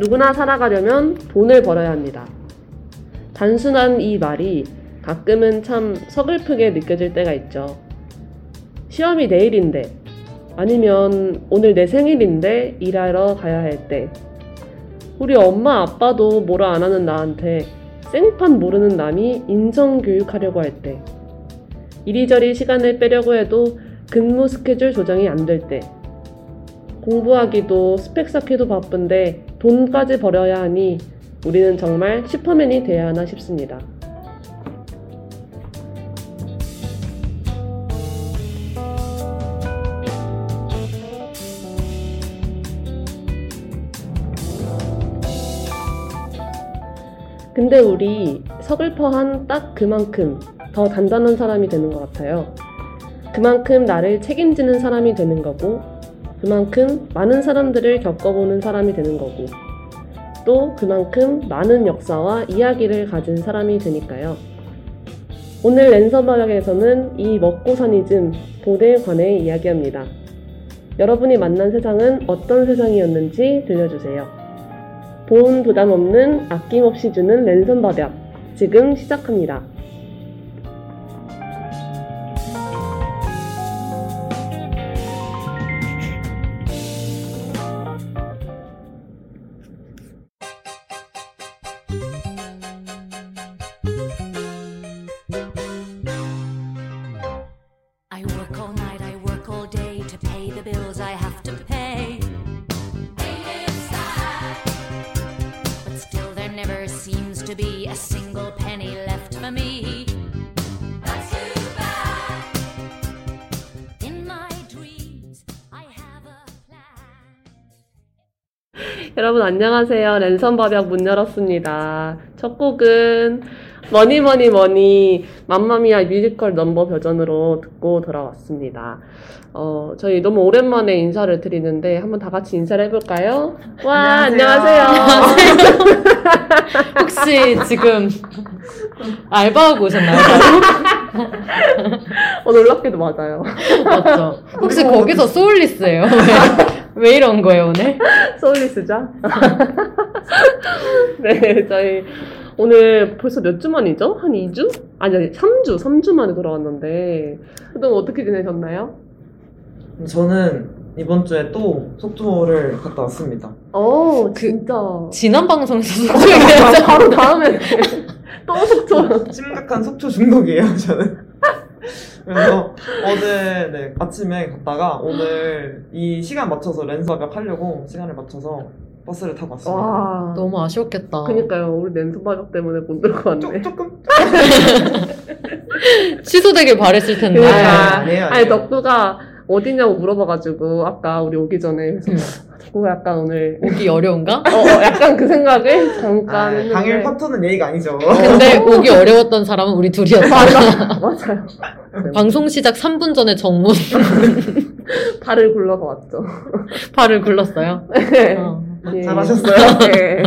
누구나 살아가려면 돈을 벌어야 합니다. 단순한 이 말이 가끔은 참 서글프게 느껴질 때가 있죠. 시험이 내일인데, 아니면 오늘 내 생일인데 일하러 가야 할 때, 우리 엄마 아빠도 뭐라 안 하는 나한테 생판 모르는 남이 인성교육하려고 할 때, 이리저리 시간을 빼려고 해도 근무 스케줄 조정이 안 될 때, 공부하기도 스펙 쌓기도 바쁜데 돈까지 벌어야 하니 우리는 정말 슈퍼맨이 돼야 하나 싶습니다. 근데 우리 서글퍼한 딱 그만큼 더 단단한 사람이 되는 것 같아요. 그만큼 나를 책임지는 사람이 되는 거고, 그만큼 많은 사람들을 겪어보는 사람이 되는 거고, 또 그만큼 많은 역사와 이야기를 가진 사람이 되니까요. 오늘 랜선바닥에서는 이 먹고 사니즘 돈에 관해 이야기합니다. 여러분이 만난 세상은 어떤 세상이었는지 들려주세요. 돈 부담 없는 아낌없이 주는 랜선바닥 지금 시작합니다. 안녕하세요. 랜선 밥약 문 열었습니다. 첫 곡은 Money Money Money 맘마미아 뮤지컬 넘버 버전으로 듣고 돌아왔습니다. 어, 저희 너무 오랜만에 인사를 드리는데 한번 다 같이 인사를 해볼까요? 와 안녕하세요. 안녕하세요. 혹시 지금 알바하고 오셨나요? 어, 놀랍게도 맞아요. 맞죠? 혹시 거기서 소울리스예요? 왜, 왜 이런 거예요 오늘? 소울리스죠? 네, 저희 오늘 벌써 몇 주 만이죠? 한 2주? 아니, 아니 3주, 3주 만에 돌아왔는데 그동안 어떻게 지내셨나요? 저는 이번 주에 또 속초를 갔다 왔습니다. 어, 그- 진짜. 지난 방송에서 소개했죠? 바로 다음에 또 속초. 심각한 속초 중독이에요, 저는. 그래서 어제 네, 아침에 갔다가 오늘 이 시간 맞춰서 랜서벽 하려고 시간을 맞춰서 버스를 타고 왔습니다. 와. 너무 아쉬웠겠다. 그니까요. 우리 랜선 바닥 때문에 못 들어갔네. 조, 조금 취소되길 바랬을 텐데. 그러니까. 아니에요, 아니, 아니에요. 덕구가 어디냐고 물어봐가지고, 아까 우리 오기 전에. 그래서 음. 덕구가 약간 오늘, 오기 어려운가? 어, 어, 약간 그 생각을 잠깐 아, 했는데. 당일 파토는 예의가 아니죠. 근데 오기 어려웠던 사람은 우리 둘이었다. 맞아, 맞아요. 방송 시작 3분 전에 정문 발을 굴러서 왔죠. 발을 굴렀어요. 네. 어. 예. 잘하셨어요. 네.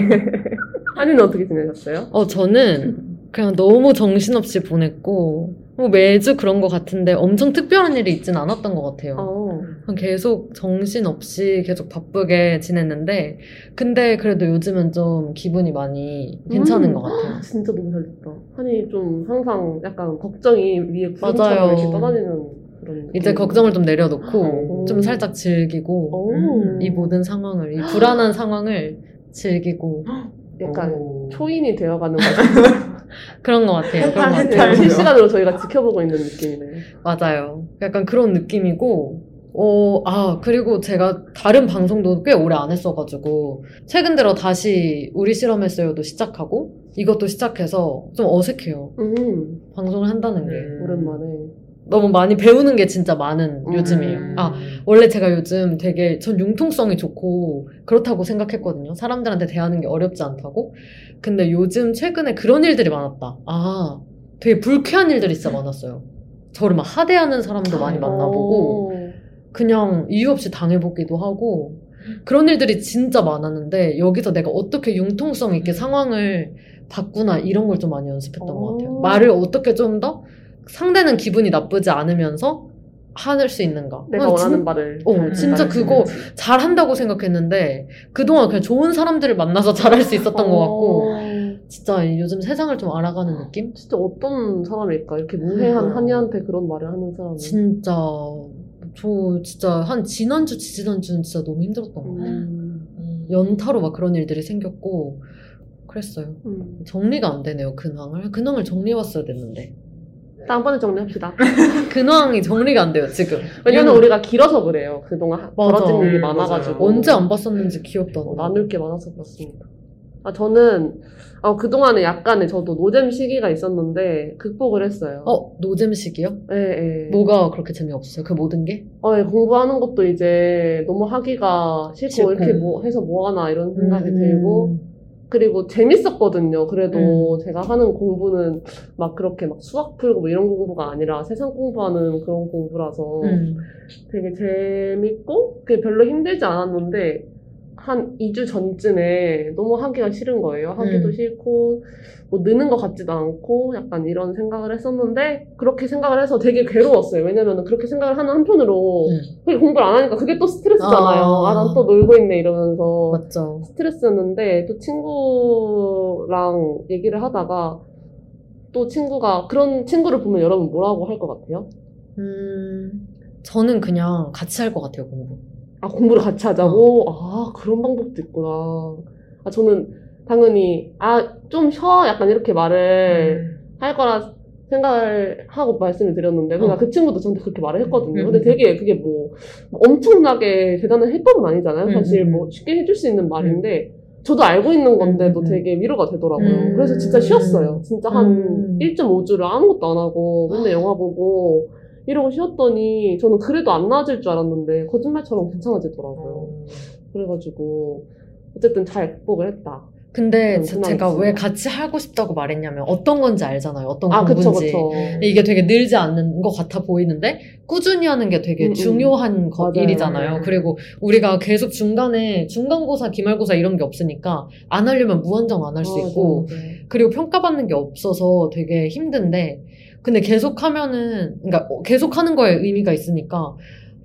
한이는 어떻게 지내셨어요? 어, 저는 그냥 너무 정신없이 보냈고, 뭐 매주 그런 것 같은데 엄청 특별한 일이 있진 않았던 것 같아요. 어. 그냥 계속 정신없이 계속 바쁘게 지냈는데, 근데 그래도 요즘은 좀 기분이 많이 괜찮은 음. 것 같아요. 진짜 너무 잘 됐다. 한이 좀 항상 약간 걱정이 위에 구름처럼. 이렇게 떠다니는 그런. 이제. 걱정을 좀 내려놓고, 오. 좀 살짝 즐기고, 오. 음. 이 모든 상황을, 이 불안한 상황을 즐기고, 약간 오. 초인이 되어가는 거 그런 것 같아요. 그런 것 같아요. 실시간으로 저희가 지켜보고 있는 느낌이네. 맞아요. 약간 그런 느낌이고, 어, 아, 그리고 제가 다른 방송도 꽤 오래 안 했어가지고, 최근 들어 다시 우리 실험했어요도 시작하고, 이것도 시작해서 좀 어색해요. 음, 방송을 한다는 게. 음. 오랜만에. 너무 많이 배우는 게 진짜 많은 음. 요즘이에요. 아, 원래 제가 요즘 되게 전 융통성이 좋고 그렇다고 생각했거든요. 사람들한테 대하는 게 어렵지 않다고. 근데 요즘 최근에 그런 일들이 많았다. 아, 되게 불쾌한 일들이 진짜 많았어요. 저를 막 하대하는 사람도 많이 만나보고 어. 그냥 이유 없이 당해보기도 하고 그런 일들이 진짜 많았는데 여기서 내가 어떻게 융통성 있게 상황을 봤구나 이런 걸 좀 많이 연습했던 것 같아요. 어. 말을 어떻게 좀 더 상대는 기분이 나쁘지 않으면서 할수 있는가? 내가 난 원하는 진- 말을. 어, 잘 진짜 그거. 잘한다고 생각했는데 그동안 그냥 좋은 사람들을 만나서 잘할 수 있었던 것 같고 어, 진짜 요즘 세상을 좀 알아가는 느낌? 진짜 어떤 사람일까? 이렇게 무해한 그러니까요. 한이한테 그런 말을 하는 사람은. 진짜 저 진짜 한 지난주 지지난주는 진짜 너무 힘들었던 것 같아요. 음, 연타로 막 그런 일들이 생겼고 그랬어요. 음. 정리가 안 되네요 근황을 근황을 정리해왔어야 됐는데 다음번에 정리합시다. 근황이 정리가 안 돼요 지금. 왜냐면 우리가 길어서 그래요. 그동안 하- 맞아. 벌어진 일이 음, 많아가지고. 맞아요. 언제 안 봤었는지 기억도 안 어, 나. 나눌 게 많아서 그렇습니다. 아, 저는, 아, 그동안에 약간의 저도 노잼 시기가 있었는데, 극복을 했어요. 어 노잼식이요? 예, 예. 뭐가 그렇게 재미없어요? 그 모든 게? 어, 예, 공부하는 것도 이제 너무 하기가 싫고, 싫고. 이렇게 뭐 해서 뭐하나 이런 생각이 음. 들고, 그리고 재밌었거든요. 그래도 제가 하는 공부는 막 그렇게 막 수학 풀고 뭐 이런 공부가 아니라 세상 공부하는 그런 공부라서 음. 되게 재밌고, 그게 별로 힘들지 않았는데, 한 2주 전쯤에 너무 하기가 싫은 거예요. 하기도 음. 싫고, 뭐 느는 것 같지도 않고, 약간 이런 생각을 했었는데, 그렇게 생각을 해서 되게 괴로웠어요. 왜냐면 그렇게 생각을 하는 한편으로, 음. 공부를 안 하니까 그게 또 스트레스잖아요. 아. 아, 난 또 놀고 있네, 이러면서. 맞죠. 스트레스였는데, 또 친구랑 얘기를 하다가, 또 친구가, 그런 친구를 보면 여러분 뭐라고 할 것 같아요? 음, 저는 그냥 같이 할 것 같아요, 공부. 아, 공부를 같이 하자고? 아, 그런 방법도 있구나. 아, 저는 당연히, 아, 좀 쉬어. 약간 이렇게 말을 할 거라 생각을 하고 말씀을 드렸는데, 그러니까 어. 그 친구도 저한테 그렇게 말을 했거든요. 음, 근데 음. 되게 그게 뭐, 뭐 엄청나게 대단한 해법은 아니잖아요. 음, 사실 음, 뭐 쉽게 해줄 수 있는 말인데, 저도 알고 있는 건데도 음, 음. 되게 위로가 되더라고요. 음. 그래서 진짜 쉬었어요. 진짜 한 음. 1.5주를 아무것도 안 하고, 맨날 영화 보고, 이러고 쉬었더니, 저는 그래도 안 나아질 줄 알았는데, 거짓말처럼 괜찮아지더라고요. 그래가지고 어쨌든 잘 극복을 했다. 근데 음, 제- 제가 있어요. 왜 같이 하고 싶다고 말했냐면 어떤 건지 알잖아요. 어떤 아 그쵸 공부인지. 그쵸. 이게 되게 늘지 않는 것 같아 보이는데 꾸준히 하는 게 되게 음, 음. 중요한 거- 맞아요. 일이잖아요. 음. 그리고 우리가 계속 중간에 중간고사, 기말고사 이런 게 없으니까 안 하려면 무한정 안 할수 맞아, 있고 맞아. 그리고 평가받는 게 없어서 되게 힘든데 근데 계속 하면은 그러니까 계속 하는 거에 의미가 있으니까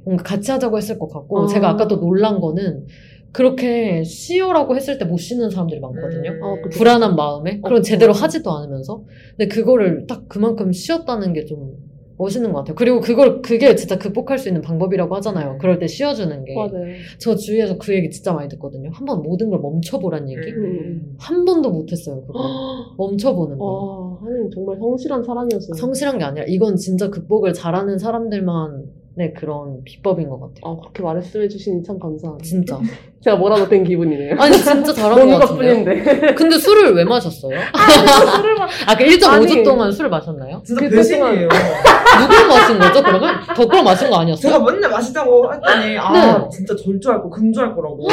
뭔가 같이 하자고 했을 것 같고 아. 제가 아까 또 놀란 거는 그렇게 쉬어라고 했을 때 못 쉬는 사람들이 많거든요. 어, 그쵸. 불안한 마음에 그런 어, 제대로 어. 하지도 않으면서 근데 그거를 딱 그만큼 쉬었다는 게좀 멋있는 것 같아요. 그리고 그걸 그게 진짜 극복할 수 있는 방법이라고 하잖아요. 그럴 때 쉬어주는 게. 맞아요. 저 주위에서 그 얘기 진짜 많이 듣거든요. 한 번 모든 걸 멈춰보란 얘기. 음. 한 번도 못했어요. 그거. 멈춰보는 거. 와, 하긴 정말 성실한 사람이었어요. 성실한 게 아니라 이건 진짜 극복을 잘하는 사람들만 의 그런 비법인 것 같아요. 아, 그렇게 말씀해 주시니 참 감사합니다. 진짜. 제가 뭐라도 된 기분이네요. 아니 진짜 잘한 뭔 것. 것뿐인데. 근데 술을 왜 마셨어요? 술을 막 아, 그 1.5주 아니. 동안 술을 마셨나요? 진짜 그 배신이에요. 누구 마신 거죠, 그러면? 덕구랑 마신 거 아니었어요? 제가 맨날 마시자고 했더니 아 네. 진짜 절주할 거 금주할 거라고.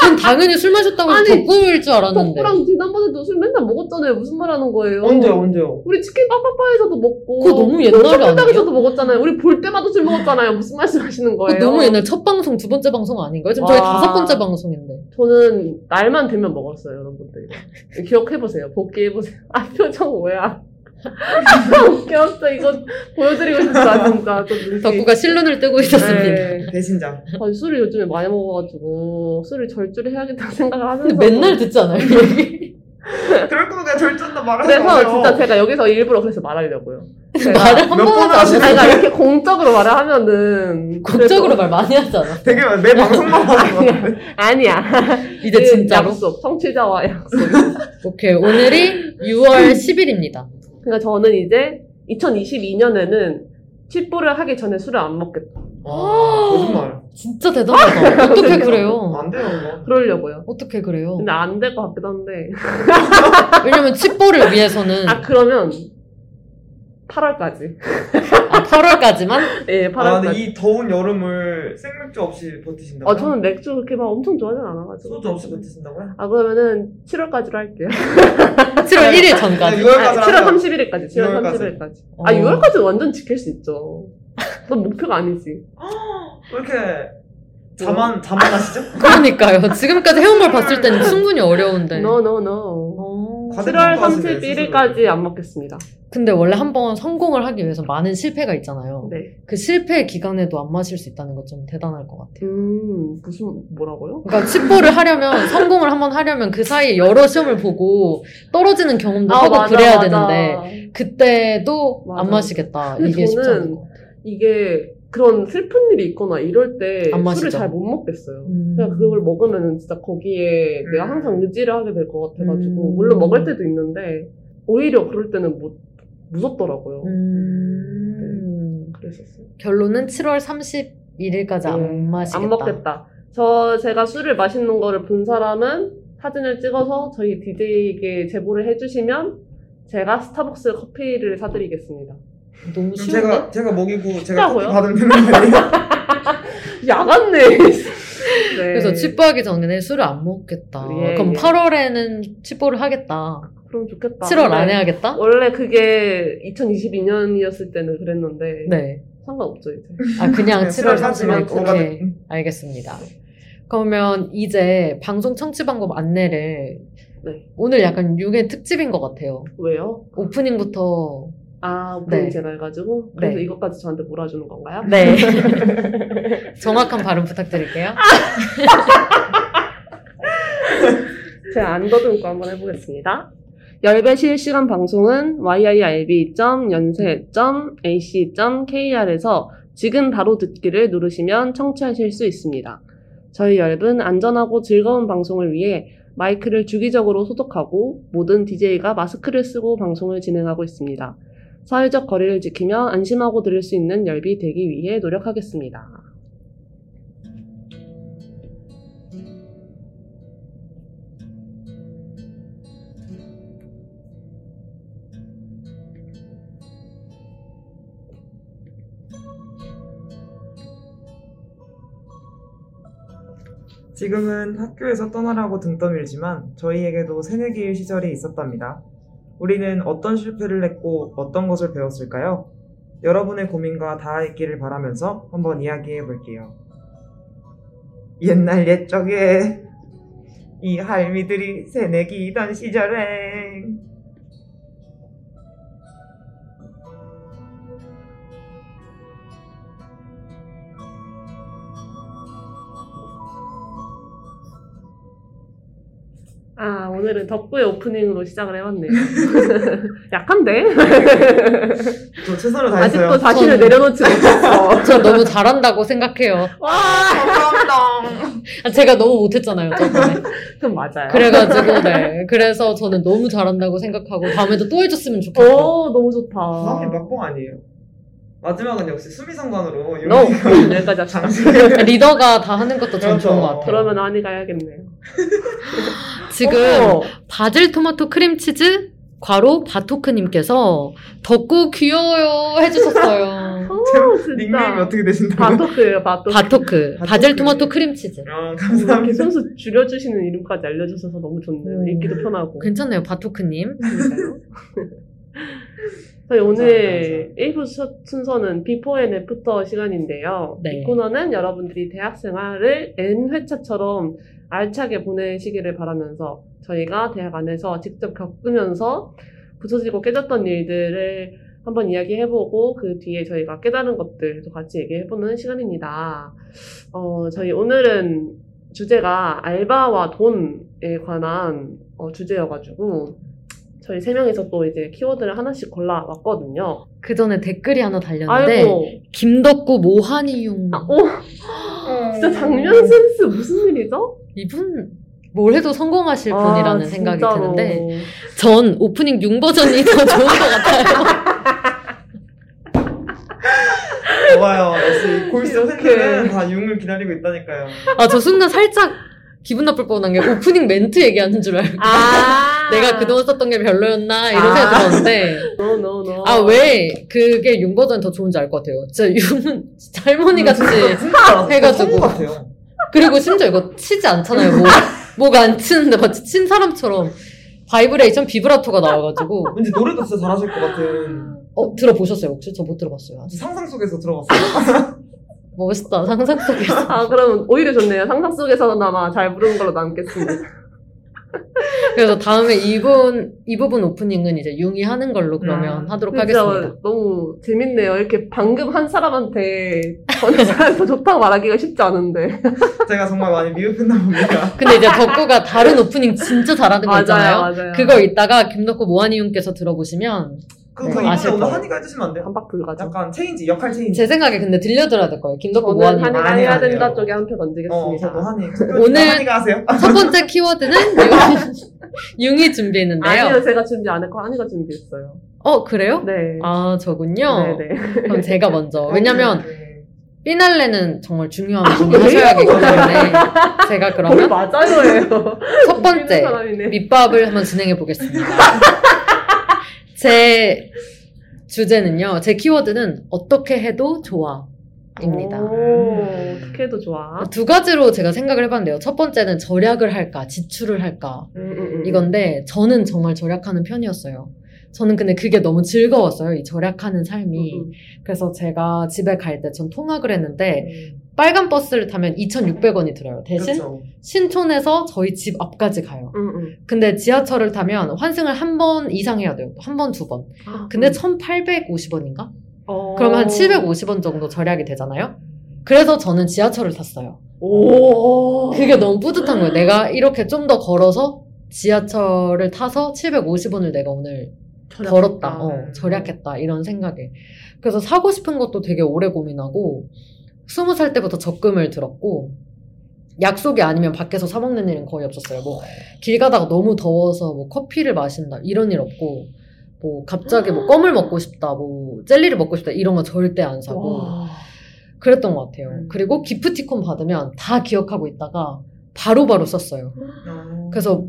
전 당연히 술 마셨다고 해서 아니, 덕구일 줄 알았는데. 덕구랑 지난번에도 술 맨날 먹었잖아요. 무슨 말 하는 거예요? 언제요 언제요? 우리 치킨 빠빠빠에서도 먹고. 그거 너무 옛날 쇼핑백에서도 먹었잖아요. 우리 볼 때마다 술 먹었잖아요. 무슨 말씀 하시는 거예요? 너무 옛날 첫 방송, 두 번째 방송 아닌가요? 지금 저희 와. 다섯 번째 방송인데. 저는 날만 되면 먹었어요, 여러분들. 기억해보세요. 복귀해보세요. 아, 표정 뭐야. 웃겼어. 이거 보여드리고 싶다, 진짜. 덕구가 실눈을 뜨고 있었습니다. 네. 배신자. 아, 술을 요즘에 많이 먹어가지고, 술을 절주를 해야겠다는 생각을 하면서. 근데 맨날 듣지 않아요, 이 얘기? 그럴 거면 그냥 절주한다 말하지 그래서 마세요. 진짜 제가 여기서 일부러 그래서 말하려고요. 제가 말을 한 몇번 번을 하지 하시는 않아요. 제가 이렇게 공적으로 말을 하면은. 공적으로 말 많이 하잖아. 되게 내 방송만 하는 것 같은데. 아니야. 이제 그 진짜로? 약속, 청취자와 약속. 오케이, 오늘이 6월 10일입니다. 그러니까 저는 이제 2022년에는 칩보를 하기 전에 술을 안 먹겠다. 거짓말. 진짜 대단하다. 어떻게 그래요? 안 돼요 이거. 그러려고요. 어떻게 그래요? 근데 안 될 것 같기도 한데. 왜냐면 칩보를 위해서는 아, 그러면 8월까지. 아, 8월까지만 예, 아 8월까지. 근데 이 더운 여름을 생맥주 없이 버티신다고요? 어, 저는 맥주 그렇게 막 엄청 좋아하진 않아가지고. 소주 없이 버티신다고요? 아, 그러면은 7월까지로 할게요. 7월 1일 전까지. 네, 6월까지 아, 7월 하세요. 31일까지. 7월 6월까지. 31일까지. 어. 아, 6월까지는 완전 지킬 수 있죠. 그건 목표가 아니지. 왜 이렇게 자만 자만하시죠? 그러니까요. 지금까지 해온 걸 봤을 때는 충분히 어려운데. No, no, no. 어. 다들 7월 평가하시네요, 31일까지 안 먹겠습니다. 근데 원래 한번 성공을 하기 위해서 많은 실패가 있잖아요. 네. 그 실패 기간에도 안 마실 수 있다는 것 좀 대단할 것 같아요. 음, 무슨, 뭐라고요? 그러니까 칩보를 하려면 성공을 한번 하려면 그 사이에 여러 시험을 보고 떨어지는 경험도 아, 하고 맞아, 그래야 맞아. 되는데 그때도 맞아. 안 마시겠다. 이게 쉽지 않은 것 같아요. 이게 그런 슬픈 일이 있거나 이럴 때안 술을. 잘 못 먹겠어요. 음. 그냥 그걸 먹으면 진짜 거기에 음. 내가 항상 의지를 하게 될 것 같아가지고 음. 물론 먹을 때도 있는데 오히려 그럴 때는 뭐 무섭더라고요. 음. 그랬었어요. 결론은 7월 31일까지 네, 안 마시겠다. 안 먹겠다. 저 제가 술을 마시는 거를 본 사람은 사진을 찍어서 저희 DJ에게 제보를 해주시면 제가 스타벅스 커피를 사드리겠습니다. 너무 쉬운데? 제가 제가 먹이고 제가? 커피 받으면 되는 거 아니에요? 야갔네. 네. 그래서 칩보하기 전에는 술을 안 먹겠다. 예, 그럼 예. 8월에는 칩보를 하겠다. 그럼 좋겠다. 7월 안 근데 해야겠다? 원래 그게 2022년이었을 때는 그랬는데 네. 상관없죠 이제. 아, 그냥 7월 30일 30일. 오케이. 알겠습니다. 그러면 이제 방송 청취 방법 안내를 네. 오늘 약간 6회 특집인 것 같아요. 왜요? 오프닝부터 아 오프닝 네. 제가 해가지고 그래서 네. 이것까지 저한테 몰아주는 건가요? 네 정확한 발음 부탁드릴게요. 제가 안 더듬고 한번 해보겠습니다. 열배 실시간 방송은 yirb.연세.ac.kr에서 지금 바로 듣기를 누르시면 청취하실 수 있습니다. 저희 열분 안전하고 즐거운 방송을 위해 마이크를 주기적으로 소독하고 모든 DJ가 마스크를 쓰고 방송을 진행하고 있습니다. 사회적 거리를 지키며 안심하고 들을 수 있는 열비 되기 위해 노력하겠습니다. 지금은 학교에서 떠나라고 등 떠밀지만 저희에게도 새내기일 시절이 있었답니다. 우리는 어떤 실패를 했고 어떤 것을 배웠을까요? 여러분의 고민과 닿아있기를 바라면서 한번 이야기해 볼게요. 옛날 옛적에 이 할미들이 새내기이던 시절에 아, 오늘은 덕구의 오프닝으로 시작을 해봤네요. 약한데? 저 최선을 다했어요. 아직도 자신을 저는- 내려놓지 못했어. 저 너무 잘한다고 생각해요. 와! 감사합니다. 아, 제가 너무 못했잖아요, 저번에. 그럼 맞아요. 그래가지고, 네. 그래서 저는 너무 잘한다고 생각하고, 다음에도 또 해줬으면 좋겠고. 오, 너무 좋다. 다음이 막봉 아니에요. 마지막은 역시 수미상관으로 너 여기까지 하자. 리더가 다 하는 것도 전 그렇죠. 좋은 것 같아요. 그러면 한이가 해야겠네요. 지금, 어머, 바질 토마토 크림치즈, 괄호 바토크님께서, 덕구 귀여워요 해주셨어요. 어, 진짜. 닉네임이 어떻게 되신다고요? 바토크예요, 바토크. 바토크. 바질 토마토 크림치즈. 어, 이렇게 감사합니다. 순수 줄여주시는 이름까지 알려주셔서 너무 좋네요. 음. 읽기도 편하고. 괜찮네요, 바토크님. 그러니까요. 저희 오늘 1부 순서는 before and after 시간인데요. 네. 이 코너는 여러분들이 대학 생활을 N회차처럼 알차게 보내시기를 바라면서 저희가 대학 안에서 직접 겪으면서 부서지고 깨졌던 일들을 한번 이야기해보고 그 뒤에 저희가 깨달은 것들도 같이 얘기해보는 시간입니다. 어, 저희 오늘은 주제가 알바와 돈에 관한 어, 주제여가지고 저희 세 명이서 또 이제 키워드를 하나씩 골라왔거든요. 그 전에 댓글이 하나 달렸는데, 아이고, 김덕구 모한이용. 아, 오, 진짜 장면 센스 무슨 일이죠? 이분, 뭘 해도 성공하실 분이라는 아, 생각이 진짜로. 드는데, 전 오프닝 6 버전이 더 좋은 것 같아요. 좋아요. 역시 골수. 팬들은 다 융을 기다리고 있다니까요. 아, 저 순간 살짝 기분 나쁠 뻔한 게 오프닝 멘트 얘기하는 줄 알고. 아, 내가 그동안 썼던 게 별로였나? 이런 아. 생각 들었는데. no, no, no. 아, 왜 그게 융 버전이 더 좋은지 알 것 같아요. 진짜 융은 진짜 할머니 같이. 진짜 해가지고. 그리고 심지어 이거 치지 않잖아요. 목, 목안 치는데 마치 친 사람처럼 바이브레이션 비브라토가 나와가지고. 왠지 노래도 진짜 잘하실 것 같은 어, 들어보셨어요, 혹시? 저 못 들어봤어요. 아직. 상상 속에서 들어봤어요. 멋있다, 상상 속에서. 아, 그럼 오히려 좋네요. 상상 속에서는 아마 잘 부르는 걸로 남겠습니다. 그래서 다음에 이분 이 부분 오프닝은 이제 융이 하는 걸로 그러면 음. 하도록 진짜 하겠습니다. 너무 재밌네요. 이렇게 방금 한 사람한테 전에 사람 더 좋다고 말하기가 쉽지 않은데. 제가 정말 많이 미흡했나 봅니다. 근데 이제 덕구가 다른 오프닝 진짜 잘하는 거 있잖아요. 맞아요. 그거 이따가 김덕구 모하니님께서 들어보시면 그, 네, 그 이번에 아실 오늘. 한이가 해주시면 안 돼요? 반박 불가죠. 약간 change, 역할 change. 제 생각에 근데 들려드려야 될 거예요. 김덕구 저는. 한이가 아니, 해야 아니에요. 된다 쪽에 한 표 어, 던지겠습니다. 저도 한이. 오늘- 한이가 하세요? 첫 번째 키워드는 융, 이 준비했는데요. 아니요, 제가 준비 안 했고 한이가 준비했어요. 어 그래요? 네. 아 저군요. 네네. 그럼 제가 먼저. 왜냐면 네. 피날레는 정말 중요한 부분을 하셔야겠기 때문에 제가 거의 그러면 맞아요예요. 첫 번째 사람이네. 밑밥을 한번 진행해 보겠습니다. 제 주제는요. 제 키워드는 어떻게 해도 좋아 입니다. 오, 어떻게 해도 좋아. 두 가지로 제가 생각을 해봤는데요. 첫 번째는 절약을 할까, 지출을 할까 음, 음, 음. 이건데 저는 정말 절약하는 편이었어요. 저는 근데 그게 너무 즐거웠어요. 이 절약하는 삶이. 음, 그래서 제가 집에 갈 때 전 통학을 했는데 음. 빨간 버스를 타면 2,600원이 들어요. 대신 그렇죠. 신촌에서 저희 집 앞까지 가요. 음, 음. 근데 지하철을 타면 환승을 한 번 이상 해야 돼요. 한 번, 두 번. 아, 근데 음. 1,850원인가? 어. 그러면 한 750원 정도 절약이 되잖아요. 그래서 저는 지하철을 탔어요. 오. 그게 너무 뿌듯한 거예요. 내가 이렇게 좀 더 걸어서 지하철을 타서 750원을 내가 오늘 벌었다. 어, 절약했다. 이런 생각에. 그래서 사고 싶은 것도 되게 오래 고민하고, 스무 살 때부터 적금을 들었고, 약속이 아니면 밖에서 사 먹는 일은 거의 없었어요. 뭐, 길 가다가 너무 더워서 뭐 커피를 마신다. 이런 일 없고, 뭐, 갑자기 뭐 껌을 먹고 싶다. 뭐, 젤리를 먹고 싶다. 이런 거 절대 안 사고. 와. 그랬던 것 같아요. 음. 그리고 기프티콘 받으면 다 기억하고 있다가 바로바로 썼어요. 어. 그래서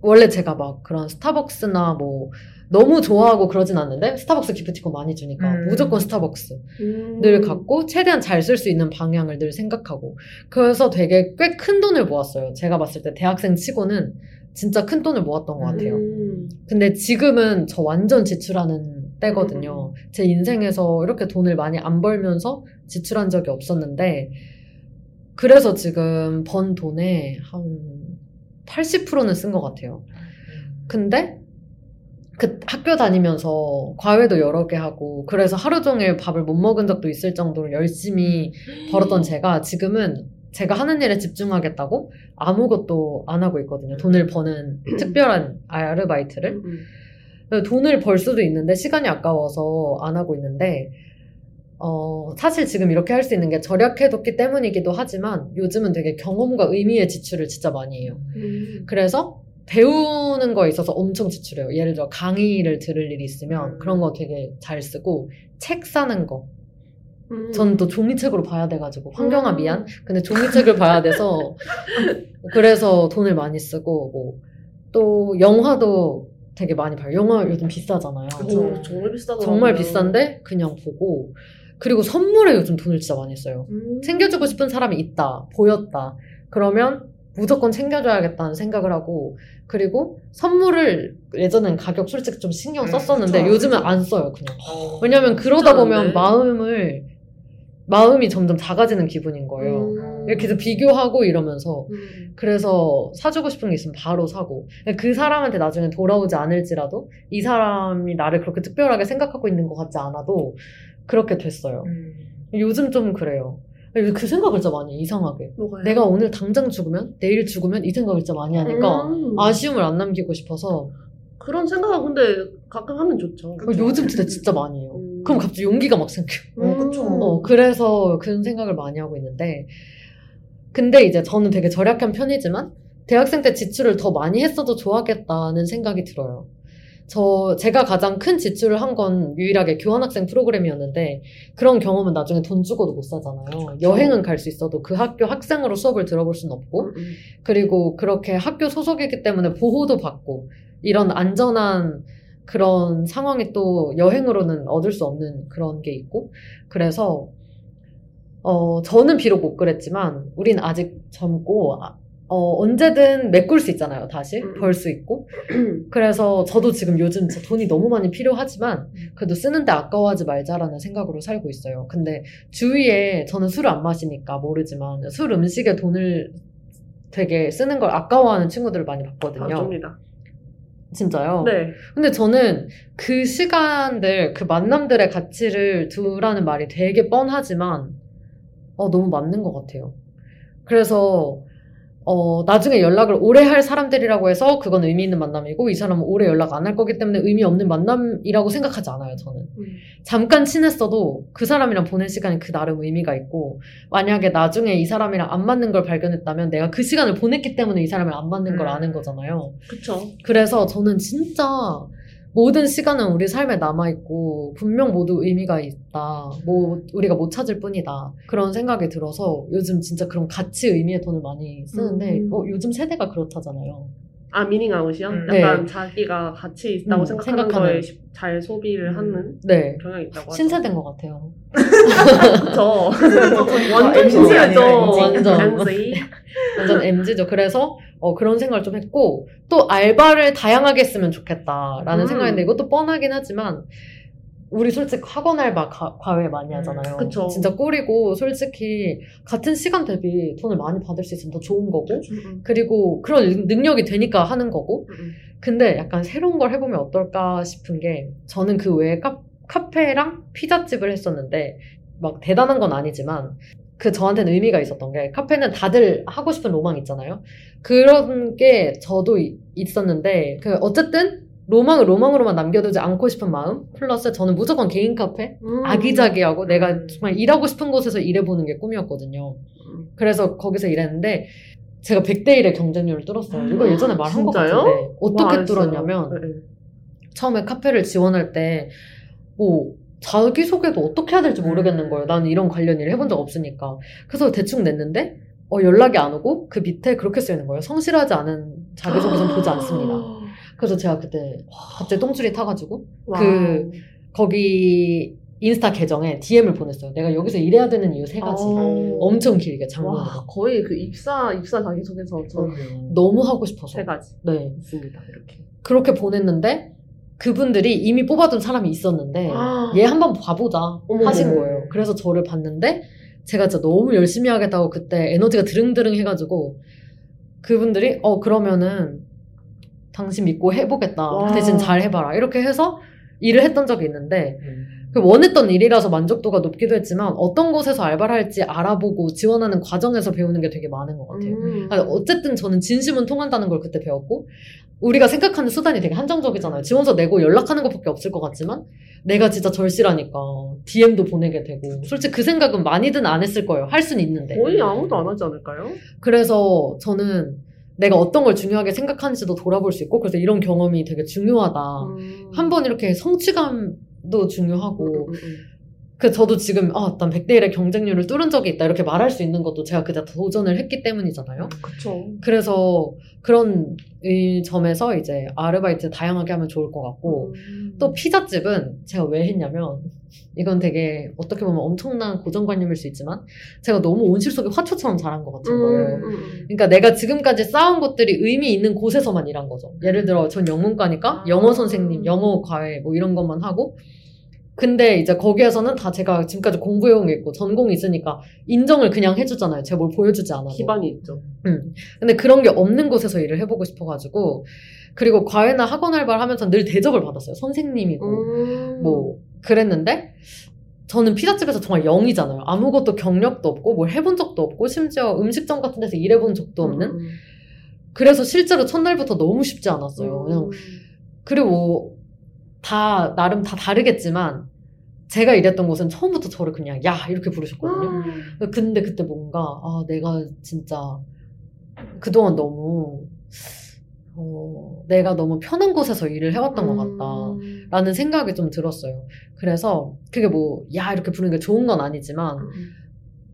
원래 제가 막 그런 스타벅스나 뭐 너무 좋아하고 그러진 않는데 스타벅스 기프티콘 많이 주니까 음. 무조건 스타벅스 음. 늘 갖고 최대한 잘 쓸 수 있는 방향을 늘 생각하고 그래서 되게 꽤 큰 돈을 모았어요. 제가 봤을 때 대학생 치고는 진짜 큰 돈을 모았던 것 같아요. 음. 근데 지금은 저 완전 지출하는 때거든요. 제 인생에서 이렇게 돈을 많이 안 벌면서 지출한 적이 없었는데, 그래서 지금 번 돈의 한 80%는 쓴 것 같아요. 근데 그 학교 다니면서 과외도 여러 개 하고, 그래서 하루 종일 밥을 못 먹은 적도 있을 정도로 열심히 벌었던 제가 지금은 제가 하는 일에 집중하겠다고 아무것도 안 하고 있거든요. 돈을 버는 특별한 아르바이트를. 음. 돈을 벌 수도 있는데 시간이 아까워서 안 하고 있는데 어, 사실 지금 이렇게 할 수 있는 게 절약해뒀기 때문이기도 하지만 요즘은 되게 경험과 의미의 지출을 진짜 많이 해요. 음. 그래서 배우는 거에 있어서 엄청 지출해요. 예를 들어 강의를 들을 일이 있으면 음. 그런 거 되게 잘 쓰고 책 사는 거. 음. 전또 종이책으로 봐야 돼가지고 환경아 음. 미안. 근데 종이책을 봐야 돼서 그래서 돈을 많이 쓰고 뭐 또 영화도 되게 많이 봐요. 영화 요즘 비싸잖아요. 그쵸. 오, 정말 비싸더라고요. 정말 비싼데 그냥 보고 그리고 선물에 요즘 돈을 진짜 많이 써요. 음. 챙겨주고 싶은 사람이 있다, 보였다. 그러면 무조건 챙겨줘야겠다는 생각을 하고 그리고 선물을 예전엔 가격 솔직히 좀 신경 음, 썼었는데 그쵸. 요즘은 안 써요 그냥. 어. 왜냐면 그러다 보면 돼. 마음을 마음이 점점 작아지는 기분인 거예요. 음. 이렇게 해서 비교하고 이러면서 음. 그래서 사주고 싶은 게 있으면 바로 사고 그 사람한테 나중에 돌아오지 않을지라도 이 사람이 나를 그렇게 특별하게 생각하고 있는 것 같지 않아도 그렇게 됐어요. 음. 요즘 좀 그래요. 그 생각을 진짜 많이 해, 이상하게. 뭐가요? 내가 오늘 당장 죽으면 내일 죽으면 이 생각을 진짜 많이 하니까 음. 아쉬움을 안 남기고 싶어서 그런 생각은 근데 가끔 하면 좋죠. 그쵸. 요즘 진짜 진짜 많이 해요. 음. 그럼 갑자기 용기가 막 생겨. 어, 그쵸. 어, 그래서 그런 생각을 많이 하고 있는데, 근데 이제 저는 되게 절약한 편이지만, 대학생 때 지출을 더 많이 했어도 좋았겠다는 생각이 들어요. 저, 제가 가장 큰 지출을 한 건 유일하게 교환학생 프로그램이었는데, 그런 경험은 나중에 돈 주고도 못 사잖아요. 여행은 갈 수 있어도 그 학교 학생으로 수업을 들어볼 수는 없고, 음, 음. 그리고 그렇게 학교 소속이기 때문에 보호도 받고 이런 안전한 그런 상황이 또 여행으로는 얻을 수 없는 그런 게 있고 그래서 어 저는 비록 못 그랬지만 우린 아직 젊고 아, 어 언제든 메꿀 수 있잖아요 다시 음. 벌수 있고 그래서 저도 지금 요즘 진짜 돈이 너무 많이 필요하지만 그래도 쓰는데 아까워하지 말자라는 생각으로 살고 있어요 근데 주위에 저는 술을 안 마시니까 모르지만 술 음식에 돈을 되게 쓰는 걸 아까워하는 친구들을 많이 아, 봤거든요. 접니다. 진짜요? 네. 근데 저는 그 시간들, 그 만남들의 가치를 두라는 말이 되게 뻔하지만, 어, 너무 맞는 것 같아요. 그래서, 어, 나중에 연락을 오래 할 사람들이라고 해서 그건 의미 있는 만남이고, 이 사람은 오래 연락 안 할 거기 때문에 의미 없는 만남이라고 생각하지 않아요, 저는. 음. 잠깐 친했어도 그 사람이랑 보낸 시간이 그 나름 의미가 있고, 만약에 나중에 이 사람이랑 안 맞는 걸 발견했다면 내가 그 시간을 보냈기 때문에 이 사람이랑 안 맞는 걸 음. 아는 거잖아요. 그쵸. 그래서 저는 진짜 모든 시간은 우리 삶에 남아있고, 분명 모두 의미가 있다. 뭐, 우리가 못 찾을 뿐이다. 그런 생각이 들어서 요즘 진짜 그런 가치 의미의 돈을 많이 쓰는데, 음. 어, 요즘 세대가 그렇다잖아요. 아, 미닝 아웃이요? 음. 약간 네. 자기가 가치 있다고 음, 생각하는, 생각하는. 거에 시- 잘 소비를 음. 하는 네. 경향이 있다고 하죠. 신세대인 것 같아요. 아, 완전. 아니에요, 완전. MZ. 완전 MZ죠. 그래서 어, 그런 생각을 좀 했고 또 알바를 다양하게 했으면 좋겠다라는 음. 생각인데 이것도 뻔하긴 하지만 우리 솔직히 학원 알바 가- 과외 많이 음, 하잖아요. 그쵸. 진짜 꿀이고 솔직히 같은 시간 대비 돈을 많이 받을 수 있으면 더 좋은 거고 음, 그리고 그런 능- 능력이 되니까 하는 거고 음, 음. 근데 약간 새로운 걸 해보면 어떨까 싶은 게 저는 그 외에 카, 카페랑 피자집을 했었는데 막 대단한 건 아니지만 그 저한테는 의미가 있었던 게 카페는 다들 하고 싶은 로망 있잖아요. 그런 게 저도 이- 있었는데 그 어쨌든 로망을 로망으로만 남겨두지 않고 싶은 마음 플러스 저는 무조건 개인 카페 음. 아기자기하고 내가 음. 정말 일하고 싶은 곳에서 일해보는 게 꿈이었거든요. 음. 그래서 거기서 일했는데 제가 100대 1의 경쟁률을 뚫었어요. 이거 예전에 말한 것? 같은데 어떻게 와. 뚫었냐면 네, 네. 처음에 카페를 지원할 때, 뭐, 자기소개도 어떻게 해야 될지 모르겠는 거예요. 나는 이런 관련 일을 해본 적 없으니까. 그래서 대충 냈는데, 어, 연락이 안 오고, 그 밑에 그렇게 쓰이는 거예요. 성실하지 않은 자기소개서는 보지 않습니다. 그래서 제가 그때 갑자기 똥줄이 타가지고, wow. 그, 거기 인스타 계정에 DM을 보냈어요. 내가 여기서 일해야 되는 이유 세 가지. 어. 엄청 길게 장문으로. 와, 거의 그 입사, 입사 자기 소개서 저 너무 하고 싶어서. 세 가지 네. 있습니다. 이렇게. 그렇게 보냈는데, 그분들이 이미 뽑아둔 사람이 있었는데, 아. 얘 한번 봐보자 어머머머. 하신 거예요. 그래서 저를 봤는데 제가 진짜 너무 열심히 하겠다고 그때 에너지가 드릉드릉 해가지고 그분들이 어 그러면은 당신 믿고 해보겠다. 와. 대신 잘 해봐라. 이렇게 해서 일을 했던 적이 있는데 음. 그 원했던 일이라서 만족도가 높기도 했지만 어떤 곳에서 알바를 할지 알아보고 지원하는 과정에서 배우는 게 되게 많은 것 같아요. 음. 아니, 어쨌든 저는 진심은 통한다는 걸 그때 배웠고 우리가 생각하는 수단이 되게 한정적이잖아요. 지원서 내고 연락하는 것밖에 없을 것 같지만 내가 진짜 절실하니까 DM도 보내게 되고 솔직히 그 생각은 많이든 안 했을 거예요. 할 수는 있는데. 거의 아무도 안 하지 않을까요? 그래서 저는 내가 어떤 걸 중요하게 생각하는지도 돌아볼 수 있고 그래서 이런 경험이 되게 중요하다. 음. 한번 이렇게 성취감도 중요하고 음, 음, 음. 그 저도 지금 아, 난 100대 1의 경쟁률을 뚫은 적이 있다 이렇게 말할 수 있는 것도 제가 그때 도전을 했기 때문이잖아요. 그쵸. 그래서 그런 이 점에서 이제 아르바이트 다양하게 하면 좋을 것 같고 음. 또 피자집은 제가 왜 했냐면 이건 되게 어떻게 보면 엄청난 고정관념일 수 있지만 제가 너무 온실 속의 화초처럼 자란 것 같은 거예요. 음, 음, 음. 그러니까 내가 지금까지 쌓은 것들이 의미 있는 곳에서만 일한 거죠. 예를 들어 전 영문과니까 아. 영어 선생님, 영어 과외 뭐 이런 것만 하고 근데 이제 거기에서는 다 제가 지금까지 공부해온 게 있고 전공이 있으니까 인정을 그냥 해주잖아요. 제가 뭘 보여주지 않아도. 기반이 있죠. 근데 그런 게 없는 곳에서 일을 해보고 싶어가지고 그리고 과외나 학원 알바를 하면서 늘 대접을 받았어요. 선생님이고 음. 뭐 그랬는데 저는 피자집에서 정말 0이잖아요. 아무것도 경력도 없고 뭘 해본 적도 없고 심지어 음식점 같은 데서 일해본 적도 없는 음, 그래서 실제로 첫날부터 너무 쉽지 않았어요. 그냥 그리고 다 나름 다 다르겠지만 제가 일했던 곳은 처음부터 저를 그냥 야 이렇게 부르셨거든요. 음. 근데 그때 뭔가 아 내가 진짜 그동안 너무 어, 내가 너무 편한 곳에서 일을 해왔던 것 같다. 음. 라는 생각이 좀 들었어요. 그래서 그게 뭐, 야, 이렇게 부르는 게 좋은 건 아니지만, 음.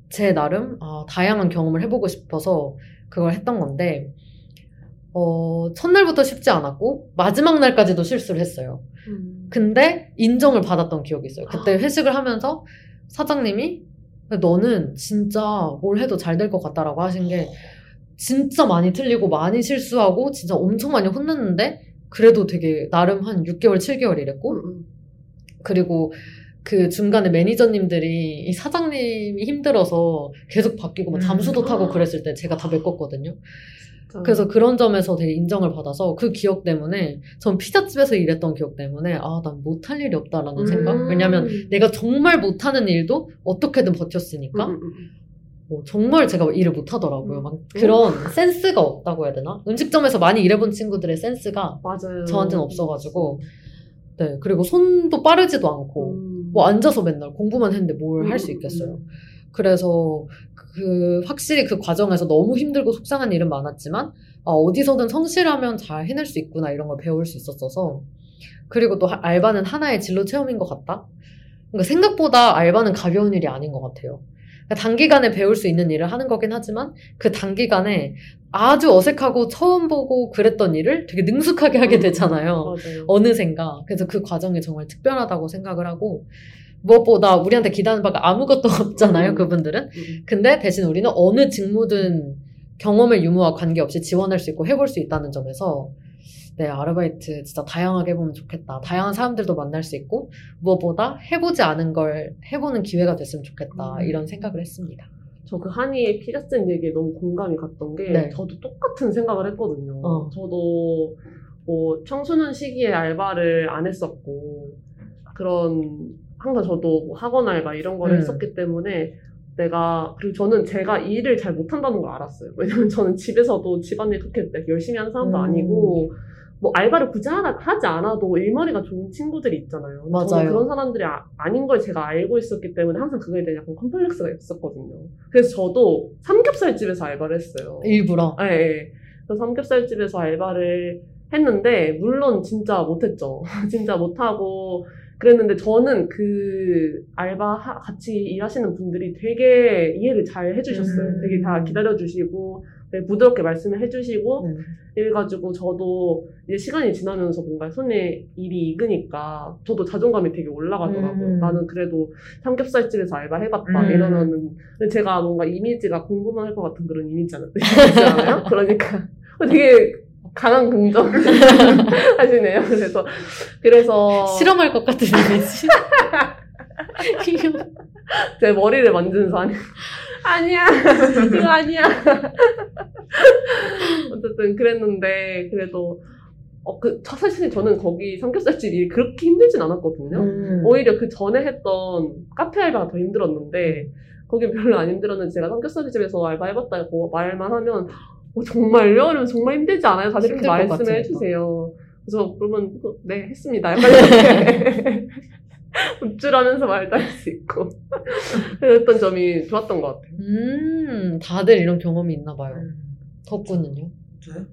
제 나름, 아, 다양한 경험을 해보고 싶어서 그걸 했던 건데, 어, 첫날부터 쉽지 않았고, 마지막 날까지도 실수를 했어요. 음. 근데 인정을 받았던 기억이 있어요. 그때 회식을 하면서 사장님이, 너는 진짜 뭘 해도 잘 될 것 같다라고 하신 게, 진짜 많이 틀리고 많이 실수하고 진짜 엄청 많이 혼났는데 그래도 되게 나름 한 6개월, 7개월 일했고 음, 음. 그리고 그 중간에 매니저님들이 이 사장님이 힘들어서 계속 바뀌고 막 음. 잠수도 타고 그랬을 때 제가 다 메꿨거든요. 그래서 그런 점에서 되게 인정을 받아서 그 기억 때문에 전 피자집에서 일했던 기억 때문에 아 난 못할 일이 없다라는 음. 생각 왜냐면 내가 정말 못하는 일도 어떻게든 버텼으니까 음, 음, 음. 뭐 정말 제가 일을 못하더라고요 음. 막 그런 센스가 없다고 해야 되나 음식점에서 많이 일해본 친구들의 센스가 맞아요. 저한테는 없어가지고 네 그리고 손도 빠르지도 않고 음. 뭐 앉아서 맨날 공부만 했는데 뭘 할수 음, 있겠어요. 그래서 그 확실히 그 과정에서 너무 힘들고 속상한 일은 많았지만 아, 어디서든 성실하면 잘 해낼 수 있구나 이런 걸 배울 수 있었어서 그리고 또 하- 알바는 하나의 진로 체험인 것 같다. 그러니까 생각보다 알바는 가벼운 일이 아닌 것 같아요. 그러니까 단기간에 배울 수 있는 일을 하는 거긴 하지만 그 단기간에 아주 어색하고 처음 보고 그랬던 일을 되게 능숙하게 하게 되잖아요. 맞아요. 어느샌가. 그래서 그 과정이 정말 특별하다고 생각을 하고, 무엇보다 우리한테 기대하는 바가 아무것도 없잖아요, 음. 그분들은. 음. 근데 대신 우리는 어느 직무든 경험의 유무와 관계없이 지원할 수 있고 해볼 수 있다는 점에서, 네, 아르바이트 진짜 다양하게 해보면 좋겠다. 다양한 사람들도 만날 수 있고, 무엇보다 해보지 않은 걸 해보는 기회가 됐으면 좋겠다. 음. 이런 생각을 했습니다. 저 그 한이의 피자집 얘기에 너무 공감이 갔던 게 네. 저도 똑같은 생각을 했거든요. 어. 저도 뭐 청소년 시기에 알바를 안 했었고 그런 항상 저도 뭐 학원 알바 이런 걸 음. 했었기 때문에 내가 그리고 저는 제가 일을 잘 못한다는 걸 알았어요. 왜냐면 저는 집에서도 집안일 그렇게 열심히 하는 사람도 음. 아니고 뭐 알바를 굳이 하라, 하지 않아도 일머리가 좋은 친구들이 있잖아요. 맞아요. 저는 그런 사람들이 아, 닌걸 제가 알고 있었기 때문에 항상 그거에 대한 약간 컴플렉스가 있었거든요. 그래서 저도 삼겹살 집에서 알바를 했어요. 일부러. 예, 예. 그래서 삼겹살 집에서 알바를 했는데, 물론 진짜 못했죠. 진짜 못하고, 그랬는데 저는 그 알바 하- 같이 일하시는 분들이 되게 이해를 잘 해주셨어요. 음. 되게 다 기다려주시고, 되게 부드럽게 말씀을 해주시고, 음. 이래가지고 저도 이제 시간이 지나면서 뭔가 손에 일이 익으니까 저도 자존감이 되게 올라가더라고요. 음. 나는 그래도 삼겹살집에서 알바 해봤다 음. 이러면은 근데 제가 뭔가 이미지가 공부만 할 것 같은 그런 이미지잖아요. 그러니까 되게 강한 긍정 하시네요. 그래서 그래서 실험할 것 같은 이미지. 제 머리를 만지는 사람 아니야 그거 아니야 어쨌든 그랬는데 그래도 어, 그, 사실 저는 거기 삼겹살집 일이 그렇게 힘들진 않았거든요. 음. 오히려 그 전에 했던 카페 알바가 더 힘들었는데, 거기 별로 안 힘들었는데, 제가 삼겹살집에서 알바 해봤다고 말만 하면, 어, 정말요? 이러면 정말 힘들지 않아요? 다들 이렇게 같으니까. 해주세요. 그래서 그러면, 네, 했습니다. 약간. 우쭐하면서 말도 할 수 있고. 그랬던 점이 좋았던 것 같아요. 음, 다들 이런 경험이 있나 봐요. 덕구는요? 저요?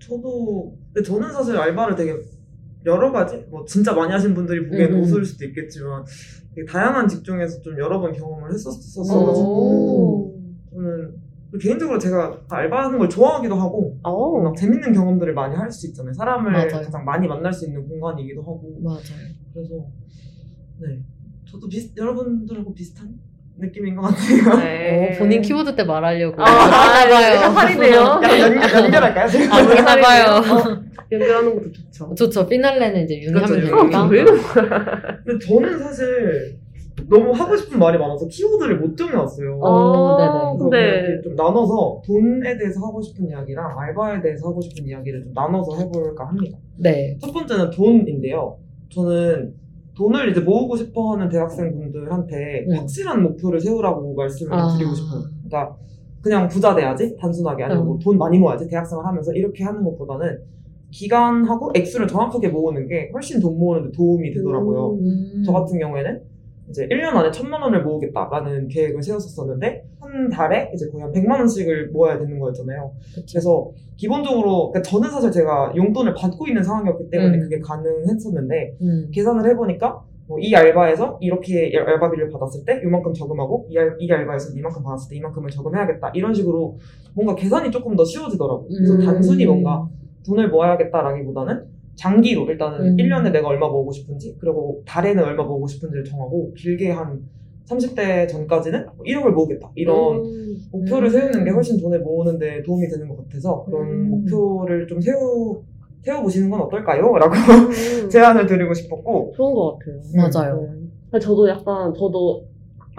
저도 근데 저는 사실 알바를 되게 여러 가지 뭐 진짜 많이 하신 분들이 보기에는 음, 음. 웃을 수도 있겠지만 되게 다양한 직종에서 좀 여러 번 경험을 오. 했었어가지고 저는 개인적으로 제가 알바하는 걸 좋아하기도 하고 어, 막 재밌는 경험들을 많이 할 수 있잖아요. 사람을 맞아요. 가장 많이 만날 수 있는 공간이기도 하고 맞아요. 그래서 네 저도 비슷 여러분들하고 비슷한 느낌인 것 같아요. 네. 어, 본인 키워드 때 말하려고. 아, 아, 살이네요. 약간 연, 연결할까요? 아, 그런가 봐요. 어, 연결하는 것도 좋죠. 좋죠. 피날레는 이제 윤이 그렇죠. 되니까. 어, 왜 이러는 근데 저는 사실 너무 하고 싶은 말이 많아서 키워드를 못 정해왔어요. 어, 네네. 그래서 그냥 근데 이렇게 좀 나눠서 돈에 대해서 하고 싶은 이야기랑 알바에 대해서 하고 싶은 이야기를 좀 나눠서 해볼까 합니다. 네. 첫 번째는 돈인데요. 저는 돈을 이제 모으고 싶어 하는 대학생분들한테 음. 확실한 목표를 세우라고 말씀을 아. 드리고 싶어요. 그러니까 그냥 부자 돼야지? 단순하게 아니고 뭐 음. 돈 많이 모아야지? 대학생을 하면서 이렇게 하는 것보다는 기간하고 액수를 정확하게 모으는 게 훨씬 돈 모으는 데 도움이 되더라고요. 음. 저 같은 경우에는 이제 1년 안에 천만 원을 모으겠다라는 계획을 세웠었는데 한 달에 이제 거의 한 100만 원씩을 모아야 되는 거였잖아요. 그쵸. 그래서 기본적으로 그러니까 저는 사실 제가 용돈을 받고 있는 상황이었기 때문에 음. 그게 가능했었는데 음. 계산을 해보니까 뭐 이 알바에서 이렇게 알바비를 받았을 때 이만큼 저금하고 이, 알, 이 알바에서 이만큼 받았을 때 이만큼을 저금해야겠다 이런 식으로 뭔가 계산이 조금 더 쉬워지더라고요. 그래서 음. 단순히 뭔가 돈을 모아야겠다라기보다는 장기로 일단은 음. 1년에 내가 얼마 모으고 싶은지 그리고 달에는 얼마 모으고 싶은지를 정하고 길게 한 30대 전까지는 1억을 모으겠다 이런 음. 목표를 음. 세우는 게 훨씬 돈을 모으는데 도움이 되는 것 같아서 그런 음. 목표를 좀 세우 세워보시는 건 어떨까요? 라고 음. 제안을 드리고 싶었고 좋은 것 같아요. 맞아요. 네. 저도 약간 저도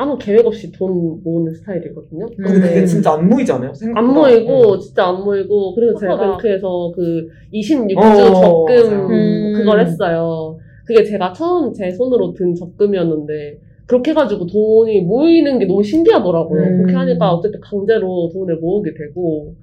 아무 계획 없이 돈 모으는 스타일이거든요. 근데 그게 음. 진짜 안 모이잖아요. 생각보다. 안 모이고 음. 진짜 안 모이고 그래서 제가 뱅크에서 그 26주 어, 적금 맞아요. 음. 그걸 했어요. 그게 제가 처음 제 손으로 든 적금이었는데 그렇게 해가지고 돈이 모이는 게 너무 신기하더라고요. 음. 그렇게 하니까 어쨌든 강제로 돈을 모으게 되고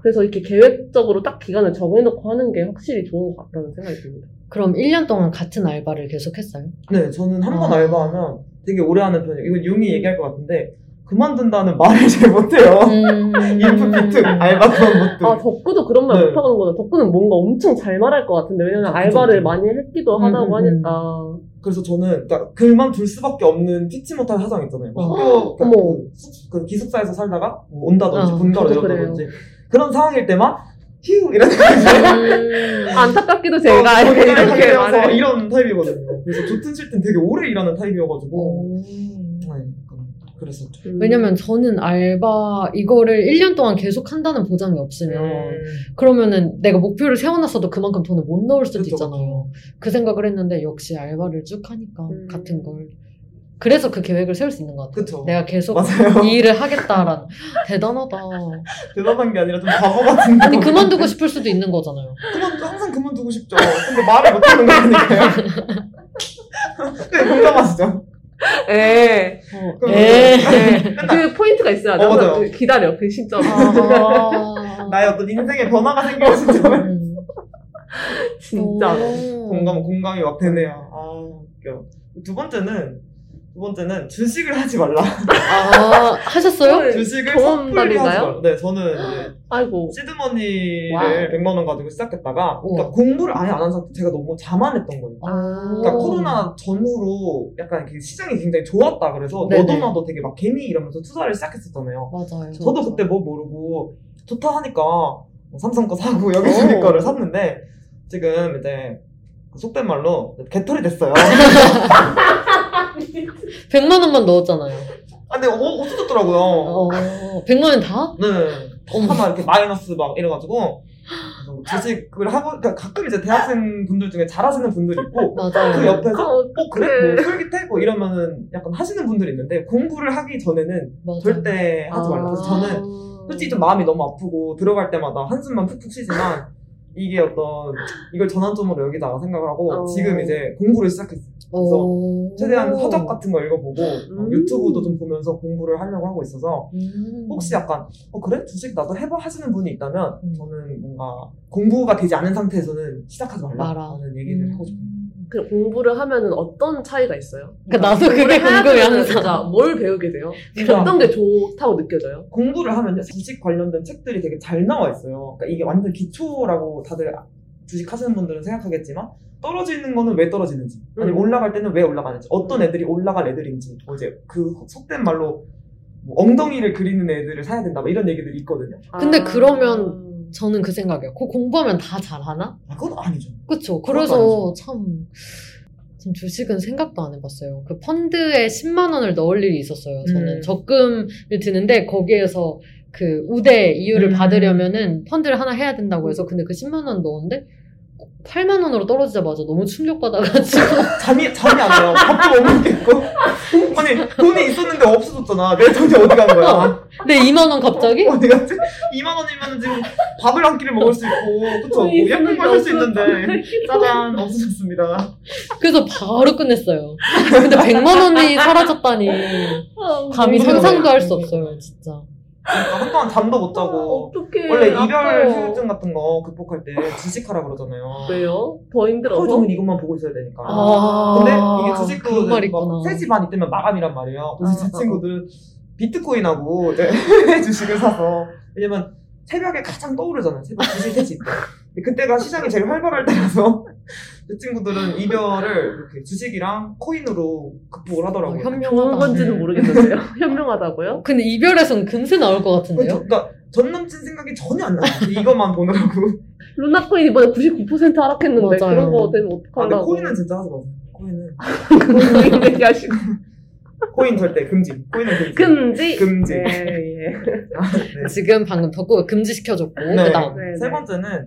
그래서 이렇게 계획적으로 딱 기간을 정해놓고 하는 게 확실히 좋은 것 같다는 생각이 듭니다. 그럼 1년 동안 같은 알바를 계속 했어요? 네, 저는 한번 아. 알바하면 되게 오래 하는 편이에요. 이건 융이 얘기할 것 같은데 그만둔다는 말을 잘 못해요. 음. 인풋 비트 알바 것들. 아, 덕구도 그런 말 네. 못하는 거는 덕구는 뭔가 엄청 잘 말할 것 같은데 왜냐면 알바를. 많이 했기도 음, 하다고 음, 하니까 그래서 저는 그러니까 그만둘 수밖에 없는 피치 못할 사정 있잖아요. 어. 학교 그러니까. 그, 수- 그 기숙사에서 살다가 뭐 온다든지 어, 본가로 저도 내려온다든지 그런 상황일 때만 휴 이런 거지. 음. 안타깝게도 제가 어, 이렇게 이렇게 서 말을 이런 타입이거든요. 그래서 좋든 싫든 되게 오래 일하는 타입이어가지고 오. 네, 그랬었죠. 음. 왜냐면 저는 알바 이거를 1년 동안 계속 한다는 보장이 없으면 음. 그러면은 내가 목표를 세워놨어도 그만큼 돈을 못 넣을 수도 그쵸, 있잖아요. 그 생각을 했는데 역시 알바를 쭉 하니까 음. 같은 걸. 그래서 그 계획을 세울 수 있는 것 같아요. 그쵸. 내가 계속 맞아요. 이 일을 하겠다라는. 대단하다. 대단한 게 아니라 좀 바보 같은 아니, 거. 그만두고 싶을 수도 있는 거잖아요. 그만 항상 그만두고 싶죠. 근데 말을 못 하는 거니까요. 네, 공감하시죠? 예. 어, 그럼 에. 그 포인트가 있어야 돼. 어, 맞아요. 항상 기다려, 그 시점. 아. 나의 어떤 인생의 변화가 생기는 시점을 음. 진짜. 오. 공감 공감이 막 되네요. 아 웃겨. 두 번째는 두 번째는 주식을 하지 말라. 아, 하셨어요? 네, 주식을? 섣불리 하지 말라. 네, 저는 이제 아이고. seed money를 wow. 100만 원 가지고 시작했다가. 그러니까 공부를 아예 안 한 상태 제가 너무 자만했던 거예요. 아. 그러니까 코로나 전후로 약간 그 시장이 굉장히 좋았다 그래서 네네. 너도 나도 되게 막 개미 이러면서 투자를 시작했었잖아요. 맞아요. 저도 그때 뭐 모르고 좋다 하니까 뭐 삼성 거 사고 여기저기 오. 거를 샀는데 지금 이제 그 속된 말로 개털이 됐어요. 100만 원만 넣었잖아요. 아, 근데 어, 없어졌더라고요. 어, 100만 원 다? 네. 어머. 다막 이렇게 마이너스 막 이래가지고 그래서 주식을 하고 그러니까 가끔 이제 대학생 분들 중에 잘하시는 분들이 있고 맞아요. 그 옆에서 아, 어 그래 어떡해. 뭐 솔깃해 뭐 이러면은 약간 하시는 분들이 있는데 공부를 하기 전에는 맞아요. 절대 하지 말라. 그래서 저는 아. 솔직히 좀 마음이 너무 아프고 들어갈 때마다 한숨만 푹푹 쉬지만 이게 어떤 이걸 전환점으로 여기다가 생각을 하고 어. 지금 이제 공부를 시작했어요. 오. 최대한 서적 같은 거 읽어보고 어, 음. 유튜브도 좀 보면서 공부를 하려고 하고 있어서 음. 혹시 약간 어 그래 주식 나도 해봐 하시는 분이 있다면 음. 저는 뭔가 공부가 되지 않은 상태에서는 시작하지. 말라라는 얘기를 음. 하고 싶어요. 그 공부를 하면은 어떤 차이가 있어요? 그러니까 나도 그게 궁금해, 항상. 뭘 배우게 돼요? 그러니까 어떤 게 좋다고 느껴져요? 공부를 하면 주식 관련된 책들이 되게 잘 나와 있어요. 그러니까 이게 완전 기초라고 다들 주식 하시는 분들은 생각하겠지만 떨어지는 거는 왜 떨어지는지 아니면 음. 올라갈 때는 왜 올라가는지 어떤 애들이 올라갈 애들인지 뭐 이제 그 속된 말로 뭐 엉덩이를 그리는 애들을 사야 된다 뭐 이런 얘기들이 있거든요. 근데 아. 그러면 저는 그 생각이에요. 그 공부하면 다 잘하나? 아, 그건 아니죠. 그건 그래서 참, 참 주식은 생각도 안 해봤어요. 그 펀드에 10만 원을 넣을 일이 있었어요. 저는 음. 적금을 드는데 거기에서 그 우대 이율을 음. 받으려면은 펀드를 하나 해야 된다고 해서 근데 그 10만 원 넣었는데 8만 원으로 떨어지자마자 너무 충격받아가지고 잠이 잠이 안 와요. 밥도 못 먹겠고. 아니 돈이 있었는데 없어졌잖아. 내 돈이 어디 간 거야? 네 2만 원 갑자기? 어디 갔지? 2만 원이면 지금 밥을 한 끼를 먹을 수 있고, 그쵸? 뭐 예쁜 걸살수 있는데 짜잔 없어졌습니다. 그래서 바로 끝냈어요. 근데 100만 원이 사라졌다니 감히 너무 상상도 할 수. 없어요 진짜. 그러니까 한동안 잠도 못 자고. 어떻게 원래 이별 후유증 같은 거 극복할 때 주식하라 그러잖아요. 왜요? 더 힘들어서? 종일 이것만 보고 있어야 되니까. 아, 근데 이게 주식도 그런 말이 있구나. 3시 반 이때면 마감이란 말이에요. 그래서 아, 제 아, 친구들은 비트코인하고 이제 주식을 사서 왜냐면 새벽에 가장 떠오르잖아요. 새벽 2시, 3시 때. 근데 그때가 시장이 제일 활발할 때라서 제 친구들은 이별을 이렇게 주식이랑 코인으로 극복을 하더라고요. 어, 현명하다. 좋은 건지는 모르겠는데요. 현명하다고요? 근데 이별에선 금세 나올 것 같은데요? 그렇죠. 그러니까 전 남친 생각이 전혀 안 나요. 이것만 보느라고. 루나코인 이번에 99% 하락했는데 맞아요. 그런 거 되면 아, 근데 어떡하려고. 코인은 진짜 하지 마세요. 코인은. 코인 얘기하시고. 코인 절대 금지. 코인은 금지. 금지? 금지. 네, 예. 아, 네. 지금 방금 덕구가 금지시켜줬고 네. 그다음 네, 세 네. 번째는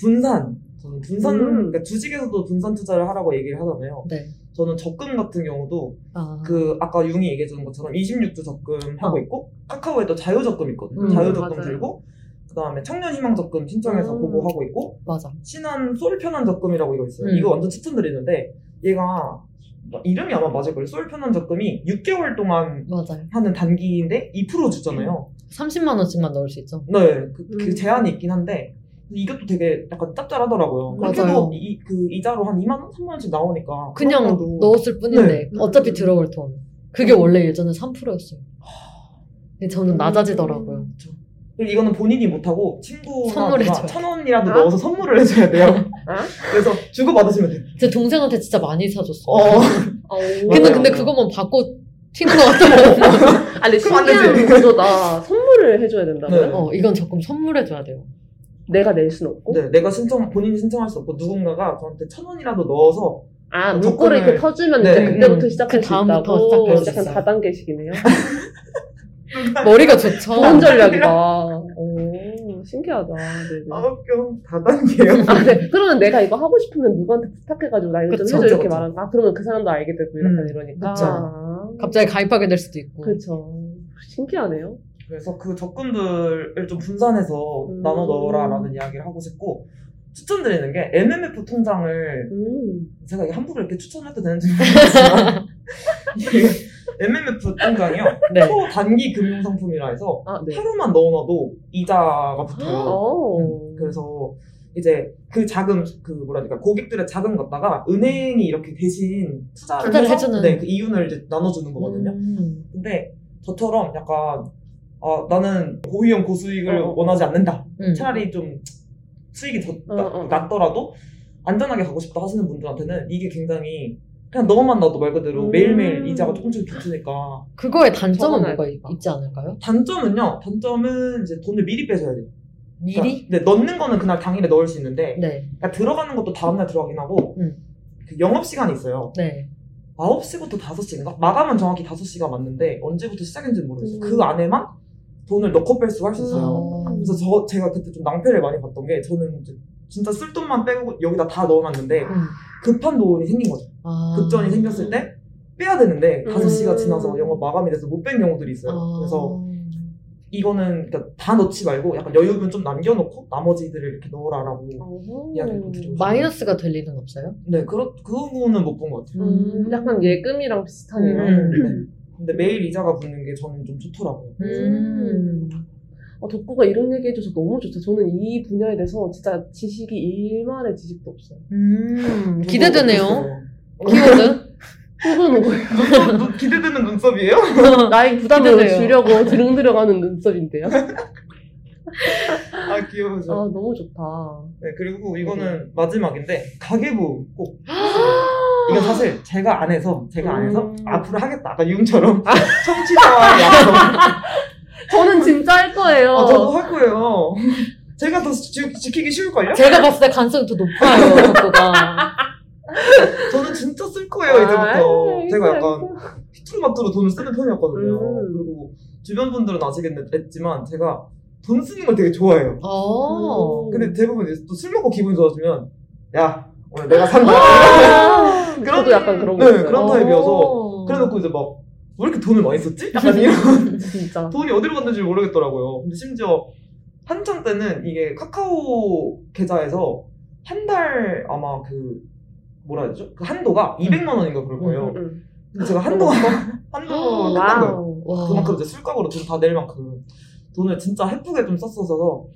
분산. 저는 분산, 음. 그러니까 주식에서도 분산 투자를 하라고 얘기를 하잖아요. 네. 저는 적금 같은 경우도 아. 그 아까 융이 얘기해준 것처럼 26주 적금 하고 어. 있고 카카오에도 자유 적금 있거든요. 음, 자유 적금 맞아요. 들고 그다음에 청년 희망 적금 신청해서 음. 그거 하고 있고 맞아. 신한 솔 편한 적금이라고 이거 있어요. 음. 이거 완전 추천드리는데 얘가 이름이 아마 맞을 거예요. 솔 편한 적금이 6개월 동안 맞아요. 하는 단기인데 2% 주잖아요. 30만 원씩만 넣을 수 있죠. 네, 그, 그 음. 제한이 있긴 한데 이것도 되게 약간 짭짤하더라고요. 맞아요. 이, 그 이자로 한 2만 원, 3만 원씩 나오니까 그냥 그것도 넣었을 뿐인데 네. 어차피 들어올 돈. 그게 원래 예전에 3%였어요. 근데 저는 낮아지더라고요. 그쵸. 그리고 이거는 본인이 못하고 친구나 선물해줘요. 천 원이라도 아? 넣어서 선물을 해줘야 돼요. 아? 그래서 주고 받으시면 돼요. 제 동생한테 진짜 많이 사줬어. 어, 어. 근데 근데. 그것만 받고 튀는 것 같아요. 아니 신기한. 구조다. 선물을 해줘야 된다고요? 네. 어, 이건 조금 선물해줘야 돼요. 내가 낼순 없고. 네, 내가 신청 본인이 신청할 수 없고 누군가가 저한테 천 원이라도 넣어서 아그 적금을- 이렇게 터주면 네. 이제 그때부터 음, 시작할 그수 다음부터 있다고. 시작할 수 약간 있어요. 다단계식이네요. 머리가 좋죠. 좋은 전략이다. 오 신기하다. 네네. 아 웃겨 다단계요. 아, 네. 그러면 내가 이거 하고 싶으면 누구한테 부탁해가지고 나 이거 좀 그쵸, 해줘 이렇게. 말하는 아 그러면 그 사람도 알게 되고 이렇게 음, 이러니까. 그쵸. 아, 갑자기 가입하게 될 수도 있고. 그쵸. 신기하네요. 그래서 그 적금들을 좀 분산해서 음. 나눠 넣어라라는 이야기를 하고 싶고 추천드리는 게 MMF 통장을 음. 제가 함부로 이렇게 추천해도 되는지 모르겠지만 MMF 통장이요 네. 초단기 금융 상품이라 해서 아 네. 하루만 넣어놔도 이자가 붙어요. 어. 그래서 이제 그 자금 그 뭐라니까 고객들의 자금 갖다가 은행이 이렇게 대신 투자를, 투자를 해서 해주는. 네, 그 이윤을 이제 나눠주는 거거든요. 음. 근데 저처럼 약간 아 나는 고위험 고수익을 어, 어. 원하지 않는다. 음. 차라리 좀 수익이 더 어, 낮- 어. 낮더라도 안전하게 가고 싶다 하시는 분들한테는 이게 굉장히 그냥 너만 놔도 말 그대로 음. 매일매일 이자가 조금씩 붙으니까 그거의 단점은 뭐가 겠다. 있, 지 않을까요? 단점은요 단점은 이제 돈을 미리 빼셔야 돼요 그러니까 미리? 네, 넣는 거는 그날 당일에 넣을 수 있는데 네. 그러니까 들어가는 것도 다음날 들어가긴 하고 음. 그 영업 시간이 있어요 네. 9시부터 5시인가? 마감은 정확히 5시가 맞는데 언제부터 시작인지는 모르겠어요 음. 그 안에만 돈을 넣고 뺄 수가 있어요 음. 그래서 저 제가 그때 좀 낭패를 많이 봤던 게 저는 이제 진짜 쓸 돈만 빼고 여기다 다 넣어놨는데 음. 급한 돈이 생긴 거죠. 아. 급전이 생겼을 때 빼야 되는데 음. 5시가 지나서 영업 마감이 돼서 못 뺀 경우들이 있어요. 아. 그래서 이거는 그러니까 다 넣지 말고 약간 여유분 좀 남겨놓고 나머지들을 이렇게 넣으라라고 어허. 이야기를 좀 드리고. 마이너스가 될 일은 없어요? 네, 그렇 그거는 못 본 것 같아요. 음, 약간 예금이랑 비슷하네요. 음. 네. 근데 매일 이자가 붙는 게 저는 좀 좋더라고요. 음. 어, 덕구가 이런 얘기 해줘서 너무 좋다. 저는 이 분야에 대해서 진짜 지식이 일말의 지식도 없어요. 음. 기대되네요. 키워드? 누구는 거예요? 눈- 기대되는 눈썹이에요? 나의 부담을 기대돼요. 주려고 드릉드릉 하는 눈썹인데요. 아 귀여워져. 아 너무 좋다. 네, 그리고 이거는 마지막인데 가계부 꼭 이건 사실 제가 안 해서 제가 안 해서 음. 앞으로 하겠다. 아까 융처럼 청취자와의 약속. 저는 진짜 할 거예요. 아, 저도 할 거예요. 제가 더 지, 지키기 쉬울걸요? 제가 봤을 때 가능성이 더 높아요, 덕구가. 저는 진짜 쓸 거예요, 아, 이제부터. 알겠어요, 제가 약간. 피투마트로 돈을 쓰는 편이었거든요. 음. 그리고 주변 분들은 아시겠지만 제가 돈 쓰는 걸 되게 좋아해요. 어. 근데 대부분 또 술 먹고 기분 좋아지면 야 오늘 내가 산다. 아, 그런- 저도 약간 그런 거 네. 그런 타입이어서 어. 그래놓고 이제 막 왜 이렇게 돈을 많이 썼지? 약간 이런 진짜. 돈이 어디로 갔는지 모르겠더라고요. 근데 심지어 한창 때는 이게 카카오 계좌에서 한 달 아마 그 뭐라 해야 되죠? 그 한도가 200만 원인가 그럴 거예요. 음, 음. 근데 제가 한도가 한도 끝난 거예요. wow. 와. 그만큼 이제 술값으로 돈 다 낼 만큼 돈을 진짜 해프게 좀 썼어서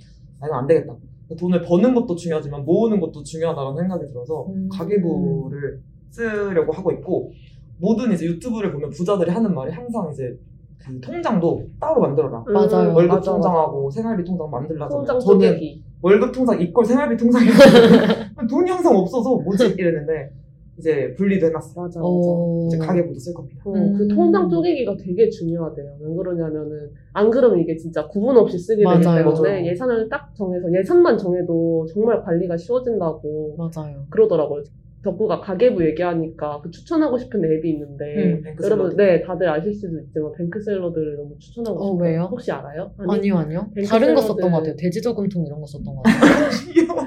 아 이건 안 되겠다. 돈을 버는 것도 중요하지만 모으는 것도 중요하다는 생각이 들어서 음. 가계부를 쓰려고 하고 있고 모든 이제 유튜브를 보면 부자들이 하는 말이 항상 이제 그 통장도 따로 만들어라. 음, 맞아요. 월급 맞아, 통장하고 생활비 통장. 만들라잖아요. 통장 저는 쪼개기. 월급 통장 이꼴 생활비 통장이 돈이 항상 없어서 뭐지 이랬는데 이제 분리도 해놨어요. 맞아 맞아. 어. 이제 가계부도 쓸 겁니다. 어, 음. 그 통장 쪼개기가 되게 중요하대요. 왜 그러냐면은 안 그러면 이게 진짜 구분 없이 쓰게 되기. 때문에 맞아요. 예산을 딱 정해서 예산만 정해도 정말 관리가 쉬워진다고 맞아요. 그러더라고요. 덕구가 가계부 얘기하니까 그 추천하고 싶은 앱이 있는데 음, 여러분. 네 다들 아실 수도 있지만 뱅크 샐러드를 너무 추천하고 어, 싶어요. 왜요? 혹시 알아요? 아니 요, 아니요. 뱅크 다른 거. 썼던 것 같아요. 돼지 저금통 이런 거 썼던 것 같아요.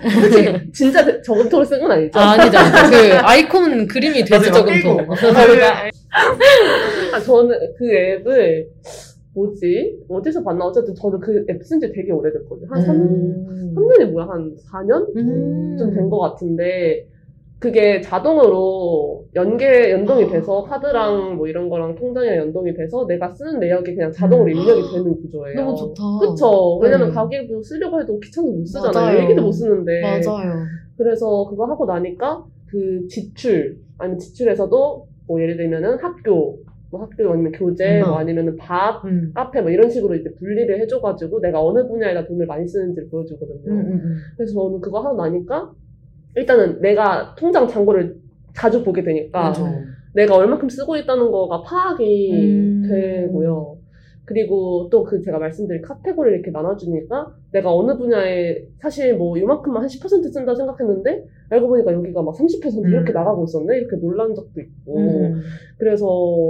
혹시 진짜 그 저금통을 쓴 건 아니죠? 아, 아니죠. 그 아이콘 그림이 돼지. 저금통. 아, 저는 그 앱을 뭐지? 어디서 봤나? 어쨌든 저는 그 앱 쓴 지 되게 오래됐거든요. 한 3, 음. 3년이 뭐야? 한 4년? 음. 좀된 것 같은데 그게 자동으로 연계 연동이 아. 돼서 카드랑 뭐 이런 거랑 통장이랑 연동이 돼서 내가 쓰는 내역이 그냥 자동으로 음. 입력이 되는 구조예요. 너무 좋다. 그쵸. 왜냐면 네. 가계부 쓰려고 해도 귀찮아서 못 쓰잖아요. 맞아요. 얘기도 못 쓰는데. 맞아요. 그래서 그거 하고 나니까 그 지출 아니면 지출에서도 뭐 예를 들면은 학교 뭐 학교 아니면 교재 음. 뭐 아니면은 밥 음. 카페 뭐 이런 식으로 이제 분리를 해줘가지고 내가 어느 분야에다 돈을 많이 쓰는지를 보여주거든요. 음, 음, 음. 그래서 저는 그거 하고 나니까 일단은 내가 통장 잔고를 자주 보게 되니까 맞아. 내가 얼마큼 쓰고 있다는 거가 파악이 음. 되고요. 그리고 또 그 제가 말씀드린 카테고리를 이렇게 나눠주니까 내가 어느 분야에 사실 뭐 이만큼만 한 10% 쓴다 생각했는데 알고 보니까 여기가 막 30% 이렇게 음. 나가고 있었네? 이렇게 놀란 적도 있고. 음. 그래서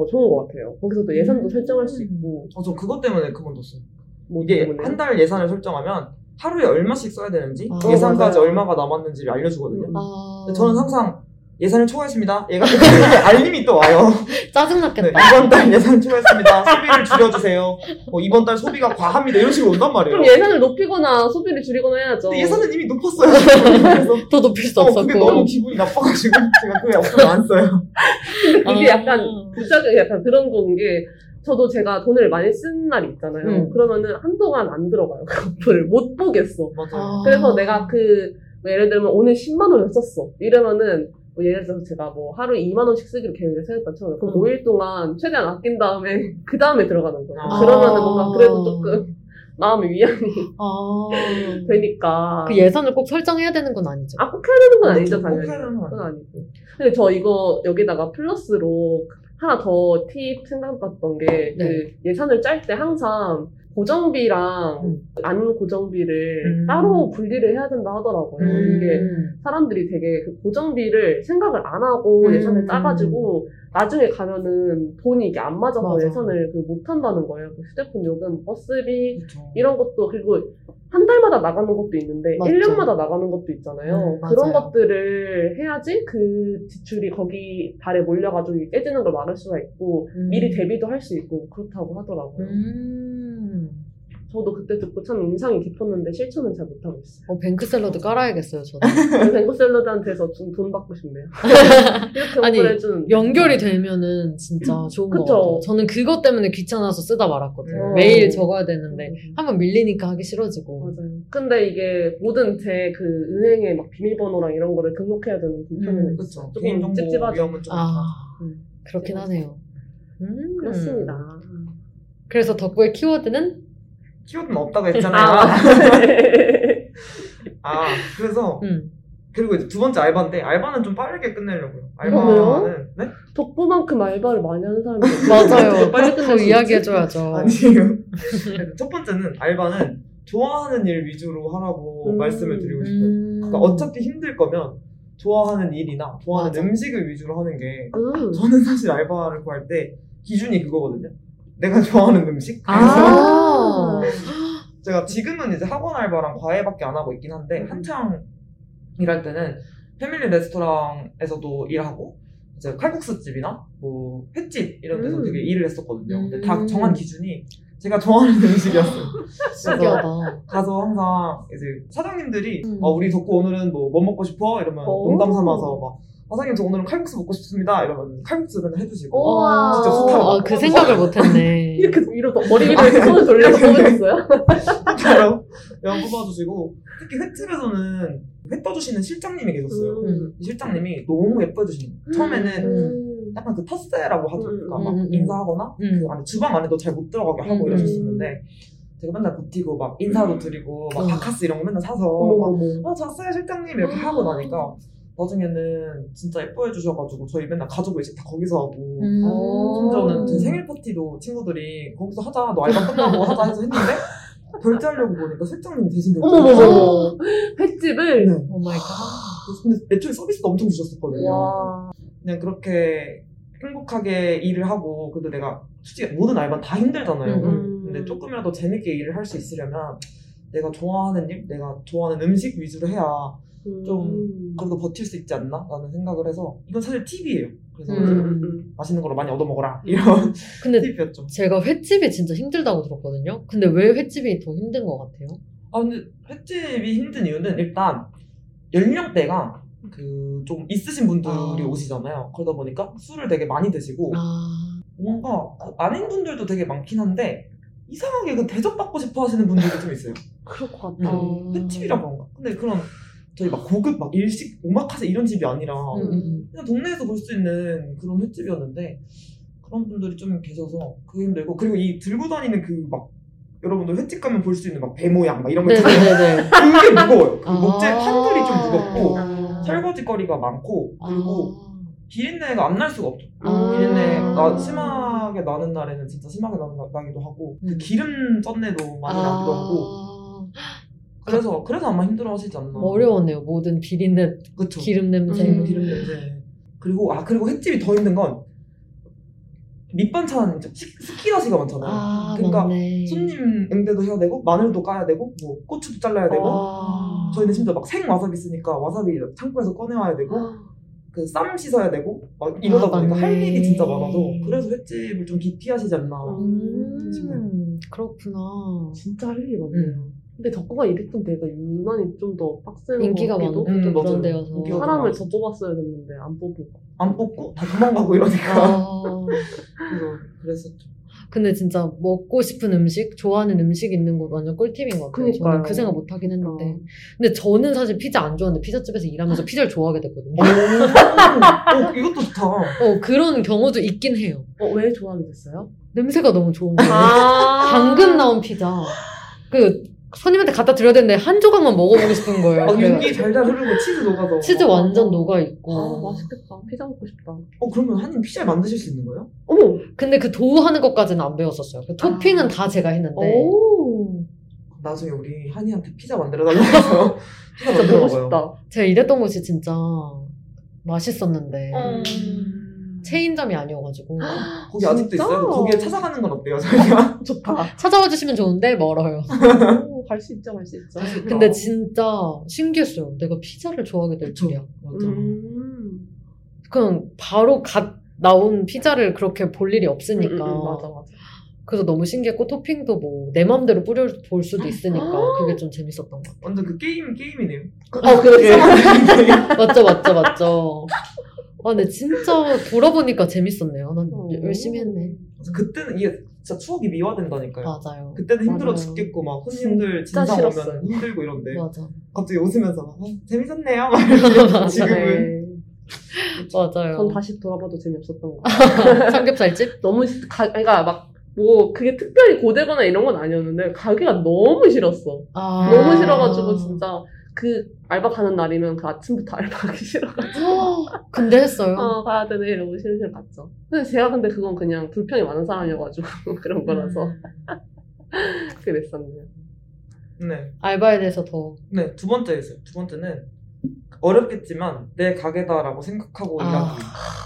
좋은 것 같아요. 거기서 도 예산도 음. 설정할 수 있고. 어, 저 그것 때문에 그만뒀어요. 뭐 이게 때문에. 한달 예산을 설정하면 하루에 얼마씩 써야 되는지 아, 예산까지 맞아요. 얼마가 남았는지를 알려주거든요. 음. 아. 근데 저는 항상 예산을 초과했습니다. 얘가 알림이 또 와요. 네, 짜증났겠다. 이번 달 예산 초과했습니다. 소비를 줄여주세요. 뭐 이번 달 소비가 과합니다. 이런 식으로 온단 말이에요. 그럼 예산을 높이거나 소비를 줄이거나 해야죠. 근데 예산은 이미 높았어요. 그래서 더 높일 수 어, 없었고. 그게 너무 기분이 나빠가지고 제가 그게 없으면 안 써요. 근데 그게 아. 약간 부작용이 약간 그런 건 게 저도 제가 돈을 많이 쓴 날이 있잖아요. 음. 그러면은 한동안 안 들어가요. 그 어플을 못 보겠어. 맞아요. 아. 그래서 내가 그, 뭐 예를 들면 오늘 10만 원을 썼어. 이러면은, 뭐 예를 들어서 제가 뭐 하루에 2만 원씩 쓰기로 계획을 세웠다 쳐요. 그럼 음. 5일 동안 최대한 아낀 다음에, 그 다음에 들어가는 거예요. 아. 그러면은 뭔가 그래도 조금 마음의 위안이 아. 되니까. 그 예산을 꼭 설정해야 되는 건 아니죠. 아, 꼭 해야 되는 건 아니죠, 꼭 당연히. 해야 되는 건 그건 아니고. 근데 저 이거 여기다가 플러스로 하나 더 팁 생각났던 게, 네. 그 예산을 짤 때 항상 고정비랑 음. 안 고정비를 음. 따로 분리를 해야 된다 하더라고요. 음. 이게 사람들이 되게 그 고정비를 생각을 안 하고 음. 예산을 짜가지고 나중에 가면은 돈이 이게 안 맞아서 맞아. 예산을 그 못 한다는 거예요. 그 휴대폰 요금, 버스비 그렇죠. 이런 것도 그리고 한 달마다 나가는 것도 있는데 맞죠. 1년마다 나가는 것도 있잖아요. 음, 그런. 것들을 해야지 그 지출이 거기 달에 몰려가지고 깨지는 걸 막을 수가 있고 음. 미리 대비도 할 수 있고 그렇다고 하더라고요. 음. 저도 그때 듣고 참 인상이 깊었는데 실천은 잘 못하고 있어요. 어, 뱅크 샐러드 깔아야겠어요, 저는. 뱅크 샐러드한테서 좀 돈 받고 싶네요. 이렇게 아니, 연결이 되면은 진짜 좋은 것 그쵸. 같아요. 저는 그것 때문에 귀찮아서 쓰다 말았거든요. 음. 매일 적어야 되는데 한번 밀리니까 하기 어, 싫어지고. 맞아요. 근데 이게 모든 제 그 은행의 막 비밀번호랑 이런 거를 등록해야 되는 불편함이 음. 그렇죠. 조금 찝찝하죠. 위험은 좀 아. 음. 그렇긴 하네요. 음. 그렇습니다. 그래서 덕구의 키워드는 키워드는 없다고 했잖아요. 아, 아, 그래서 음. 그리고 이제 두 번째 알바인데 알바는 좀 빠르게 끝내려고요. 알바는 네? 덕구만큼 알바를 많이 하는 사람이 맞아요. 빨리 수 이야기해줘야죠. 아니에요. 첫 번째는 알바는 좋아하는 일 위주로 하라고 음. 말씀을 드리고 싶어요. 음. 그러니까 어차피 힘들 거면 좋아하는 일이나 좋아하는 맞아. 음식을 위주로 하는 게 음. 저는 사실 알바를 구할 때 기준이 그거거든요. 내가 좋아하는 음식. 그래서 아. 제가 지금은 이제 학원 알바랑 과외밖에 안 하고 있긴 한데 한창 일할 때는 패밀리 레스토랑에서도 일하고 이제 칼국수 집이나 뭐 횟집 이런 데서 음. 되게 일을 했었거든요. 근데 다 음. 정한 기준이 제가 좋아하는 음식이었어요. 신기하다. 가서 항상 이제 사장님들이 음. 어, 우리 덕구 오늘은 뭐, 뭐 먹고 싶어? 이러면 오. 농담 삼아서 막 사장님 저 오늘은 칼국수 먹고 싶습니다. 이러면 칼국수 맨날 해주시고 우와. 진짜 좋다고. 아, 그 생각을 못했네. 이렇게 위로 더- 머리 위로 이렇게 손을 돌려서 뽑으셨어요? 진짜로 영 뽑아주시고 특히 횟집에서는 회 떠주시는 실장님이 계셨어요. 음. 실장님이 너무 예뻐해주시는 거예요. 처음에는 음. 약간 그 텃세라고 하죠. 그러니까 음, 막 음, 음. 인사하거나 음. 그 안에 주방 안에도 잘 못 들어가게 하고 음, 이러셨었는데 제가 맨날 버티고 막 인사도 드리고 막 음. 바카스 이런 거 맨날 사서 막. 아, 잤어요, 실장님. 이렇게 하고 나니까, 나중에는 진짜 예뻐해 주셔가지고, 저희 맨날 가족 외식 다 거기서 하고, 음. 심지어는 제 생일 파티도 친구들이 거기서 하자, 너 알바 끝나고 하자 해서 했는데, 결제하려고 보니까 실장님이 대신 어머머머. 횟집을 네. oh my god. 근데 애초에 서비스도 엄청 주셨었거든요. 와. 그냥 그렇게 행복하게 일을 하고 그래도 내가 솔직히 모든 알바는 다 힘들잖아요. 음. 근데 조금이라도 재밌게 일을 할 수 있으려면 내가 좋아하는 일, 내가 좋아하는 음식 위주로 해야 좀 음. 그래도 버틸 수 있지 않나? 라는 생각을 해서 이건 사실 팁이에요. 그래서 음. 음. 맛있는 거를 많이 얻어 먹어라 이런 근데 팁이었죠. 제가 횟집이 진짜 힘들다고 들었거든요. 근데 왜 횟집이 더 힘든 것 같아요? 아 근데 횟집이 힘든 이유는 일단 연령대가 그 좀 있으신 분들이 아. 오시잖아요. 그러다 보니까 술을 되게 많이 드시고 아, 뭔가 아닌 분들도 되게 많긴 한데 이상하게 그 대접받고 싶어 하시는 분들도 좀 있어요. 그럴 것 같아. 어. 횟집이라 그런가? 근데 그런 저희 막 고급 막 일식 오마카세 이런 집이 아니라 음, 음. 그냥 동네에서 볼 수 있는 그런 횟집이었는데 그런 분들이 좀 계셔서 그게 힘들고 그리고 이 들고 다니는 그 막 여러분들 횟집 가면 볼 수 있는 막 배 모양 막 이런 거 있잖아요. 네네네네. 그게 무거워요. 그 아. 목재 판들이 좀 무겁고 아. 설거지 거리가 많고 그리고 비린내가 안 날 수가 없죠. 아. 비린내 나 심하게 나는 날에는 진짜 심하게 나는, 나기도 하고 그 음. 기름 쩐내도 많이 아. 나기도 하고 그래서 그래서 아마 힘들어하시지 않나. 어려웠네요. 모든 비린내, 그쵸. 기름 냄새. 음. 기름 냄새. 그리고 아 그리고 횟집이 더 힘든 건 밑반찬 이제 식- 스키다시가 많잖아요. 아, 그러니까 맞네. 손님 응대도 해야 되고 마늘도 까야 되고 뭐 고추도 잘라야 되고 아. 저희는 심지어 막 생 와사비 쓰니까 와사비 창고에서 꺼내와야 되고 그쌈 씻어야 되고 막 이러다 아, 보니까 할. 일이 진짜 많아서 그래서 횟집을 좀 기피하시지 않나. 음, 그렇구나. 진짜 할 일이 많네요. 근데 덕구가 일했던 데가 유난히 좀 더 빡센 인기가 많고 음, 또 맞아요. 그런 데여서. 인기가 사람을. 더 뽑았어야 됐는데 안 뽑고. 안 뽑고 다 도망가고 이러니까 아. 그래서 그랬었죠. 근데 진짜 먹고 싶은 음식, 좋아하는 음식 있는 곳 완전 꿀팁인 것 같아요. 그니까요. 저는 그 생각 못 하긴 했는데. 어. 근데 저는 사실 피자 안 좋아하는데 피자집에서 일하면서 피자를 좋아하게 됐거든요. 오, 어, 이것도 좋다. 어, 그런 경우도 있긴 해요. 어, 왜 좋아하게 됐어요? 냄새가 너무 좋은 거예요. 아. 방금 나온 피자. 그 손님한테 갖다 드려야 되는데 한 조각만 먹어보고 싶은 거예요. 아. 윤기 잘잘 흐르고 치즈 녹아서. 치즈 완전 녹아 있고. 아, 맛있겠다. 피자 먹고 싶다. 어 그러면 한님 피자 만드실 수 있는 거예요? 어머! 근데 그 도우 하는 것까지는 안 배웠었어요. 그 토핑은 아. 다 제가 했는데. 오! 나중에 우리 한이한테 피자 만들어 달라고 해서 피자 만들어 먹어요. 싶다. 제가 일했던 곳이 진짜 맛있었는데. 음. 체인점이 아니어가지고. 거기 아직도 진짜? 있어요? 거기에 찾아가는 건 어때요, 저희가? 좋다. 찾아와 주시면 좋은데 멀어요. 갈 수 있죠, 갈 수 있죠. 근데 진짜 신기했어요. 내가 피자를 좋아하게 될 그쵸. 줄이야. 맞아. 음. 그냥 바로 갓 나온 피자를 그렇게 볼 일이 없으니까. 음, 음, 음, 맞아, 맞아. 그래서 너무 신기했고 토핑도 뭐 내 맘대로 뿌려 볼 수도 있으니까 그게 좀 재밌었던 것 같아요. 완전 그 게임, 게임이네요. 어, 그러게. 맞죠, 맞죠, 맞죠. 아, 근데 진짜 돌아보니까 재밌었네요. 난 어. 열심히 했네. 그때는 이게 진짜 추억이 미화된다니까요. 맞아요. 그때는 힘들어 맞아요. 죽겠고 막 손님들 진짜 진상 싫었어요. 오면 힘들고 이런데 맞아. 갑자기 웃으면서 막, 어, 재밌었네요. 막 이러면서 지금은 네. 맞아요. 전 다시 돌아봐도 재미없었던 것 같아요. 삼겹살집? 너무, 싫- 가, 그러니까 막, 뭐, 그게 특별히 고되거나 이런 건 아니었는데, 가게가 너무 싫었어. 아. 너무 싫어가지고, 진짜, 그, 알바 가는 날이면 그 아침부터 알바 가기 싫어가지고, 근데 했어요. 어, 가야 되네, 이러고 실실 갔죠. 근데 제가 근데 그건 그냥 불평이 많은 사람이어가지고, 그런 거라서, 음. 그랬었네요. 네. 알바에 대해서 더. 네, 두 번째 있어요. 두 번째는 어렵겠지만 내 가게다라고 생각하고 아. 일하기.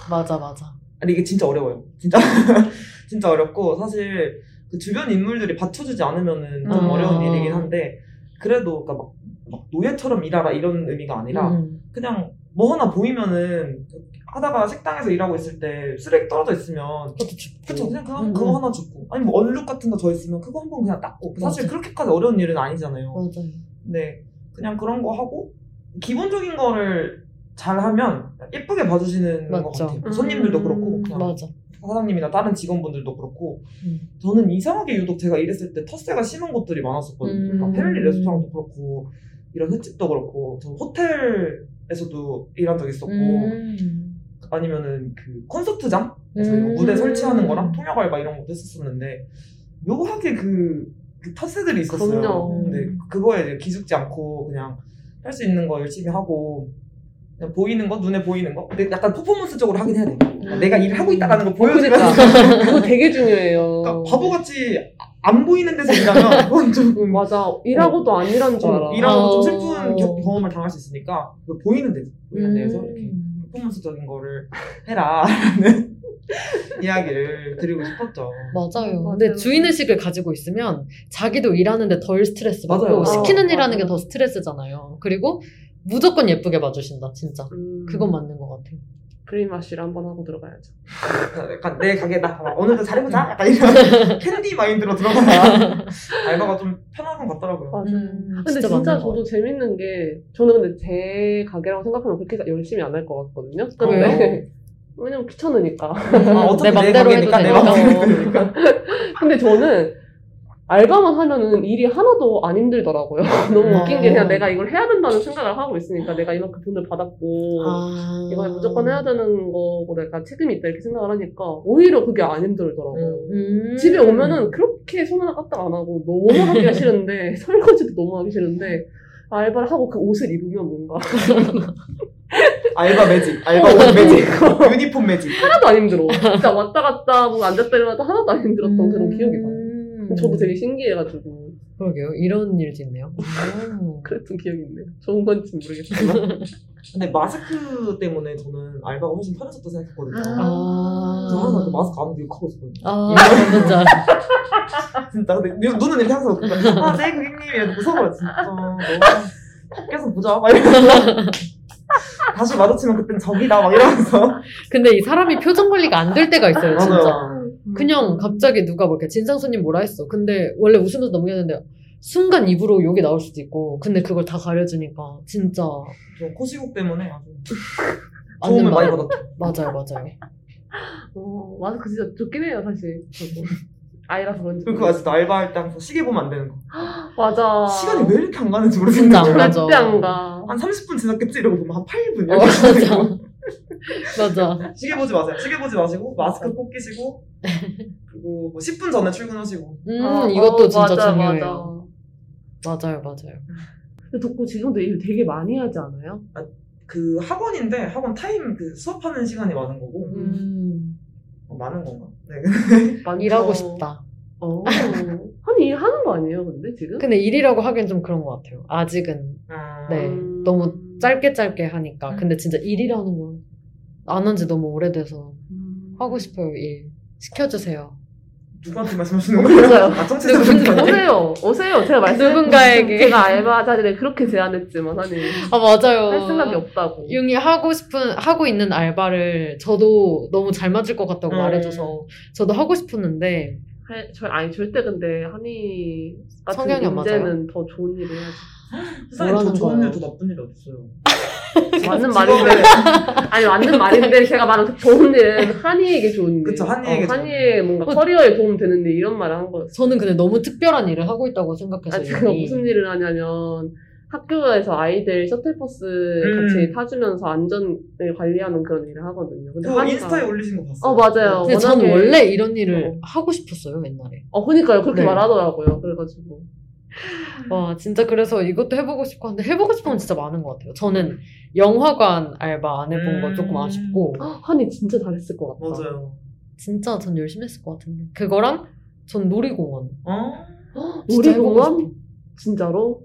맞아, 맞아. 아니 이게 진짜 어려워요. 진짜 진짜 어렵고 사실 그 주변 인물들이 받쳐주지 않으면은 좀 아. 어려운 일이긴 한데 그래도 그러니까 막, 막 노예처럼 일하라 이런 의미가 아니라 음. 그냥 뭐 하나 보이면은 하다가 식당에서 일하고 있을 때 쓰레기 떨어져 있으면. 그쵸 그냥 그거, 음, 그거 음. 하나 줍고 아니 뭐 얼룩 같은 거 져 있으면 그거 한 번 그냥 닦고 사실 맞아. 그렇게까지 어려운 일은 아니잖아요. 맞아요. 네, 그냥 그런 거 하고 기본적인 거를 잘 하면 예쁘게 봐주시는 것 맞죠. 같아요. 손님들도 음, 그렇고 그냥 맞아. 사장님이나 다른 직원분들도 그렇고 음. 저는 이상하게 유독 제가 일했을 때 텃세가 심한 곳들이 많았었거든요. 음. 막 페렐리 레스토랑도 그렇고 이런 횟집도 그렇고 저 호텔에서도 일한 적 있었고 음. 아니면은 그 콘서트장에서 음. 무대 설치하는 거랑 통역 알바 이런 것도 했었었는데 묘하게 그, 그 텃세들이 있었어요. 그럼요. 근데 그거에 기죽지 않고 그냥 할 수 있는 거 열심히 하고 그냥 보이는 거, 눈에 보이는 거. 근데 약간 퍼포먼스적으로 하긴 해야 돼. 음. 내가 일을 하고 있다라는 걸 그러니까 보여주면서. 그거 되게 중요해요. 그러니까 바보같이 안 보이는 데서 일하면 그건 조금 맞아. 일하고도 안 일한 줄 알아. 어, 일하고 좀 어. 슬픈 겨- 경험을 당할 수 있으니까 그 보이는 데서 보이는 데서 이렇게 음. 퍼포먼스적인 거를 해라라는 이야기를 드리고 싶었죠. 맞아요. 맞아요. 근데 주인의식을 가지고 있으면 자기도 일하는데 덜 스트레스 받고 맞아요. 시키는 어, 일 하는 게. 더 스트레스잖아요. 그리고 무조건 예쁘게 봐주신다, 진짜. 음, 그건 맞는 것 같아요. 프리마쉬를 한번 하고 들어가야죠. 약간 내 가게다. 막 오늘도 잘해보자. 약간 이런 캔디 mind로 들어가야 알바가 좀 편한 것 같더라고요. 맞아요. 음, 근데 진짜 진짜, 저도 재밌는 게 저는 근데 제 가게라고 생각하면 그렇게 열심히 안 할 것 같거든요. 아, 근데 왜요? 왜냐면 귀찮으니까. 아, 어차피 내. 맘대로 해도 되니까. 근데 저는 알바만 하면은 일이 하나도 안 힘들더라고요. 너무 아. 웃긴 게 그냥 내가 이걸 해야 된다는 생각을 하고 있으니까 내가 이만큼 돈을 받았고 아. 이걸 무조건 해야 되는 거고 내가 책임이 있다 이렇게 생각을 하니까 오히려 그게 안 힘들더라고요. 음. 집에 오면은 그렇게 손 하나 까딱 안 하고 너무 하기가 싫은데 설거지도 너무 하기 싫은데 알바를 하고 그 옷을 입으면 뭔가 알바 매직, 알바 옷 매직, 유니폼 매직. 하나도 안 힘들어. 진짜 왔다 갔다 뭐 앉았다 일어났다 하나도 안 힘들었던 음. 그런 기억이 나요. 저도 되게 신기해가지고 그러게요. 이런 일도 있네요. 오. 그랬던 기억이 있네요. 좋은 건지 모르겠지만. 근데 마스크 때문에 저는 알바가 훨씬 편해졌다 생각했거든요. 아. 저 항상 그 마스크 안 하고 욕하고 있었거든요. 아. 진짜. 근데 눈- 눈은 이렇게 항상 웃고 아, 네, 고객님. 이러고 무서워요, 진짜. 너무. 밖에서 보자. 막 이러면서. 다시 마주치면 그땐 적이다. 막 이러면서. 근데 이 사람이 표정 관리가 안 될 때가 있어요, 진짜. 맞아요. 그냥 갑자기 누가 뭐 이렇게 진상 손님 뭐라 했어. 근데 원래 웃으면서 넘겼는데 순간 입으로 욕이 나올 수도 있고. 근데 그걸 다 가려주니까 진짜 저 코시국 때문에 아주 도움을 많이 말. 받았죠. 맞아요, 맞아요. 어, 마스크 진짜 좋긴 해요, 사실. 저도. 아이라서 그런지. 그리고 아직도 알바할 때 항상 시계 보면 안 되는 거. 맞아. 시간이 왜 이렇게 안 가는지 모르겠는 진짜 안 거예요. 맞아. 절대 안 가. 한 30분 지났겠지? 이러고 보면 한 8분. 어, 맞아. 맞아. 시계 보지 마세요. 시계 보지 마시고, 마스크 꼭 끼시고, 그리고 뭐 10분 전에 출근하시고. 음, 아, 이것도 어, 진짜 맞아, 중요해요. 맞아. 맞아요, 맞아요. 근데 덕구 지금도 일 되게 많이 하지 않아요? 그 학원인데, 학원 타임 그 수업하는 시간이 많은 거고, 음, 어, 많은 건가? 네. 많죠. 일하고 싶다. 어. 아니, 일하는 거 아니에요, 근데 지금? 근데 일이라고 하기엔 좀 그런 것 같아요. 아직은. 아, 네. 음. 너무 짧게 짧게 하니까. 근데 진짜 일이라는 건 안 한 지 너무 오래돼서 음. 하고 싶어요, 일. 시켜주세요. 누구한테 말씀하시는 거예요? 맞아요. 아, 청취자분들한테? 오세요, 오세요. 제가 말씀 누군가에게. 제가 알바 자리를 그렇게 제안했지만 아니 아, 맞아요. 할 생각이 없다고. 융이 하고 싶은, 하고 있는 알바를 저도 너무 잘 맞을 것 같다고 음. 말해줘서 저도 하고 싶었는데, 할- 저, 아니 절대 근데 한이 같은 성향이 안 문제는 더 좋은 일을 해야지. 세상에 더 좋은. 일, 더 나쁜 일이 어딨어요. 맞는 말인데 아니 맞는 말인데 제가 말한 그 좋은 일은 한이에게 좋은 일. 그쵸, 한이에게 어, 한이의 뭔가 어. 커리어에 도움 되는데 이런 말을 한 거였어. 저는 근데 너무 특별한 일을 하고 있다고 생각해서. 아, 제가. 무슨 일을 하냐면 학교에서 아이들 셔틀버스 음. 같이 타주면서 안전을 관리하는 그런 일을 하거든요. 근데 그거 한이가- 인스타에 올리신 거 봤어요. 어, 맞아요. 근데 저는 워낙에- 원래 이런 일을 어. 하고 싶었어요, 옛날에. 어, 그니까요. 그렇게 네. 말하더라고요. 그래가지고. 와, 진짜 그래서 이것도 해보고 싶고, 근데 해보고 싶은 건 진짜 많은 것 같아요. 저는 영화관 알바 안 해본 거 음. 조금 아쉽고, 헉, 한이 진짜 잘했을 것 같다. 맞아요. 진짜 전 열심히 했을 것 같은데. 그거랑 전 놀이공원. 어? 진짜 놀이공원? 진짜로?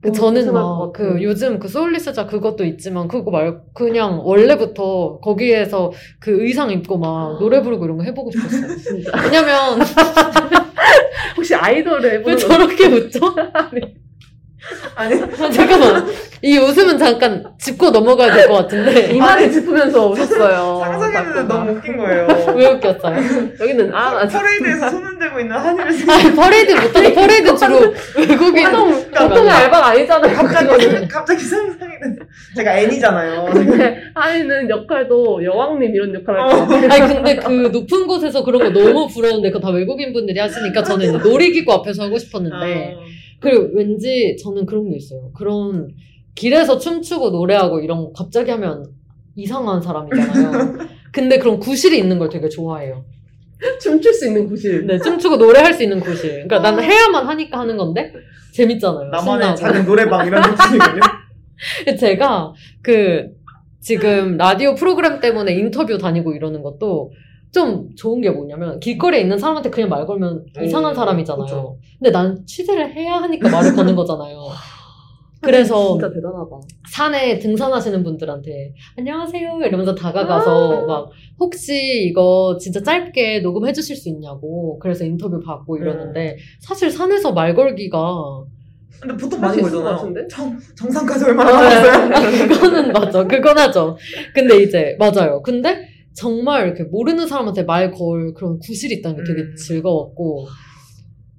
그 저는 막. 그 요즘 그 소울리스자 그것도 있지만 그거 말고 그냥 원래부터 거기에서 그 의상 입고 막 노래 부르고 이런 거 해보고 싶었어요. 진짜. 왜냐면 혹시 아이돌을 왜 해보는 저렇게 웃죠? 아니, 아, 잠깐만 이 웃음은 잠깐 짚고 넘어가야 될 것 같은데 이마를 짚으면서 오셨어요. 상상했는데. 너무 웃긴 거예요. 왜 웃겼어요? 여기는 아, 아 퍼레이드에서 손 흔들고 있는 한이를 아 퍼레이드 못하고 퍼레이드 주로 외국인 보통 알바가 아니잖아요. 갑자기. 갑자기 상상이 돼. 제가 애니잖아요. 근데 한이는 역할도 여왕님 이런 역할을 어. 할것 같아요. 아니 근데 그 높은 곳에서 그런 거 너무 부러운데 그거 다 외국인 분들이 하시니까 저는 놀이기구 앞에서 하고 싶었는데 그리고 왠지 저는 그런 게 있어요. 그런 길에서 춤추고 노래하고 이런 거 갑자기 하면 이상한 사람이잖아요. 근데 그런 구실이 있는 걸 되게 좋아해요. 춤출 수 있는 구실. 네, 춤추고 노래할 수 있는 구실. 그러니까 나는 해야만 하니까 하는 건데 재밌잖아요. 나만의. 작은 노래방 이런 느낌이거든요. 제가 그 지금 라디오 프로그램 때문에 인터뷰 다니고 이러는 것도 좀 좋은 게 뭐냐면 길거리에 있는 사람한테 그냥 말 걸면 이상한 오, 사람이잖아요. 그쵸. 근데 난 취재를 해야 하니까 말을 거는 거잖아요. 그래서 진짜 대단하다. 산에 등산하시는 분들한테 안녕하세요 이러면서 다가가서 막 혹시 이거 진짜 짧게 녹음해 주실 수 있냐고 그래서 인터뷰 받고 이러는데 사실 산에서 말 걸기가 근데 보통 많이 걸잖아요. 정, 정상까지 얼마나 남았어요? 그거는 맞아 그건 하죠 근데 이제 맞아요 근데 정말 이렇게 모르는 사람한테 말 걸 그런 구실이 있다는 게 되게 음. 즐거웠고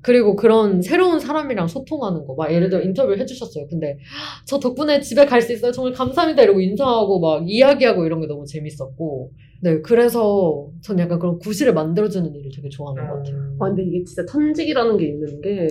그리고 그런 새로운 사람이랑 소통하는 거, 막 예를 들어 인터뷰 해주셨어요. 근데 저 덕분에 집에 갈 수 있어요. 정말 감사합니다. 이러고 인사하고 막 이야기하고 이런 게 너무 재밌었고. 네, 그래서 전 약간 그런 구실을 만들어주는 일을 되게 좋아하는 것 같아요. 아, 근데 이게 진짜 천직이라는 게 있는 게,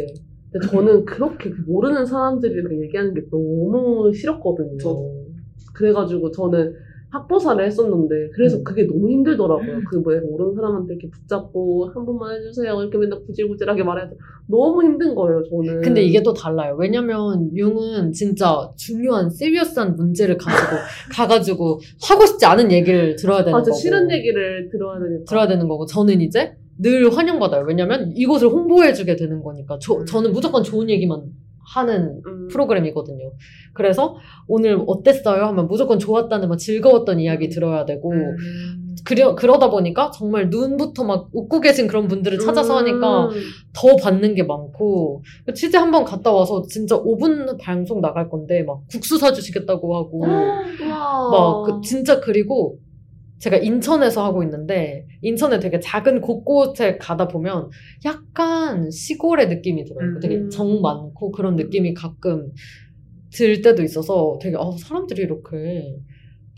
근데 저는 그렇게 모르는 사람들이랑 얘기하는 게 너무 싫었거든요. 저도. 그래가지고 저는 학보사를 했었는데, 그래서 음. 그게 너무 힘들더라고요. 그 뭐, 모르는 사람한테 이렇게 붙잡고, 한 번만 해주세요. 이렇게 맨날 구질구질하게 말해야 돼. 너무 힘든 거예요, 저는. 근데 이게 또 달라요. 왜냐면 융은 진짜 중요한 시리어스한 문제를 가지고 가가지고 하고 싶지 않은 얘기를 들어야 되는 맞아, 거고. 싫은 얘기를 들어야 되니까. 들어야 되는 거고 저는 이제 늘 환영받아요. 왜냐면 이곳을 홍보해주게 되는 거니까. 저, 음. 저는 무조건 좋은 얘기만 하는 음. 프로그램이거든요. 그래서 오늘 어땠어요? 하면 무조건 좋았다는 막 즐거웠던 이야기 들어야 되고 음. 그러, 그러다 보니까 정말 눈부터 막 웃고 계신 그런 분들을 찾아서 하니까 음. 더 받는 게 많고 취재 한 번 갔다 와서 진짜 5분 방송 나갈 건데 막 국수 사주시겠다고 하고. 막 그 진짜 그리고 제가 인천에서 하고 있는데 인천에 되게 작은 곳곳에 가다 보면 약간 시골의 느낌이 들어요. 음. 되게 정 많고 그런 느낌이 가끔 들 때도 있어서 되게 어, 사람들이 이렇게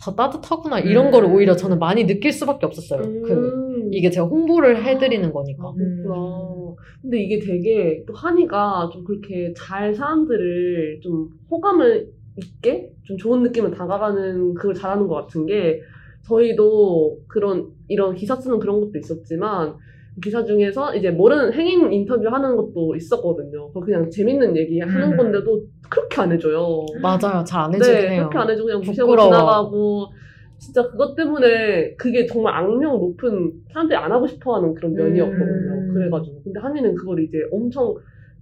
다 따뜻하구나 이런 음. 거를 오히려 저는 많이 느낄 수밖에 없었어요. 그 음. 이게 제가 홍보를 해드리는 거니까. 아. 근데 이게 되게 또 한이가 좀 그렇게 잘 사람들을 좀 호감을 있게 좀 좋은 느낌을 다가가는 그걸 잘하는 것 같은 게 저희도 그런 이런 기사 쓰는 그런 것도 있었지만 기사 중에서 이제 모르는 행인 인터뷰 하는 것도 있었거든요. 그냥 재밌는 얘기 하는 음. 건데도 그렇게 안 해줘요. 맞아요. 잘 안 해주긴 네, 해요. 그렇게 안 해주고 그냥 무시하고 부끄러워. 지나가고 진짜 그것 때문에 그게 정말 악명 높은 사람들이 안 하고 싶어하는 그런 면이었거든요. 음. 그래가지고 근데 한이는 그걸 이제 엄청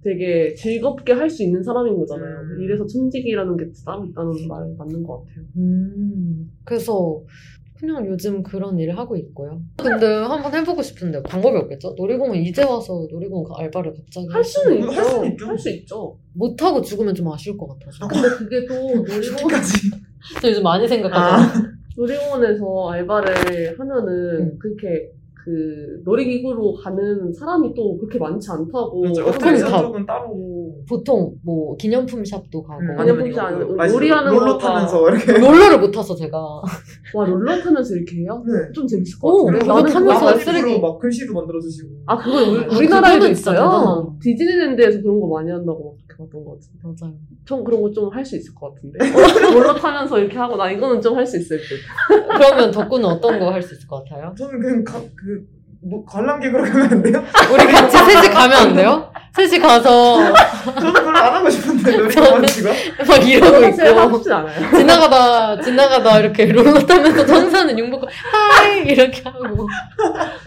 되게 즐겁게 할 수 있는 사람인 거잖아요. 음. 이래서 천직이라는 게 따로 있다는 말 맞는 것 같아요. 음, 그래서 그냥 요즘 그런 일을 하고 있고요. 근데 한번 해보고 싶은데 방법이 없겠죠? 놀이공원 이제 와서 놀이공원 그 알바를 갑자기 할 수는 할 있죠. 수는 있죠. 할 수 있죠. 못 하고 죽으면 좀 아쉬울 것 같아서. 근데 그게 또 놀이공원 까지 저 요즘 많이 아, 생각하잖아요. 놀이공원에서 알바를 하면은 음. 그렇게 그 놀이기구로 가는 사람이 또 그렇게 많지 않다고. 그렇죠. 어떤 다- 쪽은 따로 보통 뭐 기념품 shop도 가고 음, 아니면 이거 아니면 그 마지막 놀이하는 롤러 타면서 이렇게 롤러를 못 타서 제가 와 롤러 타면서 이렇게 해요? 네. 좀 재밌을 것 오, 같은데. 그거 나는 타면서 쓰레기. 막 글씨도 만들어주시고 아 그거 우리, 아, 우리나라에도 있어요. 디즈니랜드에서 그런 거 많이 한다고 봤던 것 같은데. 맞아요. 전 그런 거 좀 할 수 있을 것 같은데. 롤러 타면서 이렇게 하고 나 이거는 좀 할 수 있을 듯. 그러면 덕구는 어떤 거 할 수 있을 것 같아요? 저는 그냥 가, 그, 뭐, 관람객으로 가면 안 돼요? 우리 같이 셋이 가면 안 돼요? 셋이 가서 저는 별로 안 하고 싶은데, 놀이공원 지금. 막 이러고 하고 있고 싶진 않아요. 지나가다 지나가다 이렇게 롤러 타면서 용 보고 hi 이렇게 하고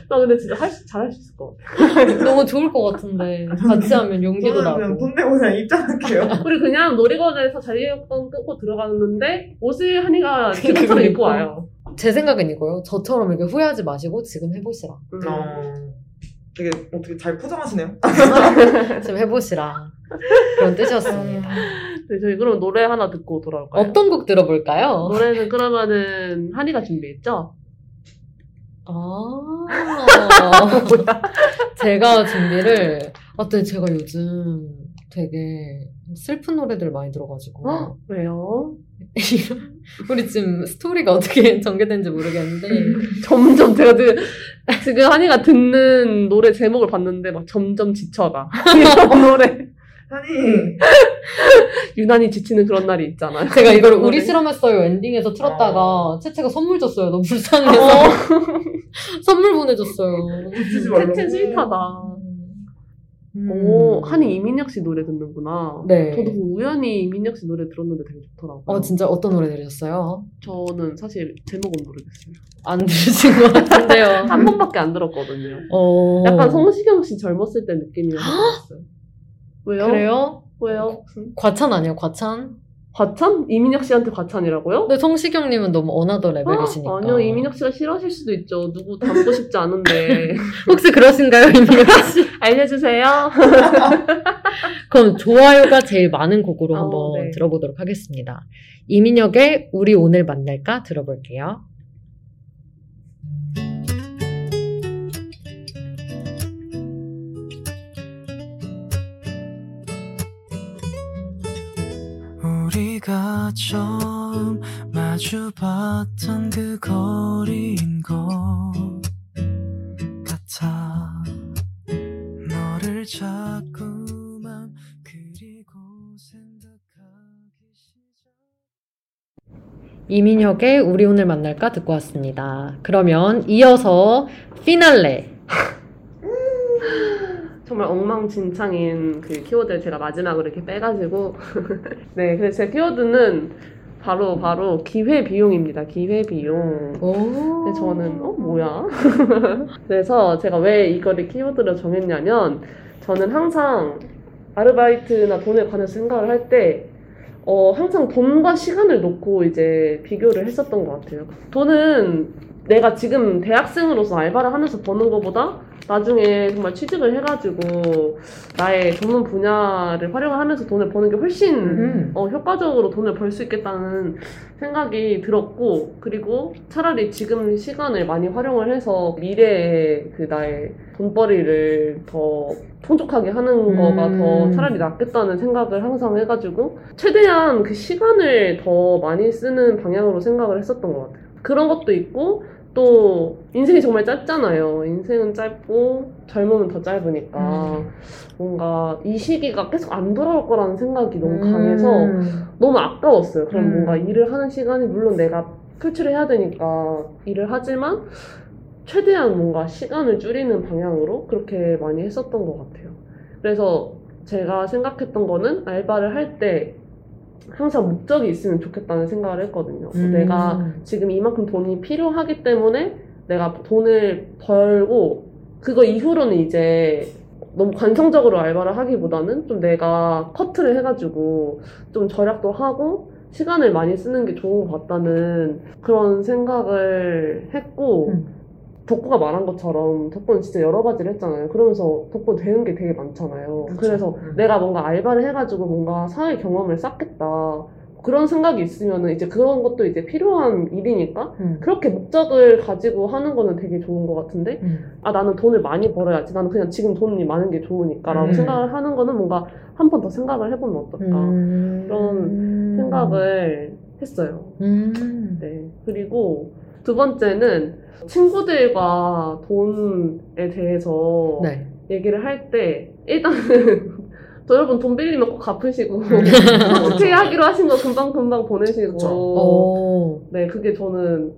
나 근데 진짜 할 수, 잘할 수 있을 것 같아. 너무 좋을 것 같은데 같이 하면 용기도 저는 그냥 나고 돈 내고 그냥 입장할게요. 우리 그냥 놀이공원에서 자리에건 끊고 들어갔는데 옷을 한이가 지금처럼 입고. 와요. 제 생각은 이거요 저처럼 이렇게 후회하지 마시고 지금 해보시라 음. 어, 되게 어떻게 잘 포장하시네요. 지금 해보시라 그런 뜻이었습니다 네, 저희 그럼 노래 하나 듣고 돌아올까요? 어떤 곡 들어볼까요? 노래는 그러면은 한이가 준비했죠? 아 제가 준비를 아 근데 제가 요즘 되게 슬픈 노래들 많이 들어가지고 어? 왜요? 우리 지금 스토리가 어떻게 전개된지 모르겠는데 점점 제가 그, 지금 한이가 듣는 노래 제목을 봤는데 막 점점 지쳐가. 이런 노래. 아니, 유난히 지치는 그런 날이 있잖아요. 제가 이걸. 우리 실험했어요 엔딩에서 틀었다가 어. 채채가 선물 줬어요 너무 불쌍해서 선물 보내줬어요. 채채 싫다다. 음. 오, 한이 이민혁 씨 노래 듣는구나. 네. 저도 그 우연히 이민혁 씨 노래 들었는데 되게 좋더라고요. 어, 진짜 어떤 노래 들으셨어요? 저는 사실 제목은 모르겠어요. 안 들으신 것 같은데요. 한 번밖에 안 들었거든요. 어. 약간 성시경 씨 젊었을 때 느낌이어서 그랬어요. 왜요? 그래요? 왜요? 과찬 아니에요, 과찬? 과찬? 이민혁 씨한테 과찬이라요? 근데 성시경님은 너무 another level이시니까. 아니요, 이민혁 씨가 싫어하실 수도 있죠. 누구 닮고 싶지 않은데. 혹시 그러신가요, 이민혁 씨? 알려주세요. 그럼 좋아요가 제일 많은 곡으로 어, 한번 네. 들어보도록 하겠습니다. 이민혁의 우리 오늘 만날까 들어볼게요. 우리가 처음 마주봤던 그 거리인 것 같아 너를 시작 이민혁의 우리 오늘 만날까 듣고 왔습니다. 그러면 이어서 피날레. 정말 엉망진창인 그 키워드를 제가 마지막으로 이렇게 빼가지고. 네, 그래서 제 키워드는 바로, 바로 기회 비용입니다. 기회 비용. 오. 근데 저는 어 뭐야? 그래서 제가 왜 이거를 키워드로 정했냐면 저는 항상 아르바이트나 돈에 관해서 생각을 할 때 어, 항상 돈과 시간을 놓고 이제 비교를 했었던 것 같아요. 돈은 내가 지금 대학생으로서 알바를 하면서 버는 것보다 나중에 정말 취직을 해가지고 나의 전문 분야를 활용하면서 돈을 버는 게 훨씬 음. 어, 효과적으로 돈을 벌 수 있겠다는 생각이 들었고, 그리고 차라리 지금 시간을 많이 활용을 해서 미래의 그 나의 돈벌이를 더 풍족하게 하는 거가 음. 더 차라리 낫겠다는 생각을 항상 해가지고, 최대한 그 시간을 더 많이 쓰는 방향으로 생각을 했었던 것 같아요. 그런 것도 있고, 또 인생이 정말 짧잖아요. 인생은 짧고 젊으면 더 짧으니까 뭔가 이 시기가 계속 안 돌아올 거라는 생각이 너무 강해서 음. 너무 아까웠어요. 그럼 음. 뭔가 일을 하는 시간이 물론 내가 표출을 해야 되니까 일을 하지만 최대한 뭔가 시간을 줄이는 방향으로 그렇게 많이 했었던 것 같아요. 그래서 제가 생각했던 거는 알바를 할 때 항상 목적이 있으면 좋겠다는 생각을 했거든요. 음. 내가 지금 이만큼 돈이 필요하기 때문에 내가 돈을 벌고 그거 이후로는 이제 너무 관성적으로 알바를 하기보다는 좀 내가 커트를 해가지고 좀 절약도 하고 시간을 많이 쓰는 게 좋은 것 같다는 그런 생각을 했고 음. 덕구가 말한 것처럼 덕구는 진짜 여러 가지를 했잖아요. 그러면서 덕구 되는 게 되게 많잖아요. 그쵸. 그래서 음. 내가 뭔가 알바를 해가지고 뭔가 사회 경험을 쌓겠다. 그런 생각이 있으면은 이제 그런 것도 이제 필요한 일이니까 음. 그렇게 목적을 가지고 하는 거는 되게 좋은 것 같은데 음. 아 나는 돈을 많이 벌어야지 나는 그냥 지금 돈이 많은 게 좋으니까라고 음. 생각을 하는 거는 뭔가 한 번 더 생각을 해보면 어떨까 음. 그런 생각을 했어요. 음. 네 그리고 두 번째는 친구들과 돈에 대해서 네. 얘기를 할 때 일단은 저 여러분 돈 빌리면 꼭 갚으시고 음. 어떻게 하기로 하신 거 금방 금방 보내시고. 오. 네, 그게 저는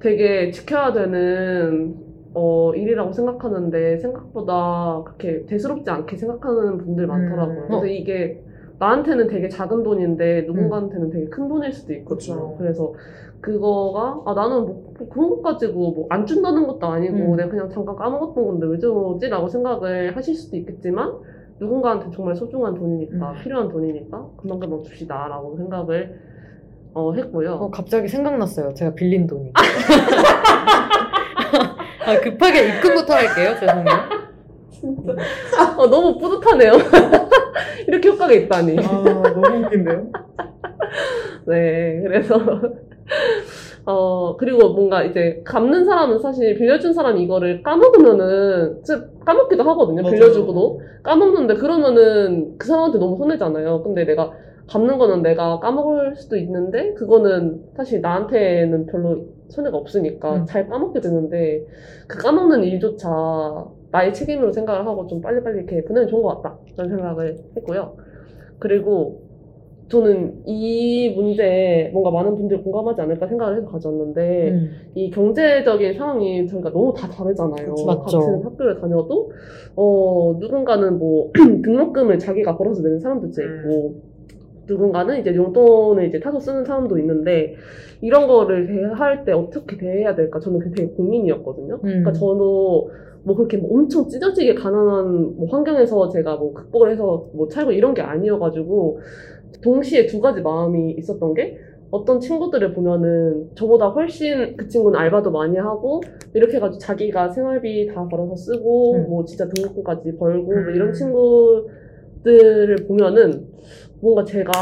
되게 지켜야 되는 어, 일이라고 생각하는데 생각보다 그렇게 대수롭지 않게 생각하는 분들 많더라고요. 음. 그래서 이게 나한테는 되게 작은 돈인데 누군가한테는 되게 큰 돈일 수도 있거든요. 그쵸. 그래서 그거가 아 나는 뭐, 뭐 그런 것 가지고 뭐 안 준다는 것도 아니고 음. 내가 그냥 잠깐 까먹었던 건데 왜 저러지 라고 생각을 하실 수도 있겠지만 누군가한테 정말 소중한 돈이니까 음. 필요한 돈이니까 금방금방 줍시다 라고 생각을 어, 했고요. 어, 갑자기 생각났어요. 제가 빌린 돈이. 아, 급하게 입금부터 할게요. 죄송해요. 진짜. 어, 너무 뿌듯하네요. 이렇게 효과가 있다니. 아 너무 웃긴데요? 네, 그래서. 어, 그리고 뭔가 이제 갚는 사람은 사실 빌려준 사람이 이거를 까먹으면은, 진짜 까먹기도 하거든요. 맞아요. 빌려주고도. 까먹는데 그러면은 그 사람한테 너무 손해잖아요. 근데 내가 갚는 거는 내가 까먹을 수도 있는데, 그거는 사실 나한테는 별로 손해가 없으니까 음. 잘 까먹게 되는데, 그 까먹는 일조차 나의 책임으로 생각을 하고 좀 빨리빨리 이렇게 보내면 좋은 것 같다. 그런 생각을 했고요. 그리고 저는 이 문제에 뭔가 많은 분들이 공감하지 않을까 생각을 해서 가져왔는데 음. 이 경제적인 상황이 저희가 너무 다 다르잖아요. 그치, 맞죠. 같은 학교를 다녀도 어 누군가는 뭐 등록금을 자기가 벌어서 내는 사람도 있고 음. 누군가는 이제 용돈을 이제 타서 쓰는 사람도 있는데 이런 거를 대할 때 어떻게 대해야 될까 저는 그게 되게 고민이었거든요. 음. 그러니까 저도 뭐 그렇게 뭐 엄청 찢어지게 가난한 뭐 환경에서 제가 뭐 극복을 해서 뭐 살고 이런 게 아니어가지고 동시에 두 가지 마음이 있었던 게 어떤 친구들을 보면은 저보다 훨씬 그 친구는 알바도 많이 하고 이렇게 해가지고 자기가 생활비 다 벌어서 쓰고 음. 뭐 진짜 등록금까지 벌고 뭐 음. 이런 친구들을 보면은 뭔가 제가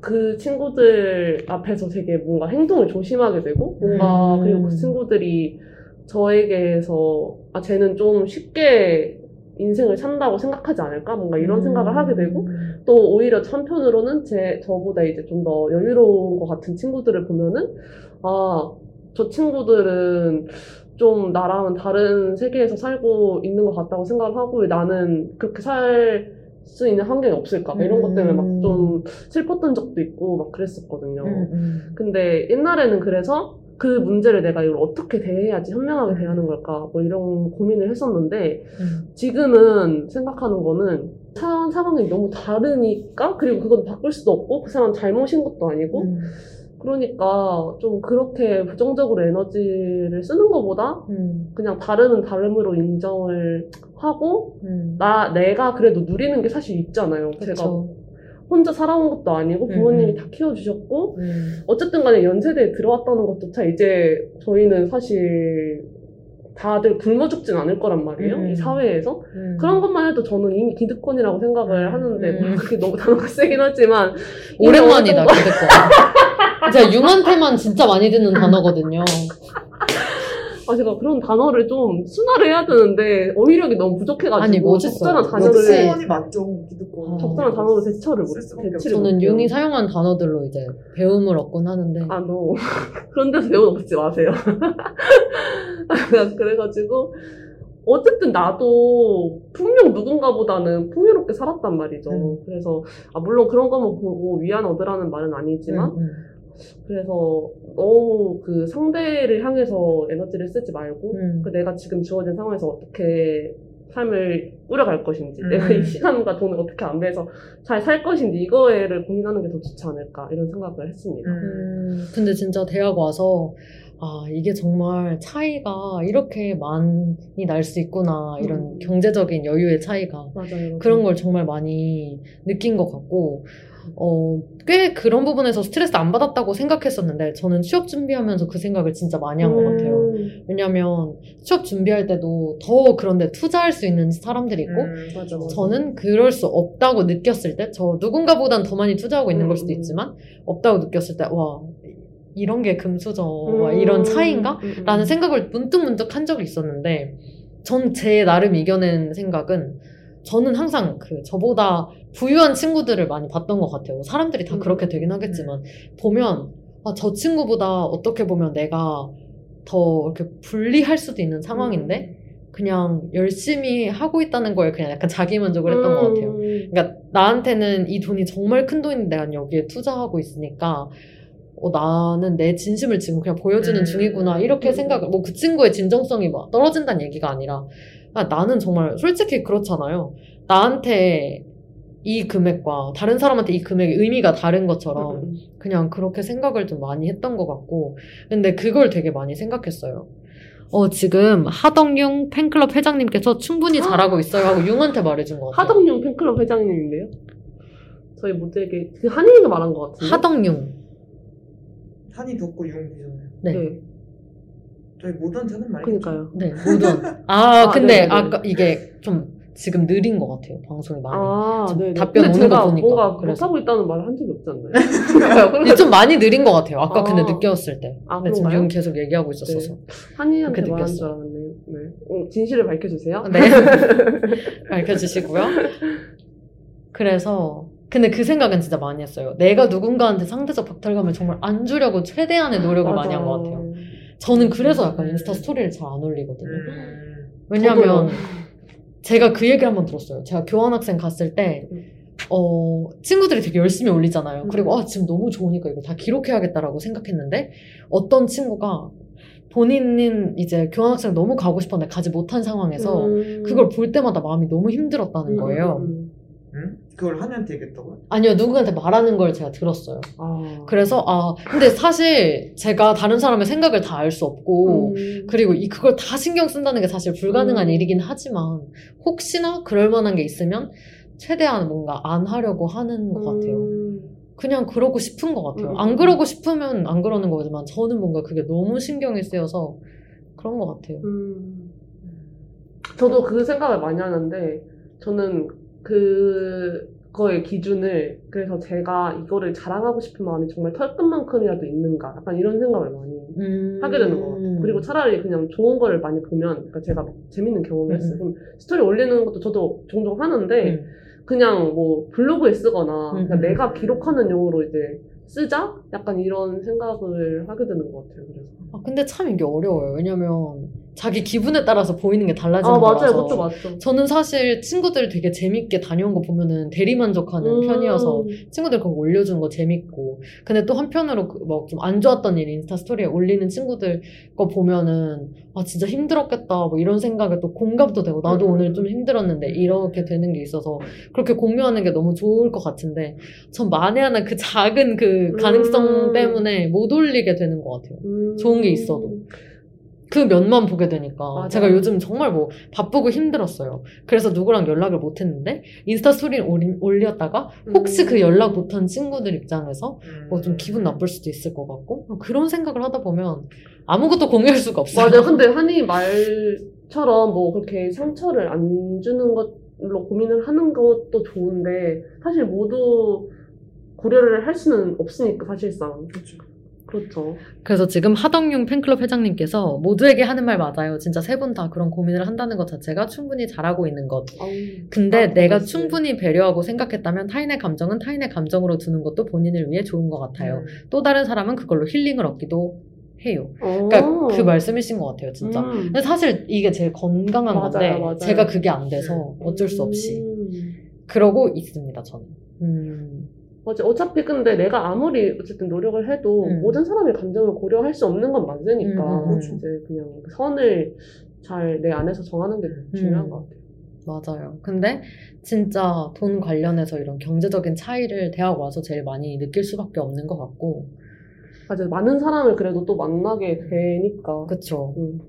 그 친구들 앞에서 되게 뭔가 행동을 조심하게 되고 뭔가 음. 그리고 그 친구들이 저에게서 아 쟤는 좀 쉽게 인생을 산다고 생각하지 않을까 뭔가 이런 생각을 하게 되고 음. 또 오히려 한편으로는 제 저보다 이제 좀 더 여유로운 것 같은 친구들을 보면은 아 저 친구들은 좀 나랑은 다른 세계에서 살고 있는 것 같다고 생각을 하고 왜 나는 그렇게 살 수 있는 환경이 없을까 막 이런 것 때문에 막 좀 슬펐던 적도 있고 막 그랬었거든요. 음, 음. 근데 옛날에는 그래서 그 문제를 내가 이걸 어떻게 대해야지 현명하게 대하는 걸까 뭐 이런 고민을 했었는데 음. 지금은 생각하는 거는 사, 상황이 너무 다르니까 그리고 그건 바꿀 수도 없고 그 사람 잘못인 것도 아니고 음. 그러니까 좀 그렇게 부정적으로 에너지를 쓰는 것보다 음. 그냥 다름은 다름으로 인정을 하고 음. 나 내가 그래도 누리는 게 사실 있잖아요. 제가 그쵸. 혼자 살아온 것도 아니고 부모님이 음. 다 키워주셨고 음. 어쨌든 간에 연세대에 들어왔다는 것조차 이제 저희는 사실 다들 굶어 죽진 않을 거란 말이에요. 음. 이 사회에서. 음. 그런 것만 해도 저는 이미 기득권이라고 생각을 음. 하는데, 음. 그게 너무 단어가 세긴 하지만. 오랜만이다, 기대권. 제가 융한테만 진짜 많이 듣는 단어거든요. 아, 제가 그런 단어를 좀 순화를 해야 되는데, 어휘력이 너무 부족해가지고. 아니, 멋있어요. 적절한 단어를. 기득권이 맞죠, 기득권. 어. 적절한 단어로 대처를 못, 쓸 수밖에 대치를 저는 못해요. 융이 사용한 단어들로 이제 배움을 얻곤 하는데. 아, 너. 그런 데서 배운 얻지 마세요. 그래가지고, 어쨌든 나도 분명 누군가보다는 풍요롭게 살았단 말이죠. 음. 그래서, 아, 물론 그런 거만 보고 위안 얻으라는 말은 아니지만, 음, 음. 그래서 너무 그 상대를 향해서 에너지를 쓰지 말고, 음. 그 내가 지금 주어진 상황에서 어떻게 삶을 꾸려갈 것인지, 음. 내가 이 시간과 돈을 어떻게 안배해서 잘 살 것인지, 이거를 고민하는 게 더 좋지 않을까, 이런 생각을 했습니다. 음. 음, 근데 진짜 대학 와서, 아, 이게 정말 차이가 이렇게 많이 날 수 있구나. 이런 음. 경제적인 여유의 차이가. 맞아요. 그런 걸 정말 많이 느낀 것 같고, 어, 꽤 그런 부분에서 스트레스 안 받았다고 생각했었는데, 저는 취업 준비하면서 그 생각을 진짜 많이 한것 같아요. 음, 왜냐면, 취업 준비할 때도 더 그런데 투자할 수 있는 사람들이 있고, 음, 맞아, 맞아. 저는 그럴 수 없다고 느꼈을 때, 저 누군가보단 더 많이 투자하고 있는 걸 수도 음. 있지만, 없다고 느꼈을 때, 와, 이런 게 금수저, 와, 음, 이런 차이인가? 음, 음. 라는 생각을 문득문득 한 적이 있었는데, 전 제 나름 이겨낸 생각은, 저는 항상 그, 저보다 부유한 친구들을 많이 봤던 것 같아요. 사람들이 다 음. 그렇게 되긴 하겠지만, 보면, 아, 저 친구보다 어떻게 보면 내가 더 이렇게 불리할 수도 있는 상황인데, 그냥 열심히 하고 있다는 거에 그냥 약간 자기 만족을 했던 것 같아요. 음. 그러니까 나한테는 이 돈이 정말 큰 돈인데 난 여기에 투자하고 있으니까 어, 나는 내 진심을 지금 그냥 보여주는 음. 중이구나 이렇게 생각을 뭐 그 친구의 진정성이 막 떨어진다는 얘기가 아니라 아, 나는 정말 솔직히 그렇잖아요. 나한테 이 금액과 다른 사람한테 이 금액의 의미가 다른 것처럼 음. 그냥 그렇게 생각을 좀 많이 했던 것 같고 근데 그걸 되게 많이 생각했어요. 어 지금 하덕용 팬클럽 회장님께서 충분히 잘하고 있어요 하고 융한테 말해준 것 같아요. 하덕용 팬클럽 회장님인데요. 저희 모두에게 그 한이가 말한 것 같은데. 하덕용. 한이 돋고 융이잖아요. 네. 네. 저희 모두한테는 말이죠. 그러니까요. 네, 모두. 아, 아, 근데 네네네. 아까 이게 좀 지금 느린 것 같아요. 방송이 많이. 아, 네. 답변 오는 거 제가 보니까. 뭔가 그래서. 못하고 있다는 말을 한 적이 없지 않나요? 근데 좀 많이 느린 것 같아요. 아까 아. 근데 느꼈을 때. 아, 근데 지금? 융 계속 얘기하고 있었어서. 한이한테 그렇게 말한 느꼈어요. 줄 알았네요. 네. 어, 진실을 밝혀주세요. 네. 밝혀주시고요. 그래서, 근데 그 생각은 진짜 많이 했어요. 내가 누군가한테 상대적 박탈감을 정말 안 주려고 최대한의 노력을 많이 한 것 같아요. 저는 그래서 약간 인스타 스토리를 잘 안 올리거든요. 음. 왜냐면 저도요. 제가 그 얘기를 한번 들었어요. 제가 교환학생 갔을 때 음. 어, 친구들이 되게 열심히 올리잖아요. 음. 그리고, 아, 지금 너무 좋으니까 이거 다 기록해야겠다라고 생각했는데, 어떤 친구가 본인은 이제 교환학생 너무 가고 싶었는데 가지 못한 상황에서 음. 그걸 볼 때마다 마음이 너무 힘들었다는 음, 거예요. 음, 음. 응? 그걸 한이한테 얘기했다고요? 아니요, 누구한테 말하는 걸 제가 들었어요. 아. 그래서, 아, 근데 사실 제가 다른 사람의 생각을 다 알 수 없고, 음. 그리고 이, 그걸 다 신경 쓴다는 게 사실 불가능한 음. 일이긴 하지만, 혹시나 그럴 만한 게 있으면, 최대한 뭔가 안 하려고 하는 것 같아요. 음. 그냥 그러고 싶은 것 같아요. 음. 안 그러고 싶으면 안 그러는 거지만, 저는 뭔가 그게 너무 신경이 쓰여서 그런 것 같아요. 음. 저도 그 생각을 많이 하는데, 저는 그거의 기준을, 그래서 제가 이거를 자랑하고 싶은 마음이 정말 털끝만큼이라도 있는가, 약간 이런 생각을 많이 음. 하게 되는 것 같아요. 그리고 차라리 그냥 좋은 거를 많이 보면, 그러니까 제가 막 재밌는 경험을 음. 했어요. 그럼 스토리 올리는 것도 저도 종종 하는데, 음. 그냥 뭐 블로그에 쓰거나, 음. 그냥 내가 기록하는 용으로 이제 쓰자? 약간 이런 생각을 하게 되는 것 같아요. 그래서. 아, 근데 참 이게 어려워요. 왜냐면, 자기 기분에 따라서 보이는 게 달라지는 아, 맞아요. 거라서. 그것도 맞죠. 저는 사실 친구들 되게 재밌게 다녀온 거 보면은 대리만족하는 편이어서 음. 친구들 그거 올려준 거 재밌고 근데 또 한편으로 그뭐좀안 좋았던 일 인스타 스토리에 올리는 친구들 거 보면은 아 진짜 힘들었겠다 뭐 이런 생각에 또 공감도 되고 나도 음. 오늘 좀 힘들었는데 이렇게 되는 게 있어서 그렇게 공유하는 게 너무 좋을 것 같은데 전 만에 하나 그 작은 그 가능성 음. 때문에 못 올리게 되는 것 같아요. 음. 좋은 게 있어도. 그 면만 보게 되니까 맞아요. 제가 요즘 정말 뭐 바쁘고 힘들었어요. 그래서 누구랑 연락을 못 했는데 인스타 스토리 올렸다가 혹시 음. 그 연락 못한 친구들 입장에서 뭐좀 음. 기분 나쁠 수도 있을 것 같고 그런 생각을 하다 보면 아무것도 공유할 수가 없어요. 맞아요. 근데 한이 말처럼 뭐 그렇게 상처를 안 주는 걸로 고민을 하는 것도 좋은데 사실 모두 고려를 할 수는 없으니까 사실상. 그렇죠. 그렇죠. 그래서 지금 하덕용 팬클럽 회장님께서 모두에게 하는 말 맞아요. 진짜 세 분 다 그런 고민을 한다는 것 자체가 충분히 잘하고 있는 것. 아우, 근데 아, 내가 그렇지. 충분히 배려하고 생각했다면 타인의 감정은 타인의 감정으로 두는 것도 본인을 위해 좋은 것 같아요. 또 다른 사람은 그걸로 힐링을 얻기도 해요. 어. 그러니까 그 말씀이신 것 같아요, 진짜. 음. 근데 사실 이게 제일 건강한 맞아요, 건데 맞아요. 제가 그게 안 돼서 어쩔 수 없이 음. 그러고 있습니다, 저는. 음. 맞아. 어차피 근데 내가 아무리 어쨌든 노력을 해도 음. 모든 사람의 감정을 고려할 수 없는 건 맞으니까 음, 음, 음. 이제 그냥 그 선을 잘 내 안에서 정하는 게 중요한 음. 것 같아요. 맞아요. 근데 진짜 돈 관련해서 이런 경제적인 차이를 대학 와서 제일 많이 느낄 수밖에 없는 것 같고, 맞아요. 많은 사람을 그래도 또 만나게 되니까. 그쵸. 음.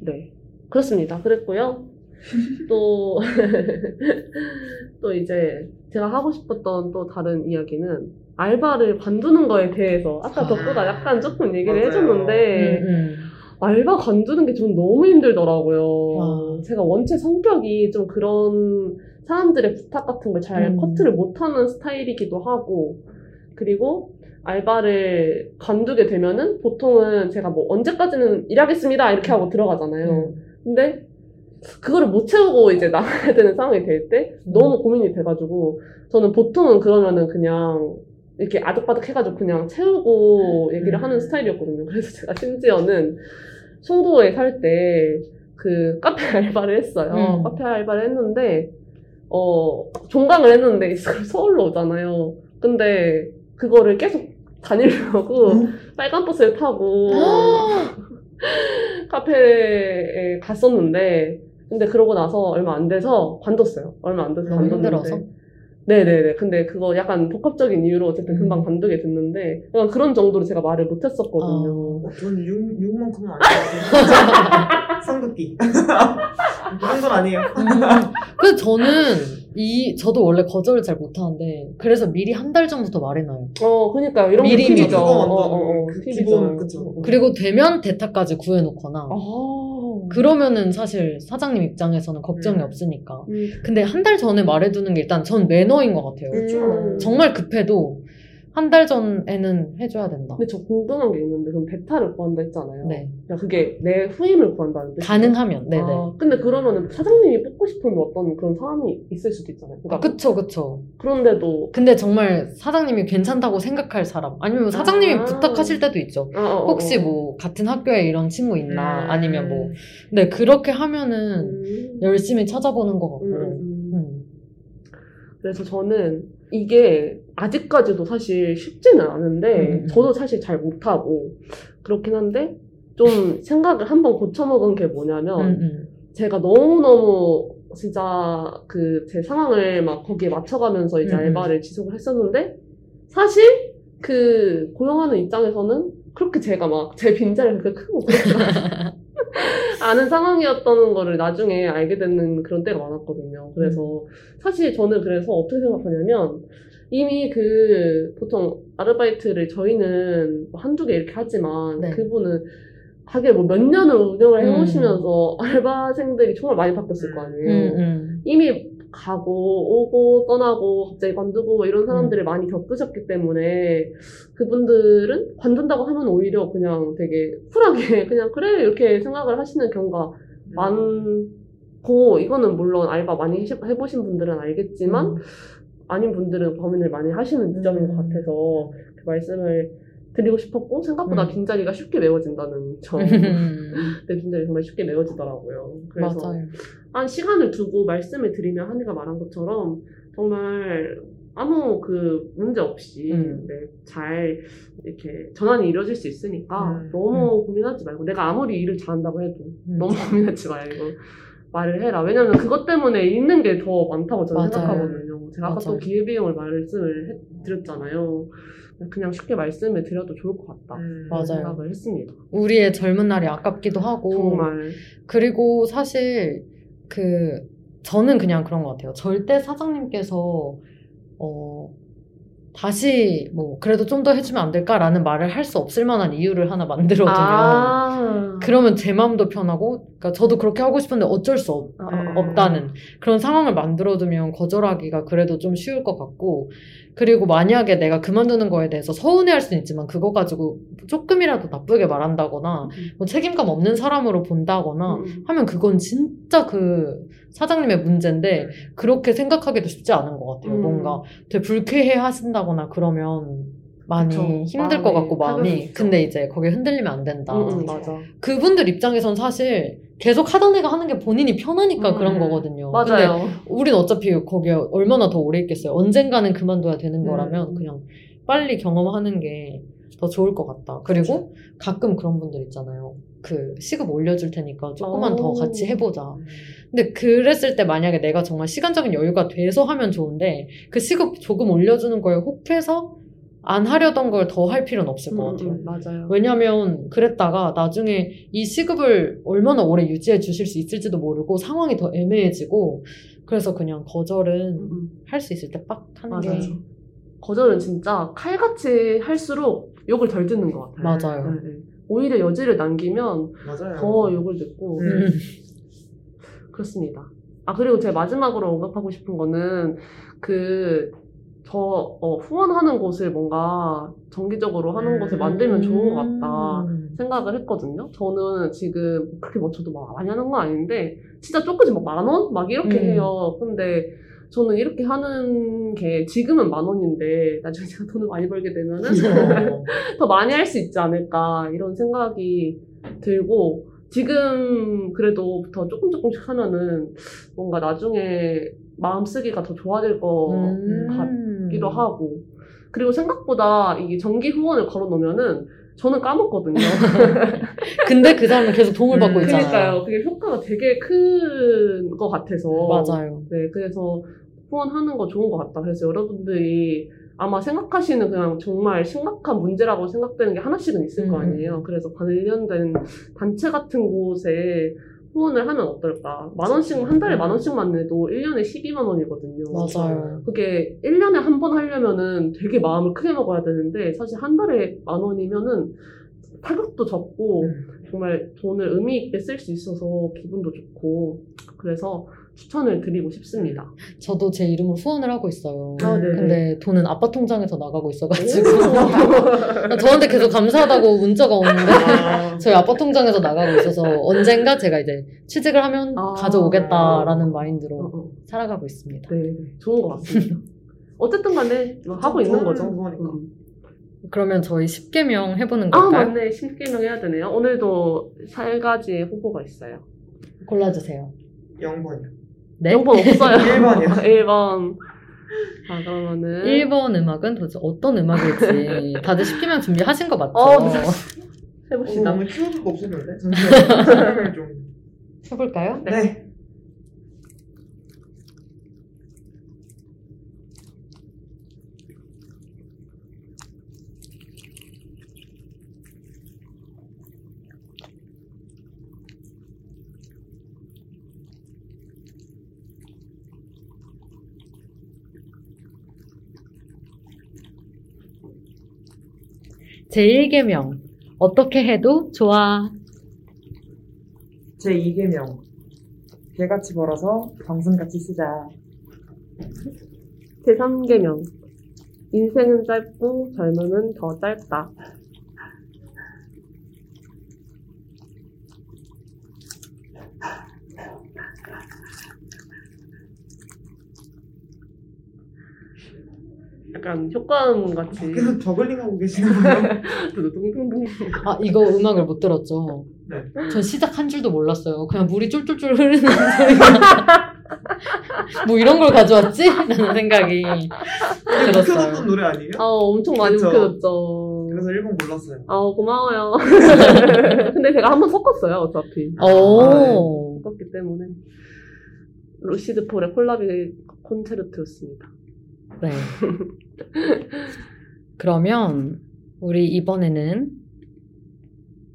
네. 그렇습니다. 그랬고요. 또, 또 이제 제가 하고 싶었던 또 다른 이야기는 알바를 관두는 거에 대해서 아까 아. 덕구가 약간 조금 얘기를 맞아요. 해줬는데 음, 음. 알바 관두는 게 좀 너무 힘들더라고요. 아. 제가 원체 성격이 좀 그런 사람들의 부탁 같은 걸잘 음. 커트를 못하는 스타일이기도 하고, 그리고 알바를 관두게 되면은 보통은 제가 뭐 언제까지는 일하겠습니다 이렇게 하고 들어가잖아요. 음. 근데 그거를 못 채우고 이제 나가야 되는 상황이 될때 음. 너무 고민이 돼가지고 저는 보통은 그러면은 그냥 이렇게 아득바득 해가지고 그냥 채우고 얘기를 음. 하는 스타일이었거든요. 그래서 제가 심지어는 송도에 살 때 그 카페 알바를 했어요. 음. 카페 알바를 했는데 어 종강을 했는데 서울로 오잖아요. 근데 그거를 계속 다니려고 빨간 버스를 타고 카페에 갔었는데 근데 그러고 나서 얼마 안 돼서 관뒀어요. 얼마 안 돼서 너무 관뒀는데 힘들어서? 네네네. 근데 그거 약간 복합적인 이유로 어쨌든 음. 금방 관두게 됐는데 약간 그런 정도로 제가 말을 못했었거든요. 어. 어, 전 6, 6만큼은 아닌 것 같아요. 상극기. 그런 건 아니에요. 그 저는 이 저도 원래 거절을 잘 못하는데 그래서 미리 한 달 전부터 말해놔요. 어, 그니까요. 이런 미리 게 팁이죠. 미리. 완전 어, 어, 어, 그 팁이죠. 기본, 그쵸. 그리고 되면 대타까지 구해놓거나 아. 그러면은 사실 사장님 입장에서는 걱정이 음. 없으니까. 음. 근데 한 달 전에 말해두는 게 일단 전 매너인 것 같아요. 음. 정말 급해도 한 달 전에는 해줘야 된다. 근데 저 궁금한 게 있는데 그럼 대타를 구한다 했잖아요. 네. 그러니까 그게 내 후임을 구한다는 뜻이죠? 가능하면, 네네. 아, 근데 그러면은 사장님이 뽑고 싶은 어떤 그런 사람이 있을 수도 있잖아요. 아, 그러니까 그쵸, 그쵸. 그런데도 근데 정말 사장님이 괜찮다고 생각할 사람, 아니면 사장님이 아. 부탁하실 때도 있죠. 어, 어, 어, 혹시 어. 뭐, 같은 학교에 이런 친구 있나, 음. 아니면 뭐, 네, 그렇게 하면은 음. 열심히 찾아보는 것 같고, 음, 음, 음. 음. 그래서 저는 이게 아직까지도 사실 쉽지는 않은데 음. 저도 사실 잘 못하고 그렇긴 한데 좀 생각을 한번 고쳐먹은 게 뭐냐면 음, 음. 제가 너무너무 진짜 그 제 상황을 막 거기에 맞춰가면서 이제 음, 음. 알바를 지속을 했었는데 사실 그 고용하는 입장에서는 그렇게 제가 막 제 빈자리가 그렇게 크고 그렇지 않 은 상황이었다는 거를 나중에 알게 되는 그런 때가 많았거든요. 그래서 사실 저는 그래서 어떻게 생각하냐면 이미 그 보통 아르바이트를 저희는 뭐 한두 개 이렇게 하지만 네. 그분은 하게 뭐 몇 년을 운영을 음. 해오시면서 알바생들이 정말 많이 바뀌었을 거 아니에요. 음, 음. 이미 가고 오고 떠나고 갑자기 관두고 뭐 이런 음. 사람들을 많이 겪으셨기 때문에 그분들은 관둔다고 하면 오히려 그냥 되게 쿨하게 그냥 그래 이렇게 생각을 하시는 경우가 많고 이거는 물론 알바 많이 해보신 분들은 알겠지만 음. 아닌 분들은 고민을 많이 하시는 지점인 것 음. 같아서 그 말씀을 드리고 싶었고 생각보다 음. 빈자리가 쉽게 메워진다는 점. 음. 내 빈자리 정말 쉽게 메워지더라고요. 그래서 맞아요. 한 시간을 두고 말씀을 드리면 한이가 말한 것처럼 정말 아무 그 문제 없이 음. 네, 잘 이렇게 전환이 이루어질 수 있으니까 음. 너무 고민하지 말고 내가 아무리 일을 잘한다고 해도 음. 너무 고민하지 말고 말을 해라. 왜냐면 그것 때문에 잃는 게 더 많다고 저는 맞아요. 생각하거든요. 제가 아까 맞아요. 또 기회비용을 말씀을 해- 드렸잖아요. 그냥 쉽게 말씀을 드려도 좋을 것 같다. 음. 맞아요. 생각을 했습니다. 우리의 젊은 날이 아깝기도 하고 정말. 그리고 사실 그 저는 그냥 그런 것 같아요. 절대 사장님께서 어 다시 뭐 그래도 좀 더 해주면 안 될까라는 말을 할 수 없을 만한 이유를 하나 만들어두면 아. 그러면 제 마음도 편하고 그러니까 저도 그렇게 하고 싶은데 어쩔 수 없, 아, 음. 없다는 그런 상황을 만들어두면 거절하기가 그래도 좀 쉬울 것 같고 그리고 만약에 내가 그만두는 거에 대해서 서운해할 수는 있지만 그거 가지고 조금이라도 나쁘게 말한다거나 뭐 책임감 없는 사람으로 본다거나 음. 하면 그건 진짜 그 사장님의 문제인데 그렇게 생각하기도 쉽지 않은 것 같아요. 음. 뭔가 되게 불쾌해 하신다거나 그러면 많이 그쵸. 힘들 것 같고 마음이. 근데 이제 거기에 흔들리면 안 된다. 음, 음, 맞아. 그분들 입장에선 사실 계속 하던 애가 하는 게 본인이 편하니까 음, 그런 거거든요. 맞아요. 근데 우린 어차피 거기에 얼마나 더 오래 있겠어요. 언젠가는 그만둬야 되는 음. 거라면 그냥 빨리 경험하는 게 더 좋을 것 같다. 그리고 가끔 그런 분들 있잖아요. 그 시급 올려줄 테니까 조금만 더 오. 같이 해보자. 근데 그랬을 때 만약에 내가 정말 시간적인 여유가 돼서 하면 좋은데 그 시급 조금 올려주는 거에 혹해서 안 하려던 걸 더 할 필요는 없을 것 음, 같아요. 음, 맞아요. 왜냐면 그랬다가 나중에 이 시급을 얼마나 오래 유지해 주실 수 있을지도 모르고 상황이 더 애매해지고 그래서 그냥 거절은 음, 음. 할수 있을 때 빡 하는 맞아요. 게 거절은 진짜 칼같이 할수록 욕을 덜 듣는 것 같아요. 맞아요. 네, 네. 오히려 여지를 남기면 맞아요. 더 욕을 듣고 음. 그렇습니다. 아 그리고 제가 마지막으로 언급하고 싶은 거는 그 저 어, 후원하는 곳을 뭔가 정기적으로 하는 음. 곳을 만들면 좋은 것 같다. 음. 생각을 했거든요. 저는 지금 그렇게 뭐 저도 막 많이 하는 건 아닌데 진짜 조금씩 막 만 원? 막 이렇게 음. 해요. 근데 저는 이렇게 하는 게 지금은 만 원인데 나중에 제가 돈을 많이 벌게 되면은 어. 더 많이 할 수 있지 않을까 이런 생각이 들고 지금 그래도 더 조금 조금씩 하면은 뭔가 나중에 마음 쓰기가 더 좋아질 것 음. 같 기도 하고 그리고 생각보다 이게 정기 후원을 걸어 놓으면은 저는 까먹거든요. 근데 그 사람은 계속 도움을 받고 음, 있잖아요. 그러니까요. 그게 효과가 되게 큰 것 같아서. 맞아요. 네, 그래서 후원하는 거 좋은 것 같다. 그래서 여러분들이 아마 생각하시는 그냥 정말 심각한 문제라고 생각되는 게 하나씩은 있을 거 음. 아니에요. 그래서 관련된 단체 같은 곳에 후원을 하면 어떨까. 만 원씩, 한 달에 만 원씩만 내도 1년에 12만 원이거든요. 맞아요. 그게 1년에 한 번 하려면은 되게 마음을 크게 먹어야 되는데, 사실 한 달에 만 원이면은 타격도 적고, 음. 정말 돈을 의미 있게 쓸 수 있어서 기분도 좋고, 그래서 추천을 드리고 싶습니다. 저도 제 이름으로 후원을 하고 있어요. 아. 근데 돈은 아빠 통장에서 나가고 있어가지고 오. 저한테 계속 감사하다고 문자가 오는데 아, 저희 아빠 통장에서 나가고 있어서 언젠가 제가 이제 취직을 하면 아. 가져오겠다라는 어, 마인드로 어. 살아가고 있습니다. 네, 좋은 것 같습니다. 어쨌든 간에 뭐 하고 있는 거죠. 음. 그러면 저희 10개명 해보는 아, 걸까요? 맞네. 10개명 해야 되네요. 오늘도 세 가지의 후보가 있어요. 골라주세요. 0번이요. 네? 0번 없어요. 1번이요. 1번. 아, 그러면은. 1번 음악은 도대체 어떤 음악일지 다들 쉽게만 준비하신 거 맞죠? 어, 네. 어, 해봅시다. 너무 키워드가 없었는데? 잠시만요. 설명을 좀. 해볼까요? 네. 제1계명 어떻게 해도 좋아. 제 2계명. 개같이 벌어서 정승같이 쓰자. 제3계명. 인생은 짧고 젊음은 더 짧다. 약간 효과음 같이 계속 저글링 하고 계시는 거예요? 두두둥둥둥. 아 이거 음악을 못 들었죠? 네. 전 시작 한 줄도 몰랐어요. 그냥 물이 쫄쫄쫄 흐르는 소리가 뭐 이런 걸 가져왔지? 라는 생각이 묵혀뒀던 들었어요. 노래 아니에요? 아 엄청 많이 그쵸. 묵혀졌죠. 그래서 1번 몰랐어요. 아 고마워요. 근데 제가 한번 섞었어요 어차피. 오. 섞었기 때문에 루시드 폴의 콜라비 콘체르토였습니다. 네. 그러면 우리 이번에는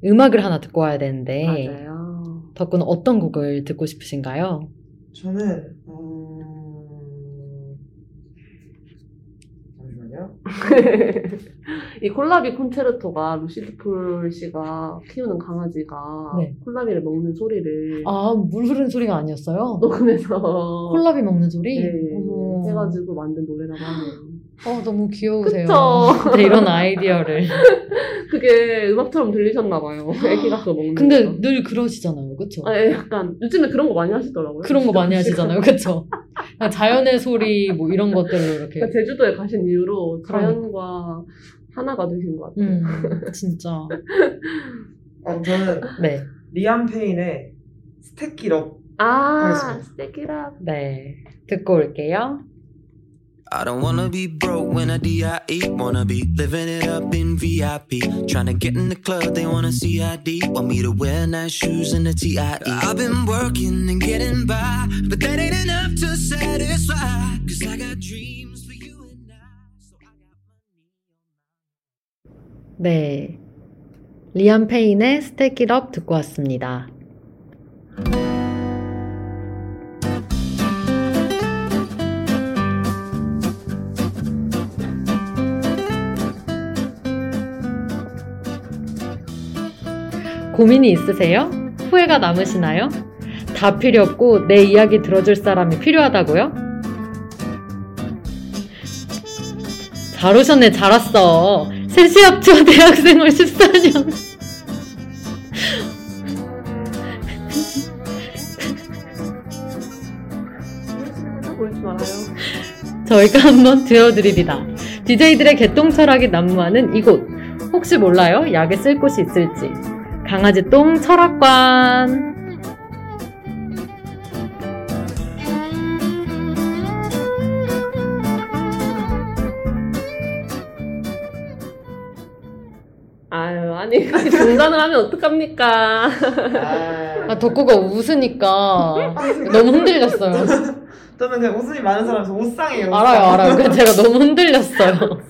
음악을 하나 듣고 와야 되는데 맞아요. 덕구는 어떤 곡을 듣고 싶으신가요? 저는, 음... 잠시만요. 이 콜라비 콘체르토가 루시드 폴 씨가 키우는 강아지가 네. 콜라비를 먹는 소리를 아, 물 흐르는 소리가 아니었어요? 녹음해서 콜라비 먹는 소리? 네, 어머. 해가지고 만든 노래라고 하네요. 어, 너무 귀여우세요. 그쵸? 네, 이런 아이디어를. 그게 음악처럼 들리셨나봐요. 애기가 그거 먹는 근데 거. 늘 그러시잖아요. 그쵸? 아, 예, 약간 요즘에 그런 거 많이 하시더라고요. 그런 거 많이 하시잖아요. 그쵸? 자연의 소리, 뭐 이런 것들로 이렇게. 그러니까 제주도에 가신 이후로 자연과 하나가 되신 것 같아요. 음, 진짜. 어, 저는 네. 리암 페인의 스택기럽 아. 스테키라. 네. 듣고 올게요. I don't wanna be broke when I DIE. Wanna be living it up in VIP. Trying to get in the club, they wanna see ID. Want me to wear nice shoes and a TIE. I've been working and getting by, but that ain't enough to satisfy. Cause I got dreams for you and I. So I got money. 네. 리암 페인의 Stack It Up 듣고 왔습니다. 고민이 있으세요? 후회가 남으시나요? 다 필요 없고 내 이야기 들어줄 사람이 필요하다고요? 잘 오셨네, 잘 왔어. 셋이 합쳐 대학생활 14년. 보이지 말아요. 저희가 한번 들어드립니다. DJ들의 개똥 철학이 난무하는 이곳. 혹시 몰라요? 약에 쓸 곳이 있을지. 강아지 똥 철학관. 아유, 아니, 중단을 하면 어떡합니까? 아, 아, 덕구가 웃으니까 너무 흔들렸어요. 저는 그냥 웃음이 많은 사람에서 옷상이에요. 알아요, 알아요. 제가 너무 흔들렸어요.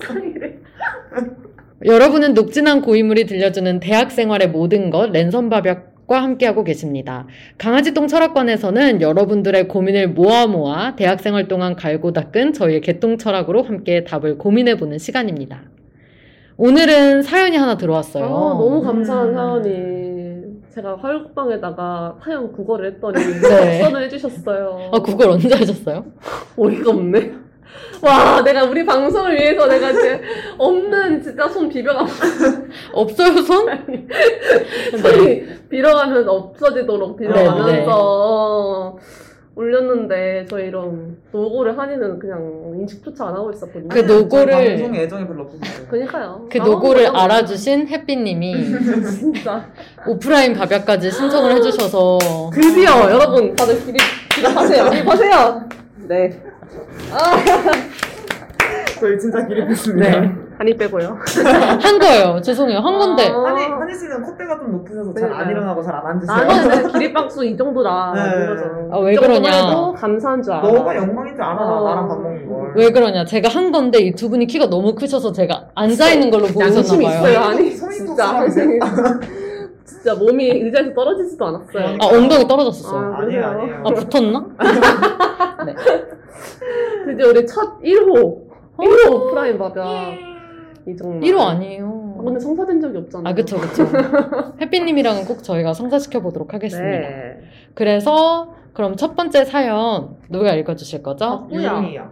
여러분은 녹진한 고인물이 들려주는 대학 생활의 모든 것 랜선 밥약 과 함께하고 계십니다. 강아지똥 철학관에서는 여러분들의 고민을 모아 모아 대학 생활 동안 갈고 닦은 저희의 개똥 철학으로 함께 답을 고민해보는 시간입니다. 오늘은 사연이 하나 들어왔어요. 아, 너무 감사한 음. 사연이. 제가 화요국방에다가 사연 국어를 했더니 네. 답변을 해주셨어요. 아, 그걸 언제 하셨어요? 어이가 없네. 와, 내가 우리 방송을 위해서 내가 이제 없는 진짜 손 비벼가, 없어요, 손? 손이 빌어가면서 없어지도록 네, 빌어가면서 올렸는데 저 이런 노고를 한이는 그냥 인식조차 안 하고 있었거든요. 그 노고를- 방송에 애정이 별로 없었어요. 그니까요. 그 아, 노고를 알아주신 햇빛님이 진짜. 오프라인 밥약까지 신청을 해주셔서 드디어 여러분 다들 기립, 기립하세요. 기립하세요. 네. 저희 진짜 기립했습니다. 네. 한입 빼고요. 한 거예요. 죄송해요. 한 건데. 아. 한이, 한이 씨는 콧대가 좀 높으셔서 잘안 그러니까요. 일어나고 잘 안 앉으세요. 나는 기립박수 이 정도다. 네. 아, 왜이 정도만 그러냐. 해도 감사한 줄 알아. 너가 영광인 줄 알아, 나- 어. 나랑 밥 먹는 걸. 왜 그러냐. 제가 한 건데 이 두 분이 키가 너무 크셔서 제가 앉아있는 걸로 보이셨나 양심이 봐요. 있어요. 아니 성인 진짜 속사람이세요? 진짜 몸이 의자에서 떨어지지도 않았어요. 아, 엉덩이 떨어졌었어 요. 아, 아니에요, 그래요? 아니에요. 아, 붙었나? 드디어 우리 첫 1호 1호 오프라인 밥야 이 정말 1호 아, 아니에요. 근데 성사된 적이 없잖아요. 아, 그쵸, 그쵸. 햇빛님이랑은 꼭 저희가 성사시켜보도록 하겠습니다. 네. 그래서, 그럼 첫 번째 사연, 누가 읽어주실 거죠? 아, 뭐야? 유용이야.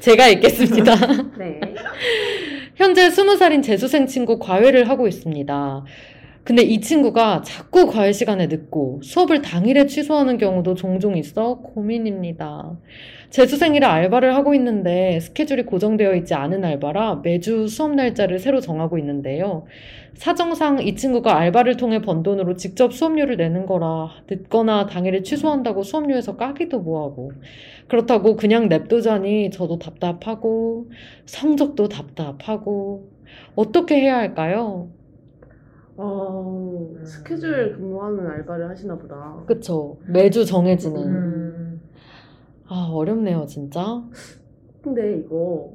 제가 읽겠습니다. 네. 현재 20살인 재수생 친구 과외를 하고 있습니다. 근데 이 친구가 자꾸 과외 시간에 늦고 수업을 당일에 취소하는 경우도 종종 있어 고민입니다. 재수생이라 알바를 하고 있는데 스케줄이 고정되어 있지 않은 알바라 매주 수업 날짜를 새로 정하고 있는데요. 사정상 이 친구가 알바를 통해 번 돈으로 직접 수업료를 내는 거라 늦거나 당일에 취소한다고 수업료에서 까기도 뭐하고 그렇다고 그냥 냅두자니 저도 답답하고 성적도 답답하고 어떻게 해야 할까요? 어, 스케줄 근무하는 알바를 하시나 보다. 그쵸 매주 정해지는 음. 아 어렵네요 진짜 근데 이거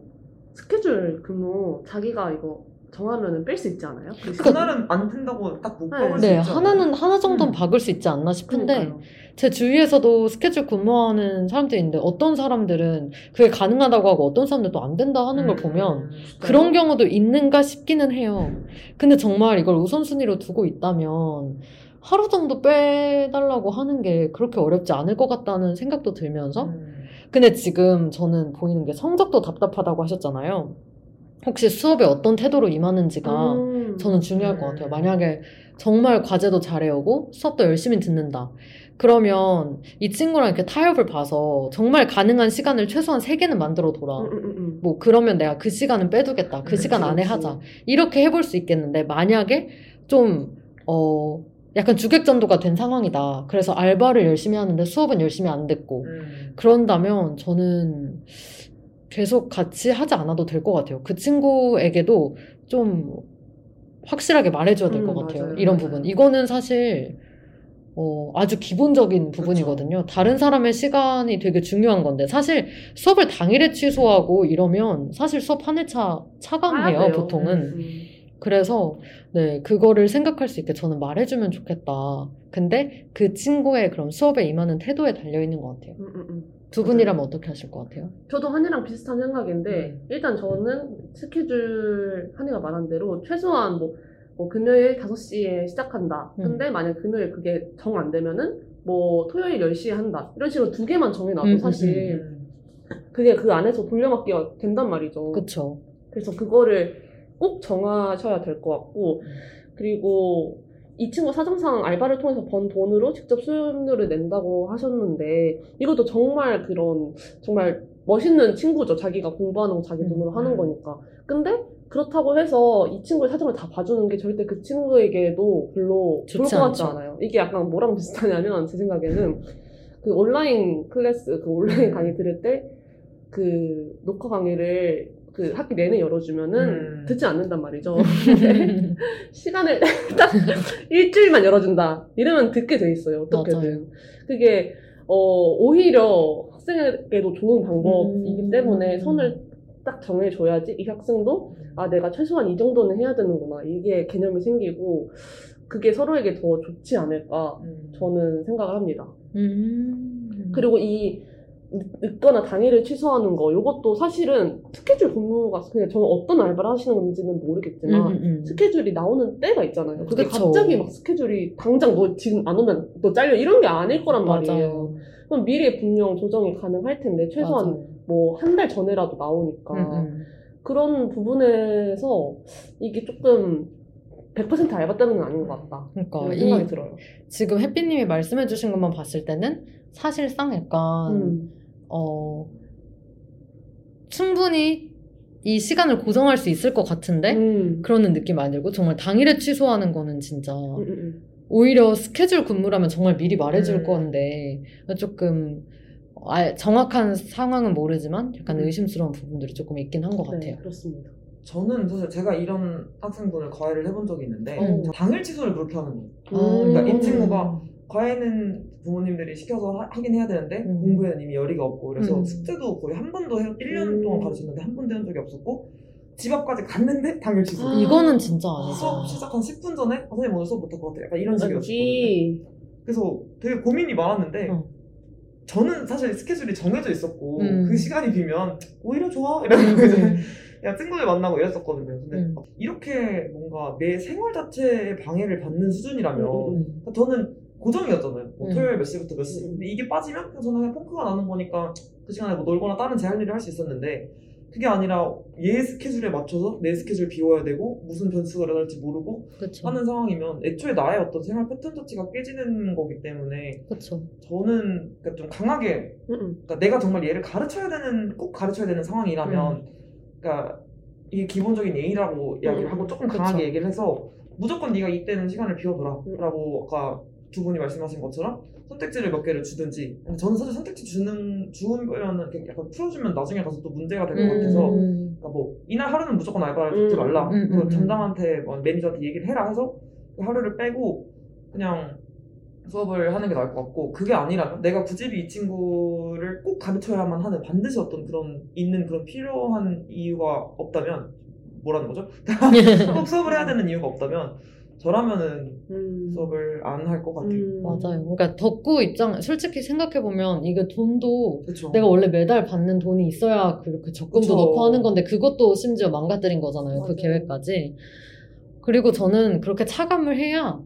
스케줄 근무 자기가 이거 정하면은 뺄수 있지 않아요? 그 시간? 그날은 안 된다고 딱 묶어볼 수네 있죠. 하나는 하나 정도는 음. 박을 수 있지 않나 싶은데 그러니까요. 제 주위에서도 스케줄 근무하는 사람들이 있는데 어떤 사람들은 그게 가능하다고 하고 어떤 사람들은 또 안 된다 하는 걸 음. 보면 그런 경우도 있는가 싶기는 해요. 근데 정말 이걸 우선순위로 두고 있다면 하루 정도 빼달라고 하는 게 그렇게 어렵지 않을 것 같다는 생각도 들면서 음. 근데 지금 저는 보이는 게 성적도 답답하다고 하셨잖아요. 혹시 수업에 어떤 태도로 임하는지가 음. 저는 중요할 것 같아요. 만약에 정말 과제도 잘해오고 수업도 열심히 듣는다. 그러면 이 친구랑 이렇게 타협을 봐서 정말 가능한 시간을 최소한 3개는 만들어 둬라. 음, 음, 음, 음. 뭐 그러면 내가 그 시간은 빼두겠다. 그 그치, 시간 안에 그치. 하자. 이렇게 해볼 수 있겠는데 만약에 좀 어. 약간 주객전도가 된 상황이다. 그래서 알바를 열심히 하는데 수업은 열심히 안 듣고. 음. 그런다면 저는 계속 같이 하지 않아도 될 것 같아요. 그 친구에게도 좀 확실하게 말해줘야 될것 음, 같아요. 맞아요. 이런 맞아요. 부분. 이거는 사실 어, 아주 기본적인 부분이거든요. 다른 사람의 시간이 되게 중요한 건데 사실 수업을 당일에 취소하고 이러면 사실 수업 한 회차 차감해요, 돼요. 보통은. 음. 그래서 네 그거를 생각할 수 있게 저는 말해주면 좋겠다. 근데 그 친구의 그럼 수업에 임하는 태도에 달려 있는 것 같아요. 음, 음, 음. 두 분이라면 어떻게 하실 것 같아요? 저도 한이랑 비슷한 생각인데 일단 저는 스케줄 한이가 말한 대로 최소한 뭐, 뭐 금요일 5시에 시작한다. 음. 근데 만약 금요일 그게 정 안 되면은 뭐 토요일 10시에 한다. 이런 식으로 두 개만 정해놔도 음, 음, 사실 음. 그게 그 안에서 돌려막기가 된단 말이죠. 그쵸. 그래서 그거를 꼭 정하셔야 될 것 같고 그리고 이 친구 사정상 알바를 통해서 번 돈으로 직접 수업료를 낸다고 하셨는데 이것도 정말 그런 정말 멋있는 친구죠. 자기가 공부하는 거 자기 돈으로 음. 하는 거니까. 근데 그렇다고 해서 이 친구의 사정을 다 봐주는 게 절대 그 친구에게도 별로 좋을 것 같지. 않아요. 이게 약간 뭐랑 비슷하냐면 제 생각에는 그 온라인 클래스 그 온라인 강의 들을 때 그 녹화 강의를 그 학기 내내 열어주면은 음. 듣지 않는단 말이죠. 근데 시간을 딱 일주일만 열어준다. 이러면 듣게 돼 있어요. 어떻게든. 맞아요. 그게 어 오히려 학생에게도 좋은 방법이기 음. 때문에 선을 딱 정해줘야지 이 학생도 아 내가 최소한 이 정도는 해야 되는구나 이게 개념이 생기고 그게 서로에게 더 좋지 않을까 음. 저는 생각을 합니다. 음. 그리고 이 늦- 늦거나 당일을 취소하는 거 이것도 사실은 스케줄 근무가 그냥 저는 어떤 알바를 하시는 건지는 모르겠지만 음, 음, 음. 스케줄이 나오는 때가 있잖아요. 그게 그쵸. 갑자기 막 스케줄이 당장 너 지금 안 오면 너 잘려 이런 게 아닐 거란 말이에요. 맞아요. 그럼 미리 분명 조정이 가능할 텐데 최소한. 뭐 한 달 전에라도 나오니까 음, 음. 그런 부분에서 이게 조금 100% 알바 때문은 아닌 것 같다. 그러니까 생각이 이 들어요. 지금 햇빛님이 말씀해주신 것만 봤을 때는 사실상 약간 음. 어 충분히 이 시간을 고정할 수 있을 것 같은데 음. 그러는 느낌 들고 정말 당일에 취소하는 거는 진짜 음, 음, 음. 오히려 스케줄 근무라면 정말 미리 말해줄 음. 건데 조금 아, 정확한 상황은 모르지만 약간 음. 의심스러운 부분들이 조금 있긴 한것 네, 같아요. 그렇습니다. 저는 사실 제가 이런 학생분을 과외를 해본 적이 있는데 음. 당일 취소를 그렇게 하는 거예요. 아, 그러니까 이 음. 친구가 과외는 부모님들이 시켜서 하, 긴 해야 되는데 음. 공부에는 이미 열의가 없고 그래서 음. 숙제도 거의 한 번도 해, 1년 음. 동안 가르쳤는데 한 번도 해온 적이 없었고 집 앞까지 갔는데 당일 취소. 아. 이거는 진짜 아니죠. 수업 시작 한 10분 전에 아, 선생님 오늘 수업 못할 것 같아요. 약간 이런 식이었거든요. 그래서 되게 고민이 많았는데 어. 저는 사실 스케줄이 정해져 있었고 음. 그 시간이 비면 오히려 좋아 이러고 음. 이제 야 친구들 만나고 이랬었거든요. 근데 음. 이렇게 뭔가 내 생활 자체에 방해를 받는 수준이라면 음, 음. 음. 저는 고정이었잖아요. 뭐 음. 토요일 몇 시부터 몇 시. 음. 근데 이게 빠지면 그냥 저는 그냥 펑크가 나는 거니까 그 시간에 뭐 놀거나 다른 제할 일을 할 수 있었는데 그게 아니라 얘 스케줄에 맞춰서 내 스케줄 비워야 되고 무슨 변수가 일어날지 모르고 그쵸. 하는 상황이면 애초에 나의 어떤 생활 패턴 자체가 깨지는 거기 때문에 그쵸. 저는 그러니까 좀 강하게 음, 음. 그러니까 내가 정말 얘를 가르쳐야 되는 꼭 가르쳐야 되는 상황이라면 그러니까 이게 기본적인 예의라고 이야기를 하고 조금 강하게 그쵸. 얘기를 해서 무조건 네가 이때는 시간을 비워둬라라고 아까 두 분이 말씀하신 것처럼 선택지를 몇 개를 주든지 저는 사실 선택지 주는 주면은 이렇게 약간 풀어주면 나중에 가서 또 문제가 될 것 같아서 음. 그러니까 뭐 이날 하루는 무조건 알바를 듣지 음, 말라 음, 그리고 음, 점장한테 뭐 매니저한테 얘기를 해라 해서 그 하루를 빼고 그냥 수업을 하는 게 나을 것 같고 그게 아니라면 내가 굳이 이 친구를 꼭 가르쳐야만 하는 반드시 어떤 그런 있는 그런 필요한 이유가 없다면 뭐라는 거죠? 꼭 수업을 해야 되는 이유가 없다면 저라면은 음. 수업을 안 할 것 같아요. 음. 맞아요. 그러니까 덕구 입장, 솔직히 생각해 보면 이게 돈도 그렇죠. 내가 원래 매달 받는 돈이 있어야 그렇게 적금도 그쵸. 넣고 하는 건데 그것도 심지어 망가뜨린 거잖아요. 그 맞아요. 계획까지. 그리고 저는 그렇게 차감을 해야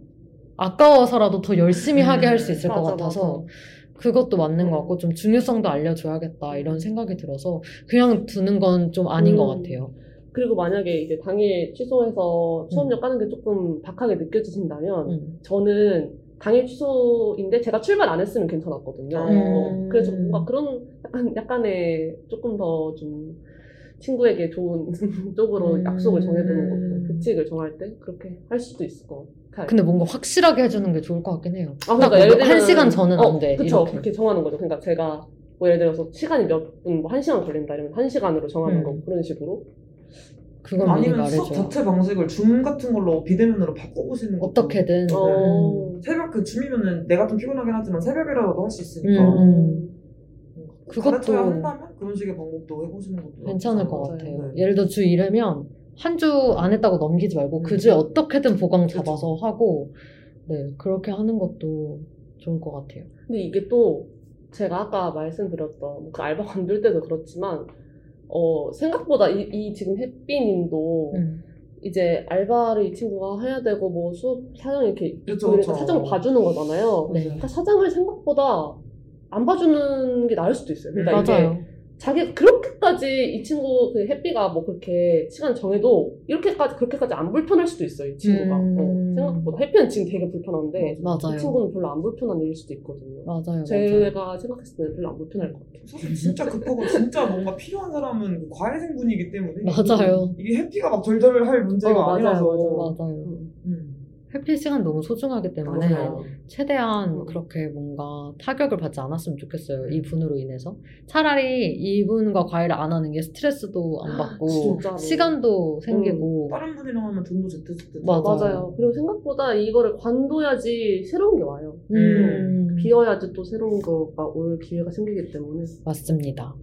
아까워서라도 더 열심히 하게 할 수 있을 것 맞아, 같아서 맞아. 그것도 맞는 것 같고 좀 중요성도 알려줘야겠다 이런 생각이 들어서 그냥 두는 건 좀 아닌 음. 것 같아요. 그리고 만약에 이제 당일 취소해서 수업료 까는 게 조금 박하게 느껴지신다면 음. 저는 당일 취소인데 제가 출발 안 했으면 괜찮았거든요. 음. 어, 그래서 뭔가 그런 약간 약간의 조금 더 좀 친구에게 좋은 쪽으로 음. 약속을 정해두는 것도 규칙을 정할 때 그렇게 할 수도 있을 것 같아요. 근데 뭔가 확실하게 해주는 게 좋을 것 같긴 해요. 아, 딱 그러니까 예를 뭐 들면 한 시간 전은 어, 안 돼. 그쵸. 이렇게. 그렇게 정하는 거죠. 그러니까 제가 뭐 예를 들어서 시간이 몇 분, 뭐 한 시간 걸린다 이러면 한 시간으로 정하는 음. 거고 그런 식으로. 그건 아니면 수업. 자체 방식을 줌 같은 걸로 비대면으로 바꿔보시는 것도 어떻게든. 어. 새벽 그 줌이면은 내가 좀 피곤하긴 하지만 새벽이라도 할수 음, 있으니까 음. 그것도 가르쳐야 그것도 한다면 그런 식의 방법도 해보시는 것도 괜찮을 것. 같아요. 네. 예를 들어 주 1회면 한 주 안 했다고 넘기지 말고 음. 그 주에 어떻게든 보강 잡아서 하고 네 그렇게 하는 것도 좋을 것 같아요. 근데 이게 또 제가 아까 말씀드렸던 그 알바 관 둘 때도 그렇지만 어 생각보다 이, 이 지금 햇빛님도 음. 이제 알바를 이 친구가 해야 되고 뭐 수업 사정 이렇게 그쵸, 그쵸. 사정을 봐주는 거잖아요. 네. 그러니까 사장을 생각보다 안 봐주는 게 나을 수도 있어요. 그러니까 이게 맞아요. 자기 그렇게까지 이 친구 그 햇비가 뭐 그렇게 시간 정해도 이렇게까지 그렇게까지 안 불편할 수도 있어요. 이 친구가 음. 어, 생각보다 햇비는 지금 되게 불편한데 맞아요. 이 친구는 별로 안 불편한 일일 수도 있거든요. 맞아요. 맞아요. 제가 생각했을 때는 별로 안 불편할 것 같아요. 사실 진짜 급하고 진짜 뭔가 필요한 사람은 그 과외 생분이기 때문에 맞아요. 이게 해피가 막 덜덜할 문제가 어, 맞아요, 아니라서 맞아요. 맞아요. 음. 햇빛 시간 너무 소중하기 때문에 맞아요. 최대한 음. 그렇게 뭔가 타격을 받지 않았으면 좋겠어요. 이 분으로 인해서. 차라리 이 분과 과외를 안 하는 게 스트레스도 안 받고 진짜로. 시간도 생기고 다른 분이랑 하면 돈도 제때제때 맞아요. 맞아요. 그리고 생각보다 이거를 관둬야지 새로운 게 와요. 음, 비어야지 또 새로운 거가 올 기회가 생기기 때문에 맞습니다.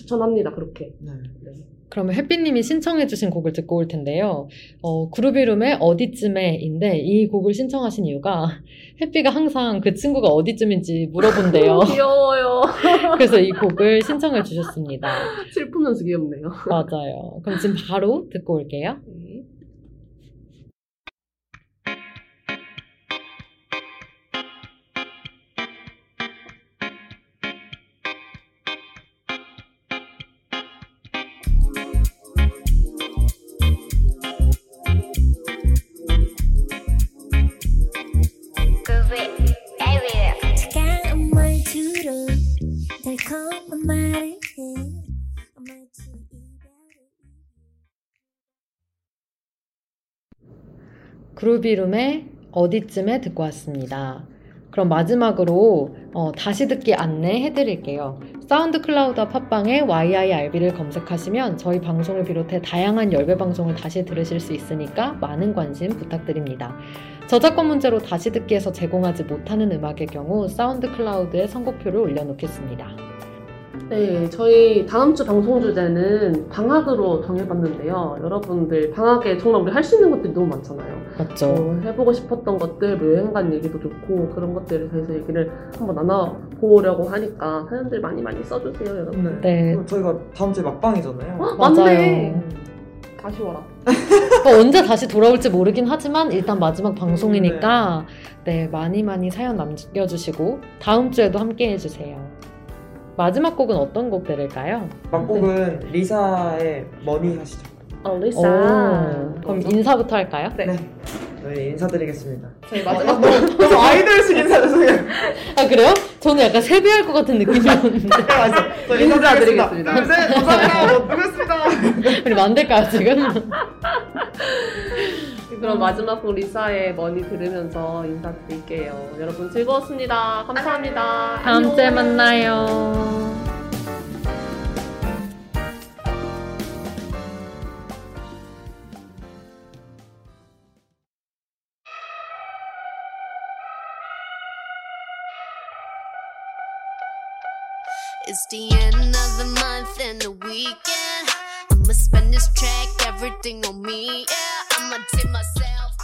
추천합니다. 그렇게. 네. 네. 그러면 햇빛님이 신청해주신 곡을 듣고 올 텐데요. 어, 그루비룸의 어디쯤에인데 이 곡을 신청하신 이유가 햇빛가 항상 그 친구가 어디쯤인지 물어본대요. 귀여워요. 그래서 이 곡을 신청해 주셨습니다. 슬프면서 귀엽네요. 맞아요. 그럼 지금 바로 듣고 올게요. 그루비룸의 어디쯤에 듣고 왔습니다. 그럼 마지막으로 어, 다시 듣기 안내해 드릴게요. 사운드 클라우드와 팟빵에 YIRB를 검색하시면 저희 방송을 비롯해 다양한 열배 방송을 다시 들으실 수 있으니까 많은 관심 부탁드립니다. 저작권 문제로 다시 듣기에서 제공하지 못하는 음악의 경우 사운드 클라우드에 선곡표를 올려놓겠습니다. 네, 저희 다음 주 방송 주제는 방학으로 정해봤는데요. 여러분들 방학에 정말 우리 할 수 있는 것들이 너무 많잖아요. 맞죠? 어, 해보고 싶었던 것들, 뭐 여행 간 얘기도 좋고 그런 것들에 대해서 얘기를 한번 나눠보려고 하니까 사연들 많이 많이 써주세요, 여러분. 네. 그럼 저희가 다음 주에 막방이잖아요. 어? 맞아요. 맞네. 아쉬워라. 뭐 언제 다시 돌아올지 모르긴 하지만 일단 마지막 방송이니까 네 많이 많이 사연 남겨주시고 다음 주에도 함께 해주세요. 마지막 곡은 어떤 곡 들을까요? 막곡은 리사의 머니 하시죠. 어, 오, 리사. 그럼 인사부터 할까요? 네. 저희 인사드리겠습니다. 저희 마지막 너무 아이돌식 인사 죄송해요. 아 그래요? 저는 약간 세배할 것 같은 느낌이었는데 네, 알았어. 저 인사드리겠습니다. 네, 감사합니다. 못 보겠습니다. 우리 만들까요 지금? 그럼 마지막 곡 리사의 머니 들으면서 인사드릴게요. 여러분 즐거웠습니다. 감사합니다. 다음 주에. 만나요. It's the end of the month and the weekend. I'ma spend this track, everything on me. Yeah, I'ma tip myself.